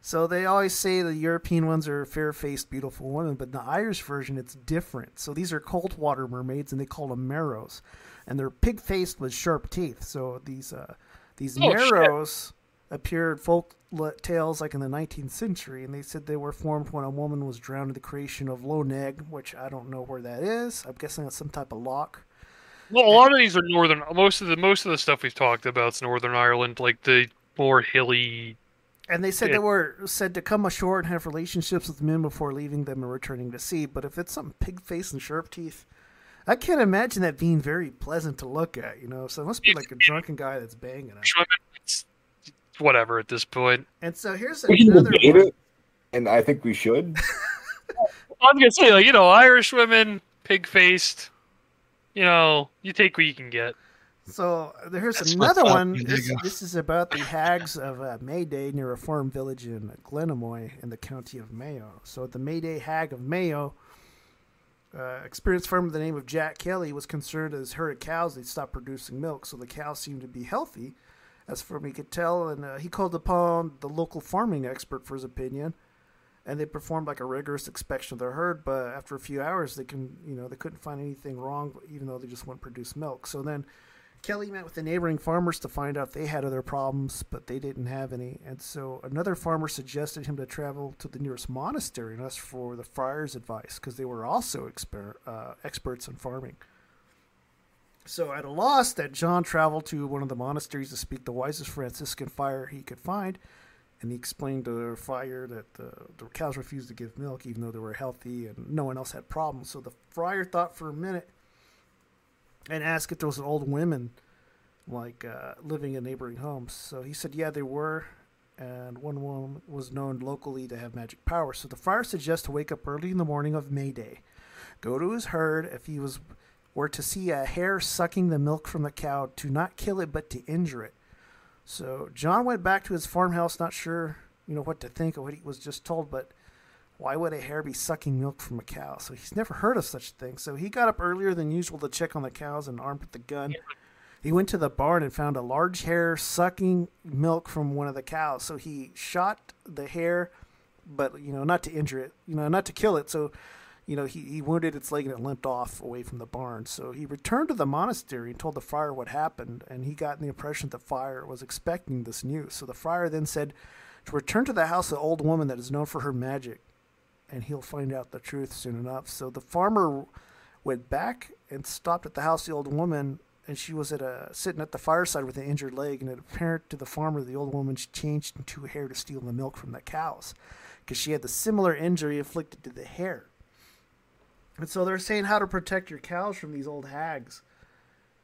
so they always say the European ones are fair-faced, beautiful women, but in the Irish version, it's different. So these are cold water mermaids, and they call them merrows, and they're pig-faced with sharp teeth. So these uh, these Oh, shit. merrows appeared folk tales like in the 19th century, and they said they were formed when a woman was drowned in the creation of Lough Neagh, which I don't know where that is. I'm guessing it's some type of lock. Well, a lot of these are northern. Most of the most of the stuff we've talked about is Northern Ireland, like the more hilly. And they said Yeah. they were said to come ashore and have relationships with men before leaving them and returning to sea. But if it's some pig face and sharp teeth, I can't imagine that being very pleasant to look at. You know, so it must be like a drunken guy that's banging them. It's whatever at this point. And so here's We another one. it, and I think we should. I'm gonna say, like you know, Irish women, pig faced. You know, you take what you can get. So here's That's another one. This, this is about the hags of uh, Mayday near a farm village in Glenamoy in the county of Mayo. So the Mayday hag of Mayo, uh, experienced farmer by the name of Jack Kelly, was concerned as herd of cows they stopped producing milk, so the cows seemed to be healthy, as from he could tell, and uh, he called upon the local farming expert for his opinion. And they performed like a rigorous inspection of their herd, but after a few hours, they can, you know, they couldn't find anything wrong, even though they just wouldn't produce milk. So then, Kelly met with the neighboring farmers to find out if they had other problems, but they didn't have any. And so another farmer suggested him to travel to the nearest monastery and ask for the friar's advice because they were also exper- uh, experts in farming. So at a loss, that John traveled to one of the monasteries to speak the wisest Franciscan friar he could find, and he explained to the friar that the, the cows refused to give milk even though they were healthy and no one else had problems. So the friar thought for a minute and asked if there was an old women like uh, living in neighboring homes. So he said, yeah, there were, and one woman was known locally to have magic powers. So the friar suggests to wake up early in the morning of May Day, go to his herd. If he was were to see a hare sucking the milk from the cow to not kill it but to injure it. So John went back to his farmhouse, not sure, you know, what to think of what he was just told, but why would a hare be sucking milk from a cow? So he's never heard of such a thing. So he got up earlier than usual to check on the cows and armed with the gun. He went to the barn and found a large hare sucking milk from one of the cows. So he shot the hare, but you know, not to injure it, you know, not to kill it. So, you know, he, he wounded its leg and it limped off away from the barn. So he returned to the monastery and told the friar what happened, and he got the impression that the friar was expecting this news. So the friar then said to return to the house of the old woman that is known for her magic, and he'll find out the truth soon enough. So the farmer went back and stopped at the house of the old woman and she was at a sitting at the fireside with an injured leg, and it apparent to the farmer the old woman changed into a hare to steal the milk from the cows, because she had the similar injury inflicted to the hare. And so they're saying how to protect your cows from these old hags,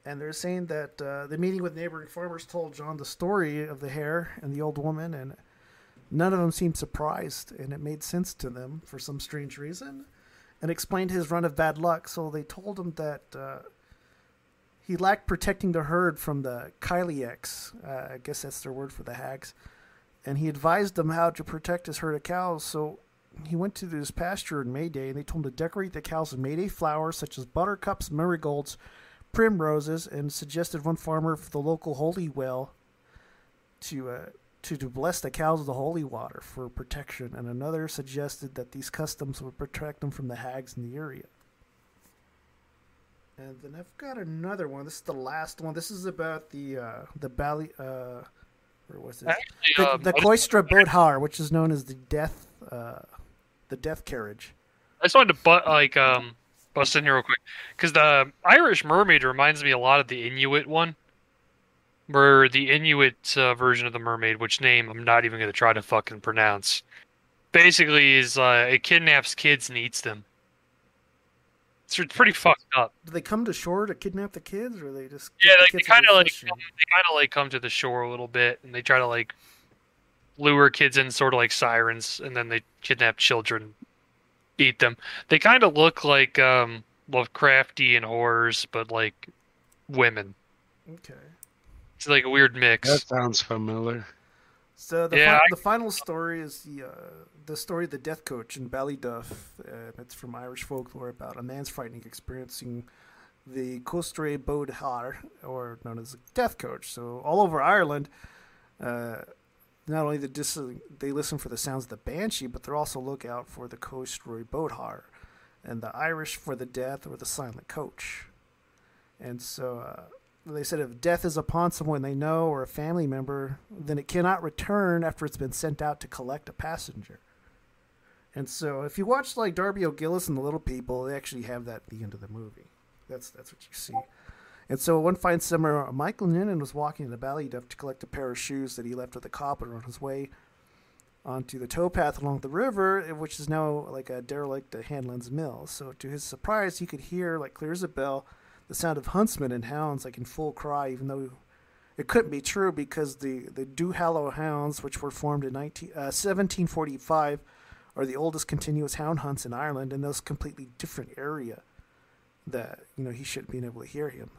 and they're saying that uh, the meeting with neighboring farmers told John the story of the hare and the old woman, and none of them seemed surprised, and it made sense to them for some strange reason, and explained his run of bad luck. So they told him that. Uh, he lacked protecting the herd from the Kylieks. Uh, I guess that's their word for the hags. And he advised them how to protect his herd of cows. So he went to this pasture in May Day and they told him to decorate the cows with May Day flowers such as buttercups, marigolds, primroses, and suggested one farmer for the local holy well to uh, to, to bless the cows with the holy water for protection, and another suggested that these customs would protect them from the hags in the area. And then I've got another one. This is the last one. This is about the uh, the Bali. Uh, where was? Actually, the, um, the Cóiste Bodhar, which is known as the death, uh, the death carriage. I just wanted to butt like um bust in here real quick because the Irish Mermaid reminds me a lot of the Inuit one, where the Inuit uh, version of the mermaid, which name I'm not even going to try to fucking pronounce, basically is uh, it kidnaps kids and eats them. It's pretty fucked up. Do they come to shore to kidnap the kids, or they just Yeah, the like they kind of like come, they kind of like come to the shore a little bit, and they try to like lure kids in, sort of like sirens, and then they kidnap children, eat them. They kind of look like um Lovecraftian horrors, but like women. Okay. It's like a weird mix. That sounds familiar. So the, Yeah, fi- I- the final story is the uh, the story of the death coach in Ballyduff. Uh, it's from Irish folklore about a man's frightening experiencing the Cóiste Bodhar, or known as the death coach. So all over Ireland, uh, not only the dis- they listen for the sounds of the banshee, but they're also look out for the Cóiste Bodhar, and the Irish for the death or the silent coach. And so uh, they said if death is upon someone they know or a family member, then it cannot return after it's been sent out to collect a passenger. And so if you watch like Darby O'Gillis and the Little People, they actually have that at the end of the movie. That's that's what you see. And so one fine summer, Michael Noonan was walking in the Ballyduff to collect a pair of shoes that he left with the copper on his way onto the towpath along the river, which is now like a derelict at Hanlon's Mill. So to his surprise, he could hear, like clear as a bell, the sound of huntsmen and hounds, like in full cry, even though it couldn't be true because the, the Duhallow hounds, which were formed in 19, uh, 1745, are the oldest continuous hound hunts in Ireland in those completely different area that, you know, he shouldn't been able to hear him.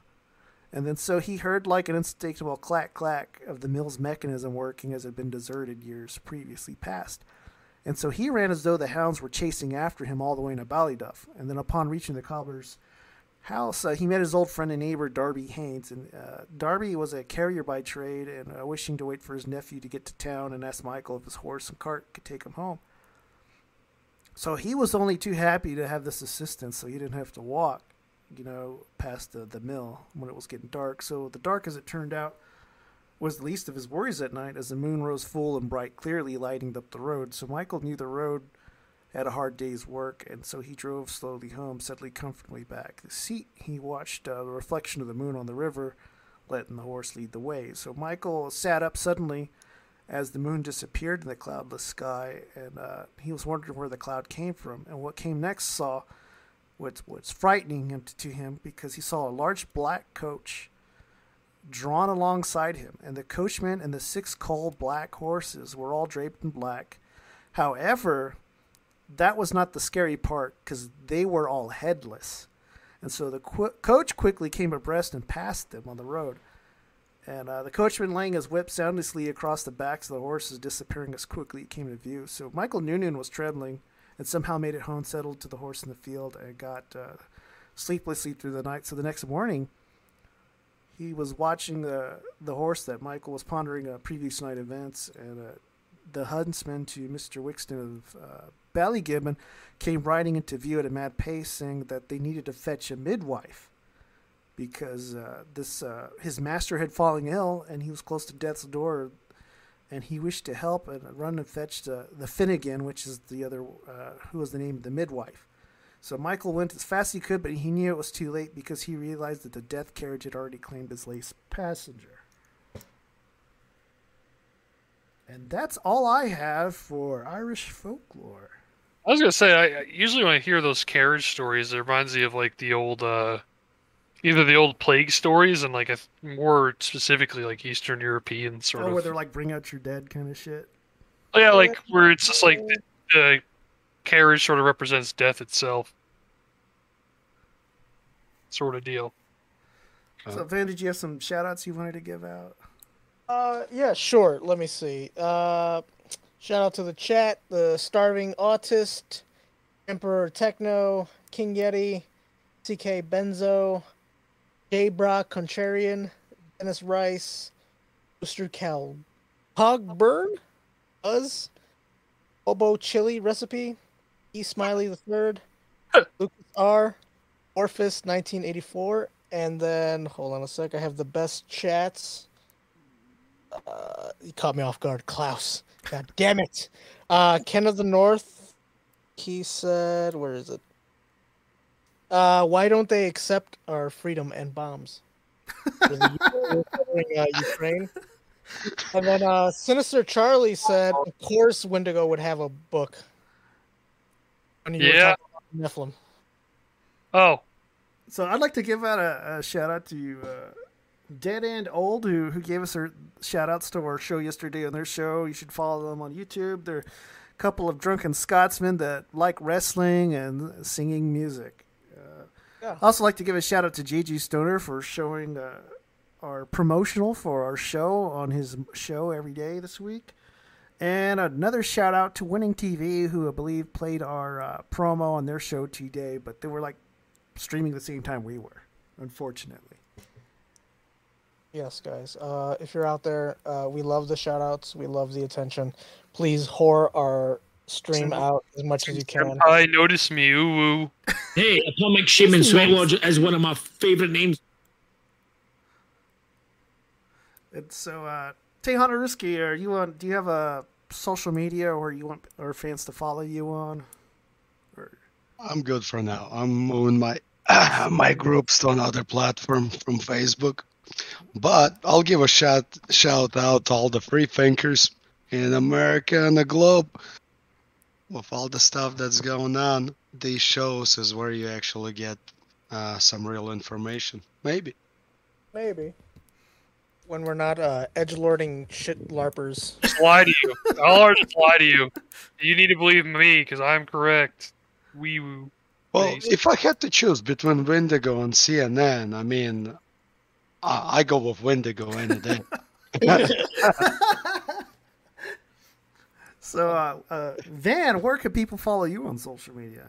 And then so he heard like an instinctive clack clack of the mill's mechanism working as it had been deserted years previously past. And so he ran as though the hounds were chasing after him all the way into Ballyduff. And then upon reaching the cobbler's house, uh, he met his old friend and neighbor Darby Haynes. And uh, Darby was a carrier by trade and uh, wishing to wait for his nephew to get to town and asked Michael if his horse and cart could take him home. So he was only too happy to have this assistance so he didn't have to walk, you know, past the, the mill when it was getting dark. So the dark, as it turned out, was the least of his worries that night as the moon rose full and bright, clearly lighting up the road. So Michael knew the road had a hard day's work, and so he drove slowly home, settling comfortably back. The seat, he watched uh, the reflection of the moon on the river, letting the horse lead the way. So Michael sat up suddenly as the moon disappeared in the cloudless sky, and uh, he was wondering where the cloud came from. And what came next saw what was frightening him to him because he saw a large black coach drawn alongside him, and the coachman and the six coal black horses were all draped in black. However, that was not the scary part because they were all headless. And so the qu- coach quickly came abreast and passed them on the road. And uh, the coachman laying his whip soundlessly across the backs of the horses, disappearing as quickly it came into view. So Michael Noonan was trembling and somehow made it home, settled to the horse in the field, and got uh, sleeplessly through the night. So the next morning, he was watching the the horse that Michael was pondering uh, previous night events, and uh, the huntsman to Mr. Wixton of uh, Ballygibbon came riding into view at a mad pace, saying that they needed to fetch a midwife because uh, this uh, his master had fallen ill and he was close to death's door, and he wished to help and run and fetch the, the Finnegan, which is the other uh, who was the name of the midwife. So Michael went as fast as he could, but he knew it was too late because he realized that the death carriage had already claimed his last passenger. And that's all I have for Irish folklore. I was gonna say, I I- usually when I hear those carriage stories, it reminds me of like the old, uh, either the old plague stories and like a, more specifically like Eastern European sort oh, of. where they're like bring out your dead kind of shit. Oh, yeah, like where it's just like the, the carriage sort of represents death itself, sort of deal. So Van, did you have some shout outs you wanted to give out? Uh, yeah, sure. Let me see. Uh, shout out to the chat, the Starving Autist, Emperor Techno, King Yeti, CK Benzo, J Brock Contrarian, Dennis Rice, Booster Cal Pogburn, Buzz, Obo Chili Recipe, E Smiley the Third, Lucas R, Orphis 1984, and then hold on a sec. I have the best chats. Uh, you caught me off guard, Klaus. God damn it. Uh, Ken of the North. He said, "Where is it? Uh, why don't they accept our freedom and bombs?" Was it you- covering, uh, Ukraine. And then uh, Sinister Charlie said, "Of course, Wendigo would have a book." When you were Yeah. talking about Nephilim. Oh, So I'd like to give out a, a shout out to you, uh, Dead End Old, who who gave us their shout outs to our show yesterday on their show. You should follow them on YouTube. They're a couple of drunken Scotsmen that like wrestling and singing music. Uh, Yeah. I also like to give a shout out to JG Stoner for showing uh, our promotional for our show on his show every day this week. And another shout out to Winning TV, who I believe played our uh, promo on their show today, but they were like streaming the same time we were, unfortunately. Yes, guys. Uh, if you're out there, uh, we love the shout outs. We love the attention. Please whore our stream out as much as you can. I notice me. Ooh, ooh. Hey, Atomic Shaman Sweat Lodge is one of my favorite names. And so, uh, Tejana Ruski, are you on? Do you have a social media where you want our fans to follow you on? I'm good for now. I'm moving my my groups to another platform from Facebook, but I'll give a shout shout out to all the free thinkers in America and the globe. With all the stuff that's going on, these shows is where you actually get uh, some real information. Maybe. Maybe. When we're not uh, edge lording shit larpers. Just lie to you. I'll already just lie to you. You need to believe me because I'm correct. Wee woo. Well, if I had to choose between Wendigo and CNN, I mean, I, I go with Wendigo any day. So, uh, uh, Van, where can people follow you on social media?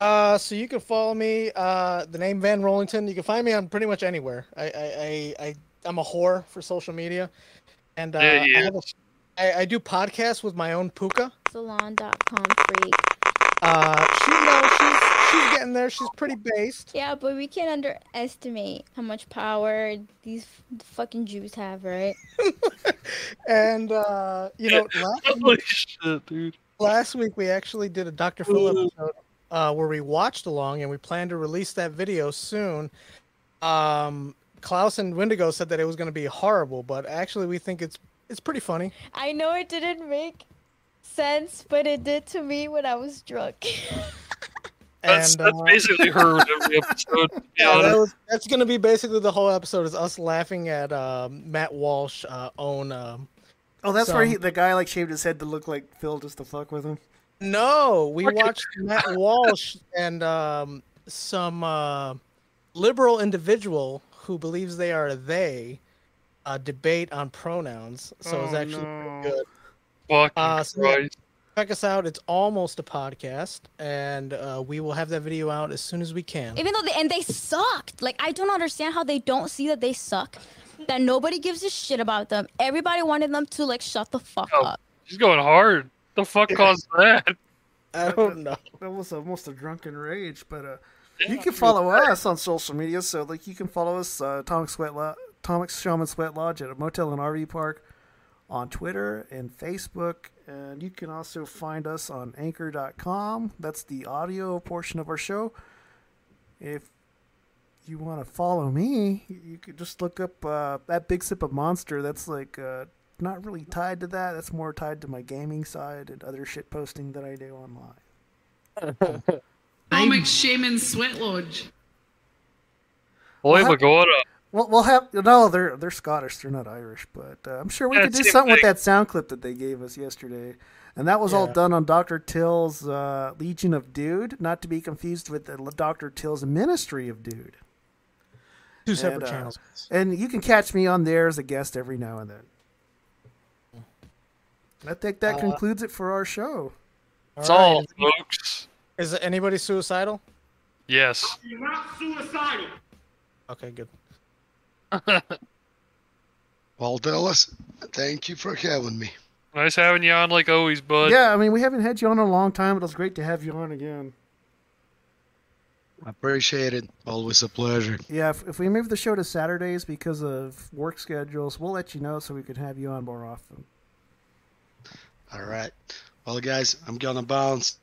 Uh, so you can follow me. Uh, the name Van Rollington. You can find me on pretty much anywhere. I I I, I I'm a whore for social media, and uh, Yeah, yeah. I, have a, I I do podcasts with my own puka. Salon.com freak. Uh, she you knows she's she's getting there. She's pretty based. Yeah, but we can't underestimate how much power these f- fucking Jews have, right? And uh, you know, last Holy shit, dude. last week we actually did a Dr. Phil episode uh, where we watched along, and we plan to release that video soon. Um, Klaus and Wendigo said that it was going to be horrible, but actually we think it's it's pretty funny. I know it didn't make sense, but it did to me when I was drunk. That's, and that's uh, basically her every episode. to be Yeah, that was, that's going to be basically the whole episode is us laughing at um, Matt Walsh uh, own. Um, Oh, that's where he, the guy like shaved his head to look like Phil just to fuck with him. No, we watched Matt Walsh and um, some uh, liberal individual who believes they are they uh, debate on pronouns. So it's Oh, actually no. pretty good. Fucking Uh, so Christ. check us out. It's almost a podcast, and uh, we will have that video out as soon as we can. Even though they and they sucked. Like I don't understand how they don't see that they suck. That nobody gives a shit about them. Everybody wanted them to like shut the fuck Oh, up. She's going hard. The fuck caused that? I don't know. That was almost a drunken rage, but uh, you can follow us on social media. So like you can follow us, uh, Atomic Sweat Lo- Atomic Shaman Sweat Lodge at a motel and RV park on Twitter and Facebook, and you can also find us on Anchor.com. That's the audio portion of our show. If you want to follow me, you- you could just look up uh, that Big Sip of Monster. That's like uh, not really tied to that. That's more tied to my gaming side and other shit posting that I do online. Atomic Shaman Sweat Lodge. Boy, Well, Magora. Well, we'll have no. They're they're Scottish. They're not Irish, but uh, I'm sure we Yeah, could do same something with that sound clip that they gave us yesterday, and that was all done on Doctor Till's uh, Legion of Dude, not to be confused with Doctor Till's Ministry of Dude. Two And, separate uh, channels. and you can catch me on there as a guest every now and then. I think that Uh, concludes it for our show. It's all, folks. Is anybody suicidal? Yes. You're not suicidal. Okay, good. Well, Dallas, thank you for having me. Nice having you on like always, bud. yeah, I mean we haven't had you on in a long time, but it's great to have you on again. I appreciate it. Always a pleasure. Yeah, if, if we move the show to Saturdays because of work schedules, we'll let you know so we could have you on more often. All right. Well, guys, I'm gonna bounce.